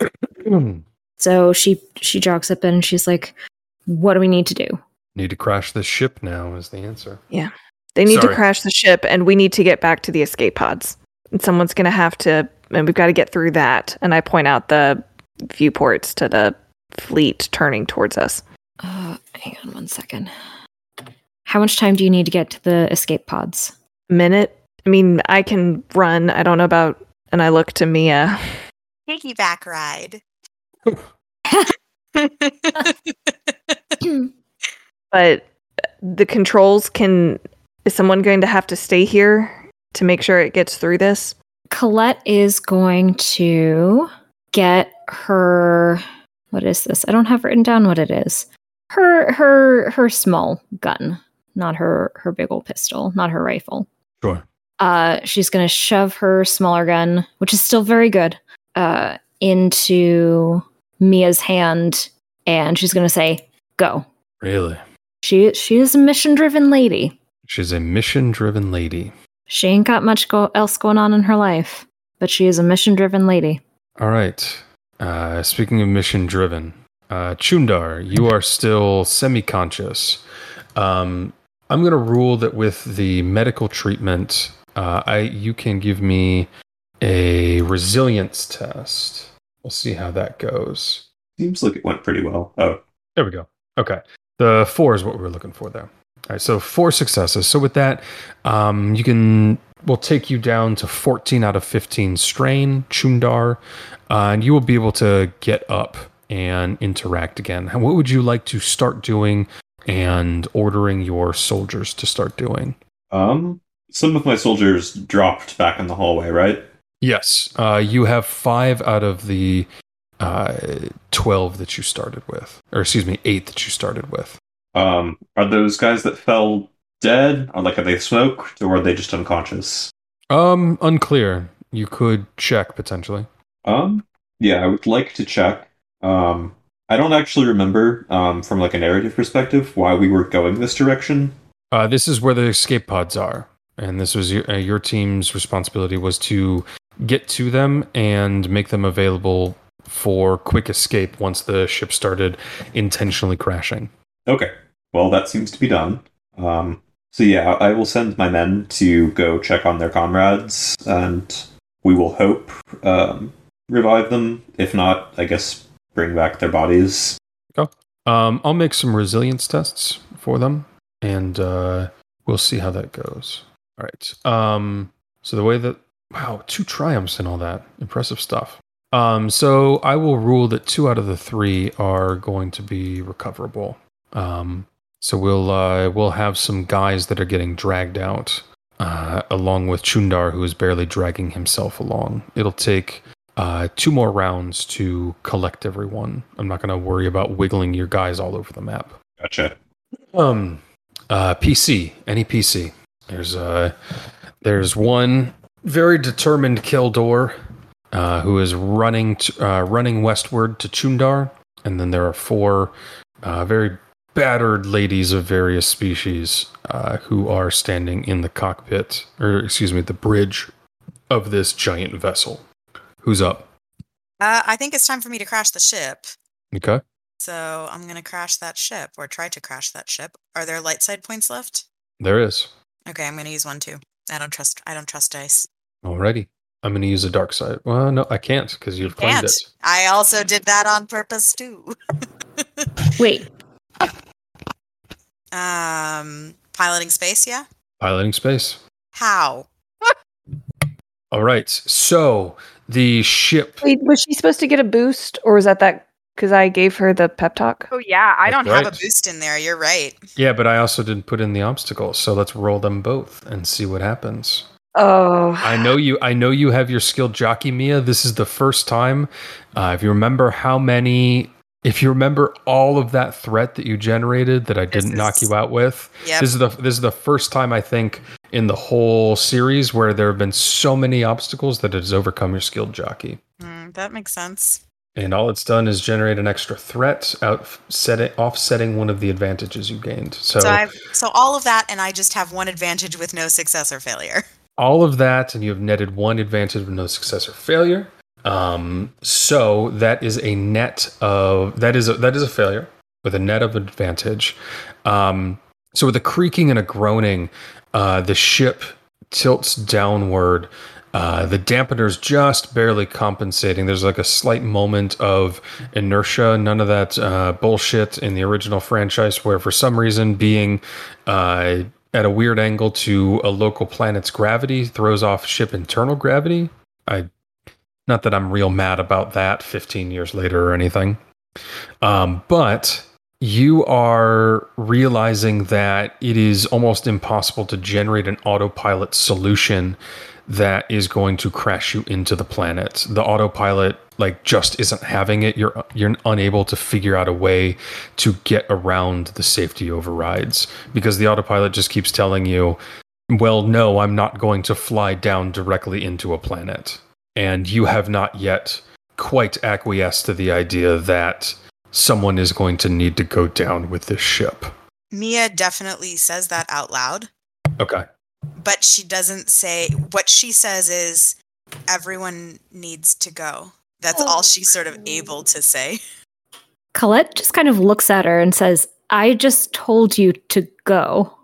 Speaker 1: So she she jogs up and she's like, "What do we need to do?"
Speaker 2: need to crash this ship now is the answer Yeah,
Speaker 3: They need
Speaker 2: Sorry.
Speaker 3: to crash the ship and we need to get back to the escape pods. And someone's going to have to and we've got to get through that. And I point out the viewports to the fleet turning towards us.
Speaker 1: Uh, hang on one second. How much time do you need to get to the escape pods?
Speaker 3: A minute. I mean, I can run. I don't know about and I look to Mia.
Speaker 4: Piggyback ride.
Speaker 3: But the controls can is someone going to have to stay here to make sure it gets through this?
Speaker 1: Colette is going to get her what is this? I don't have written down what it is. Her her her small gun, not her her big old pistol, not her rifle.
Speaker 2: sure
Speaker 1: Uh she's going to shove her smaller gun, which is still very good, uh into Mia's hand and she's going to say, "Go."
Speaker 2: really
Speaker 1: She she is a mission-driven lady.
Speaker 2: she's a mission driven lady
Speaker 1: She ain't got much go- else going on in her life, but she is a mission-driven lady.
Speaker 2: All right. Uh, speaking of mission driven, uh, Chundar, you are still semi conscious. Um, I'm going to rule that with the medical treatment, uh, I you can give me a resilience test. We'll see how that goes.
Speaker 5: Seems like it went pretty well. Oh,
Speaker 2: There we go. Okay. The four is what we were looking for there. All right. So four successes. So with that, um, you can, we'll take you down to 14 out of 15 strain, Chundar, uh, and you will be able to get up and interact again. What would you like to start doing and ordering your soldiers to start doing?
Speaker 5: um, some of my soldiers dropped back in the hallway, right?
Speaker 2: Yes. Uh, you have five out of the uh, 12 that you started with, or excuse me, eight that you started with.
Speaker 5: Um, are those guys that fell dead? Or like, are they smoked, or are they just unconscious?
Speaker 2: Um, unclear. You could check potentially.
Speaker 5: Um, yeah, I would like to check. Um, I don't actually remember, um, from like a narrative perspective, why we were going this direction.
Speaker 2: Uh, this is where the escape pods are, and this was your, uh, your team's responsibility was to get to them and make them available for quick escape once the ship started intentionally crashing.
Speaker 5: Okay, well, that seems to be done. Um, so yeah, I will send my men to go check on their comrades, and we will hope um, revive them. If not, I guess bring back their bodies.
Speaker 2: Um, I'll make some resilience tests for them, and uh, we'll see how that goes. All right. Um, so the way that wow, two triumphs and all that impressive stuff. Um, so I will rule that two out of the three are going to be recoverable. Um, so we'll uh, we'll have some guys that are getting dragged out, uh, along with Chundar, who is barely dragging himself along. It'll take uh, two more rounds to collect everyone. I'm not going to worry about wiggling your guys all over the map.
Speaker 5: Gotcha.
Speaker 2: Um, uh, PC, any PC. There's uh, there's one very determined Kel Dor, uh, who is running t- uh, running westward to Chundar. and then there are four uh, very battered ladies of various species uh, who are standing in the cockpit, or excuse me, the bridge of this giant vessel. Who's up?
Speaker 4: Uh, I think it's time for me to crash the ship.
Speaker 2: Okay.
Speaker 4: So I'm gonna crash that ship, or try to crash that ship. Are there light side points left?
Speaker 2: There is.
Speaker 4: Okay, I'm gonna use one too. I don't trust. I don't trust dice.
Speaker 2: Alrighty. I'm going to use a dark side. Well, no, I can't because you've claimed
Speaker 4: Can't.
Speaker 2: it.
Speaker 4: I also did that on purpose too.
Speaker 1: Wait,
Speaker 4: um, piloting space, yeah.
Speaker 2: Piloting space.
Speaker 4: How?
Speaker 2: All right. So the ship.
Speaker 3: Wait, was she supposed to get a boost, or was that that because I gave her the pep talk?
Speaker 4: Oh yeah, I
Speaker 2: That's
Speaker 4: don't have a boost in there. You're right.
Speaker 2: Yeah, but I also didn't put in the obstacles. So let's roll them both and see what happens.
Speaker 3: Oh,
Speaker 2: I know you. I know you have your skilled jockey, Mia. This is the first time. Uh, if you remember how many, if you remember all of that threat that you generated that I didn't knock you out with,
Speaker 4: Yep.
Speaker 2: this is the this is the first time I think in the whole series where there have been so many obstacles that it has overcome your skilled jockey.
Speaker 4: Hmm, that makes sense.
Speaker 2: And all it's done is generate an extra threat, out offsetting one of the advantages you gained. So,
Speaker 4: So so all of that, and I just have one advantage with no success or failure.
Speaker 2: all of that, and you have netted one advantage with no success or failure. Um, so that is a net of that is a, that is a failure with a net of advantage. Um, so with a creaking and a groaning, uh, the ship tilts downward. Uh, the dampener's just barely compensating. There's like a slight moment of inertia. None of that uh, bullshit in the original franchise, where for some reason being uh, at a weird angle to a local planet's gravity throws off ship internal gravity. I, not that I'm real mad about that 15 years later or anything, um, but you are realizing that it is almost impossible to generate an autopilot solution that is going to crash you into the planet. The autopilot like just isn't having it. You're you're unable to figure out a way to get around the safety overrides because the autopilot just keeps telling you, "Well, no, I'm not going to fly down directly into a planet." And you have not yet quite acquiesced to the idea that someone is going to need to go down with this ship.
Speaker 4: Mia definitely says that out loud,
Speaker 2: Okay.
Speaker 4: but she doesn't say what she says is everyone needs to go. That's oh, all she's sort of able to say.
Speaker 1: Colette just kind of looks at her and says, I just told you to go.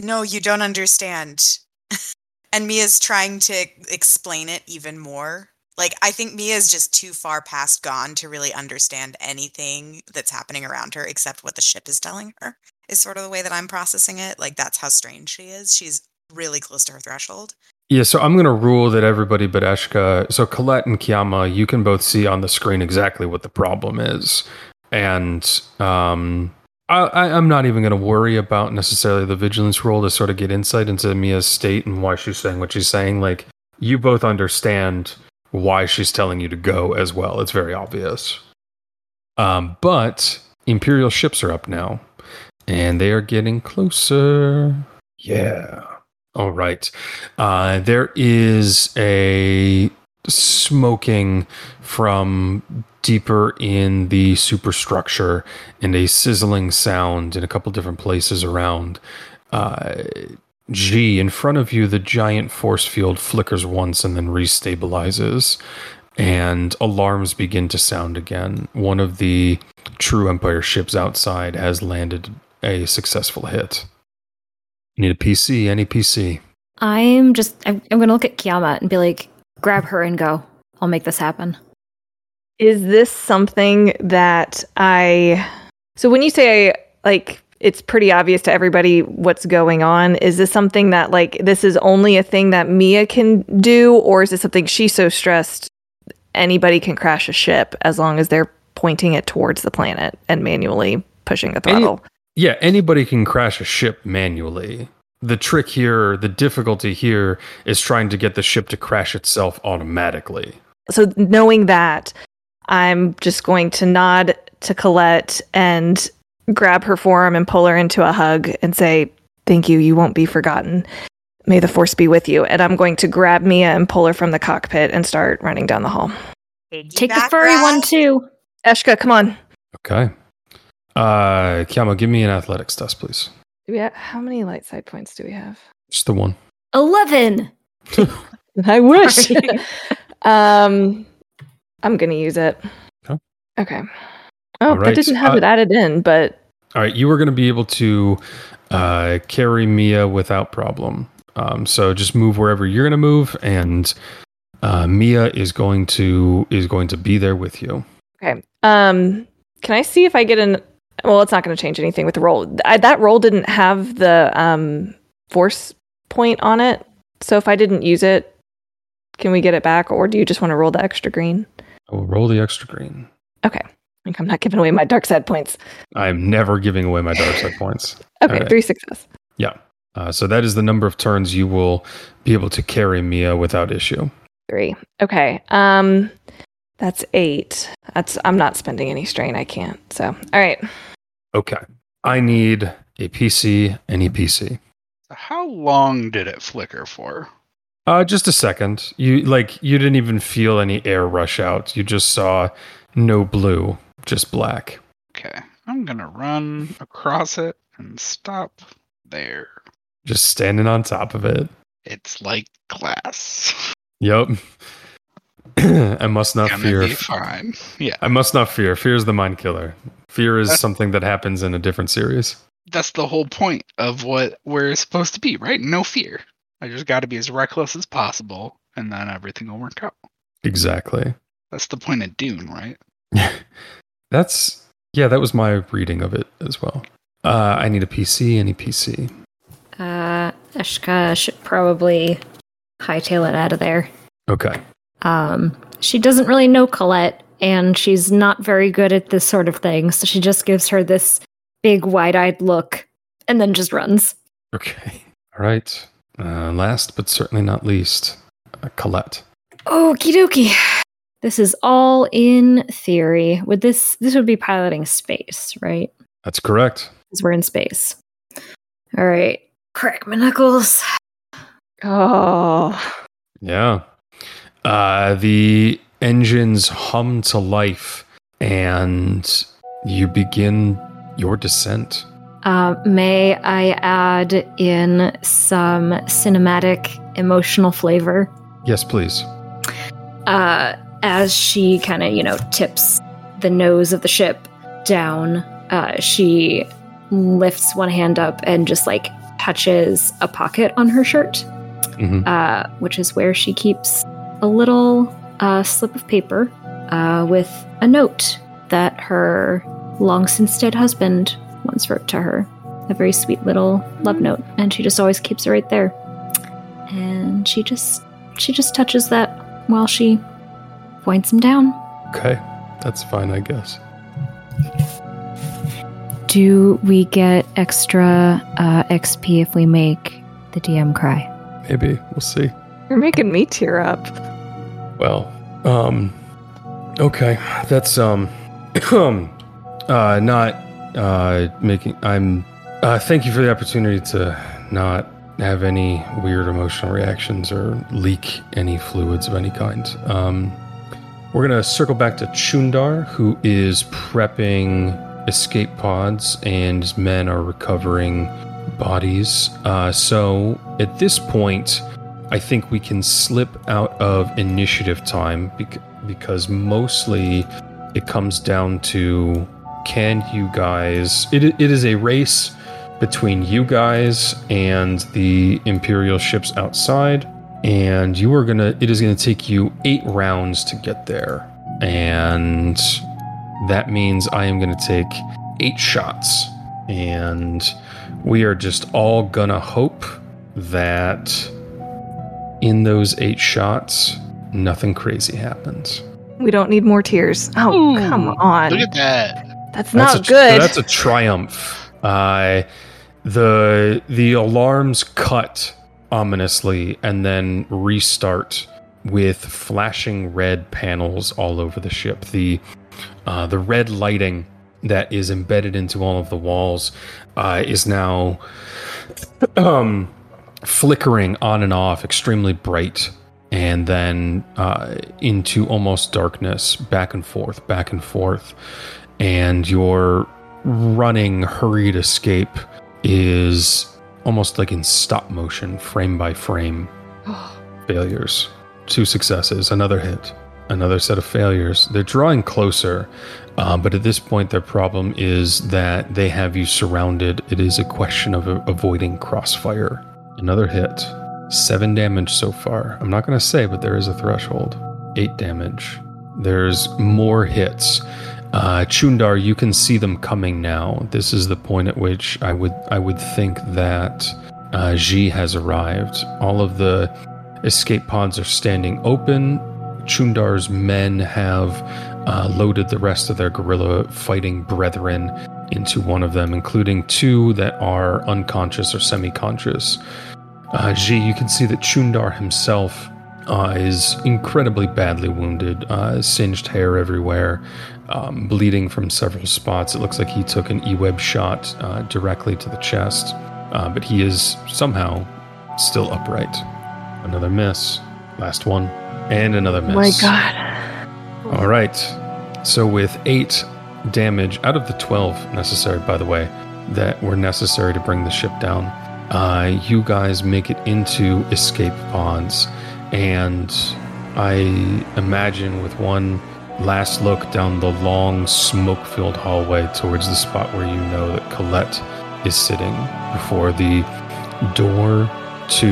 Speaker 4: No, you don't understand. and Mia's trying to explain it even more. Like, I think Mia's just too far past gone to really understand anything that's happening around her except what the ship is telling her, is sort of the way that I'm processing it. Like, that's how strange she is. She's really close to her threshold.
Speaker 2: Yeah, so I'm going to rule that everybody but Eshka, so Colette and Kiyama, you can both see on the screen exactly what the problem is. And um, I, I'm not even going to worry about necessarily the vigilance roll to sort of get insight into Mia's state and why she's saying what she's saying. Like, you both understand why she's telling you to go as well. It's very obvious. Um, but Imperial ships are up now, and they are getting closer. Yeah. All right. Uh, there is a smoking from deeper in the superstructure and a sizzling sound in a couple different places around. Uh, G, in front of you, the giant force field flickers once and then restabilizes, and alarms begin to sound again. One of the True Empire ships outside has landed a successful hit. Need a PC, any PC.
Speaker 1: I'm just, I'm, I'm going to look at Kiyama and be like, grab her and go. I'll make this happen.
Speaker 3: Is this something that I. So when you say, like, it's pretty obvious to everybody what's going on, is this something that, like, this is only a thing that Mia can do? Or is this something she's so stressed anybody can crash a ship as long as they're pointing it towards the planet and manually pushing the
Speaker 2: Any-
Speaker 3: throttle?
Speaker 2: Yeah, anybody can crash a ship manually. The trick here, the difficulty here, is trying to get the ship to crash itself automatically.
Speaker 3: so knowing that i'm just going to nod to colette and grab her forearm and pull her into a hug and say thank you you won't be forgotten may the force be with you and i'm going to grab mia and pull her from the cockpit and start running down the hall
Speaker 1: Take the furry one too.
Speaker 3: eshka come on
Speaker 2: Okay. Uh, Kiyama, give me an athletics test, please.
Speaker 3: Do we have, how many light side points do we have?
Speaker 2: Just the one.
Speaker 1: 11.
Speaker 3: I wish. Um, I'm gonna use it.
Speaker 2: Okay.
Speaker 3: Okay. Oh,
Speaker 2: All
Speaker 3: I didn't have
Speaker 2: uh,
Speaker 3: it added in, but
Speaker 2: All right, you are going to be able to uh, carry Mia without problem. Um, so just move wherever you're going to move, and uh, Mia is going to is going to be there with you.
Speaker 3: okay. Um, can I see if I get an? Well, it's not going to change anything with the roll. I, that roll didn't have the um force point on it, so if I didn't use it, can we get it back, or do you just want to roll the extra green?
Speaker 2: I will roll the extra green.
Speaker 3: Okay. Like I'm not giving away my dark side points.
Speaker 2: I'm never giving away my dark side points.
Speaker 3: Okay,
Speaker 2: Alright.
Speaker 3: three success.
Speaker 2: Yeah. Uh, so that is the number of turns you will be able to carry Mia without issue.
Speaker 3: Three. Okay. Um, that's eight. That's I'm not spending any strain. I can't. So, all right.
Speaker 2: Okay. I need a PC and EPC.
Speaker 6: How long did it flicker for?
Speaker 2: Uh, just a second. You like you didn't even feel any air rush out. You just saw no blue, just black.
Speaker 6: Okay, I'm gonna run across it and stop there.
Speaker 2: Just standing on top of it.
Speaker 6: It's like glass.
Speaker 2: Yep. I must not
Speaker 6: Gonna
Speaker 2: fear.
Speaker 6: be fine. Yeah,
Speaker 2: I must not fear. Fear is the mind killer. Fear is
Speaker 6: That's-
Speaker 2: something that happens in a different series.
Speaker 6: that's the whole point of what we're supposed to be, right? No fear. I just got to be as reckless as possible, and then everything will work out.
Speaker 2: Exactly.
Speaker 6: That's the point of Dune, right?
Speaker 2: That's yeah. That was my reading of it as well. Uh, I need a PC. Any PC?
Speaker 1: Uh, Eshka should probably hightail it out of there.
Speaker 2: Okay.
Speaker 1: Um, she doesn't really know Colette, and she's not very good at this sort of thing, so she just gives her this big, wide eyed look and then just runs.
Speaker 2: Okay. All right. Uh, last but certainly not least, uh, Colette.
Speaker 1: Okie dokie. This is all in theory. Would this this would be piloting space, right?
Speaker 2: That's correct.
Speaker 1: Because we're in space. All right. Crack my knuckles.
Speaker 3: Oh,
Speaker 2: Yeah. Uh, the engines hum to life, and you begin your descent.
Speaker 1: Uh, may I add in some cinematic emotional flavor?
Speaker 2: Yes, please.
Speaker 1: uh, as she kind of, you know, tips the nose of the ship down, uh, she lifts one hand up and just like touches a pocket on her shirt,
Speaker 2: Mhm.
Speaker 1: uh, which is where she keeps a little uh, slip of paper uh, with a note that her long since dead husband once wrote to her. A very sweet little love note, and she just always keeps it right there. And she just she just touches that while she points him down.
Speaker 2: Okay. That's fine, I guess.
Speaker 1: Do we get extra uh, XP if we make the DM cry?
Speaker 2: Maybe. We'll see.
Speaker 3: you're making me tear up.
Speaker 2: Well, um, okay. That's, um, uh, not, uh, making, I'm, uh, thank you for the opportunity to not have any weird emotional reactions or leak any fluids of any kind. Um, we're gonna circle back to Chundar, who is prepping escape pods, and men are recovering bodies. Uh, so at this point, I think we can slip out of initiative time bec- because mostly it comes down to can you guys. It, it is a race between you guys and the Imperial ships outside, and you are gonna. It is gonna take you eight rounds to get there, and that means I am gonna take eight shots, and we are just all gonna hope that in those eight shots, nothing crazy happens.
Speaker 3: We don't need more tears. Oh,
Speaker 6: Ooh,
Speaker 3: come on.
Speaker 6: Look at that.
Speaker 3: That's
Speaker 2: That's
Speaker 3: not
Speaker 2: a,
Speaker 3: good.
Speaker 2: That's a triumph. Uh, the the alarms cut ominously and then restart with flashing red panels all over the ship. The uh, the red lighting that is embedded into all of the walls uh, is now um, flickering on and off, extremely bright, and then uh, into almost darkness, back and forth, back and forth. and your running, hurried escape is almost like in stop motion, frame by frame. failures, two successes, another hit, another set of failures. They're drawing closer, uh, but at this point, their problem is that they have you surrounded. It is a question of a- avoiding crossfire. Another hit, seven damage so far. I'm not going to say, but there is a threshold. Eight damage. There's more hits. Uh, Chundar, you can see them coming now. This is the point at which I would I would think that uh, G has arrived. All of the escape pods are standing open. Chundar's men have uh, loaded the rest of their guerrilla fighting brethren into one of them, including two that are unconscious or semi-conscious. Uh, G, you can see that Chundar himself uh, is incredibly badly wounded, uh, singed hair everywhere, um, bleeding from several spots. It looks like he took an E-web shot uh, directly to the chest, uh, but he is somehow still upright. Another miss. Last one. And another miss.
Speaker 3: Oh my god.
Speaker 2: All right. So with eight damage out of the 12 necessary, by the way, that were necessary to bring the ship down, uh, you guys make it into escape pods. And I imagine with one last look down the long smoke filled hallway towards the spot where you know that Colette is sitting before the door to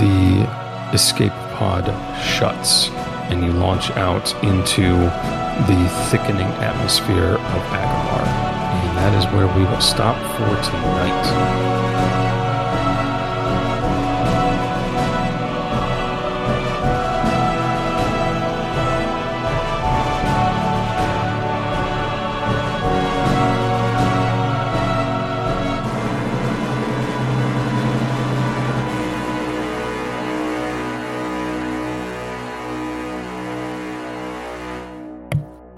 Speaker 2: the escape pod shuts and you launch out into the thickening atmosphere of Agamar. And that is where we will stop for tonight.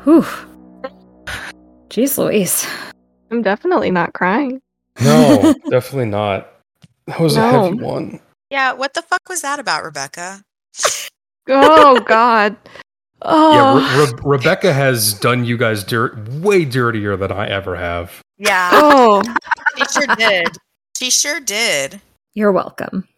Speaker 1: Whew. Jeez Louise.
Speaker 3: I'm definitely not crying.
Speaker 2: No, definitely not. That was a
Speaker 3: No.
Speaker 2: heavy one.
Speaker 4: Yeah, what the fuck was that about, Rebecca?
Speaker 3: Oh god. Oh.
Speaker 2: Yeah, Re- Re- Rebecca has done you guys dirt way dirtier than I ever have.
Speaker 4: Yeah,
Speaker 3: oh.
Speaker 4: she sure did. She sure did.
Speaker 1: You're welcome.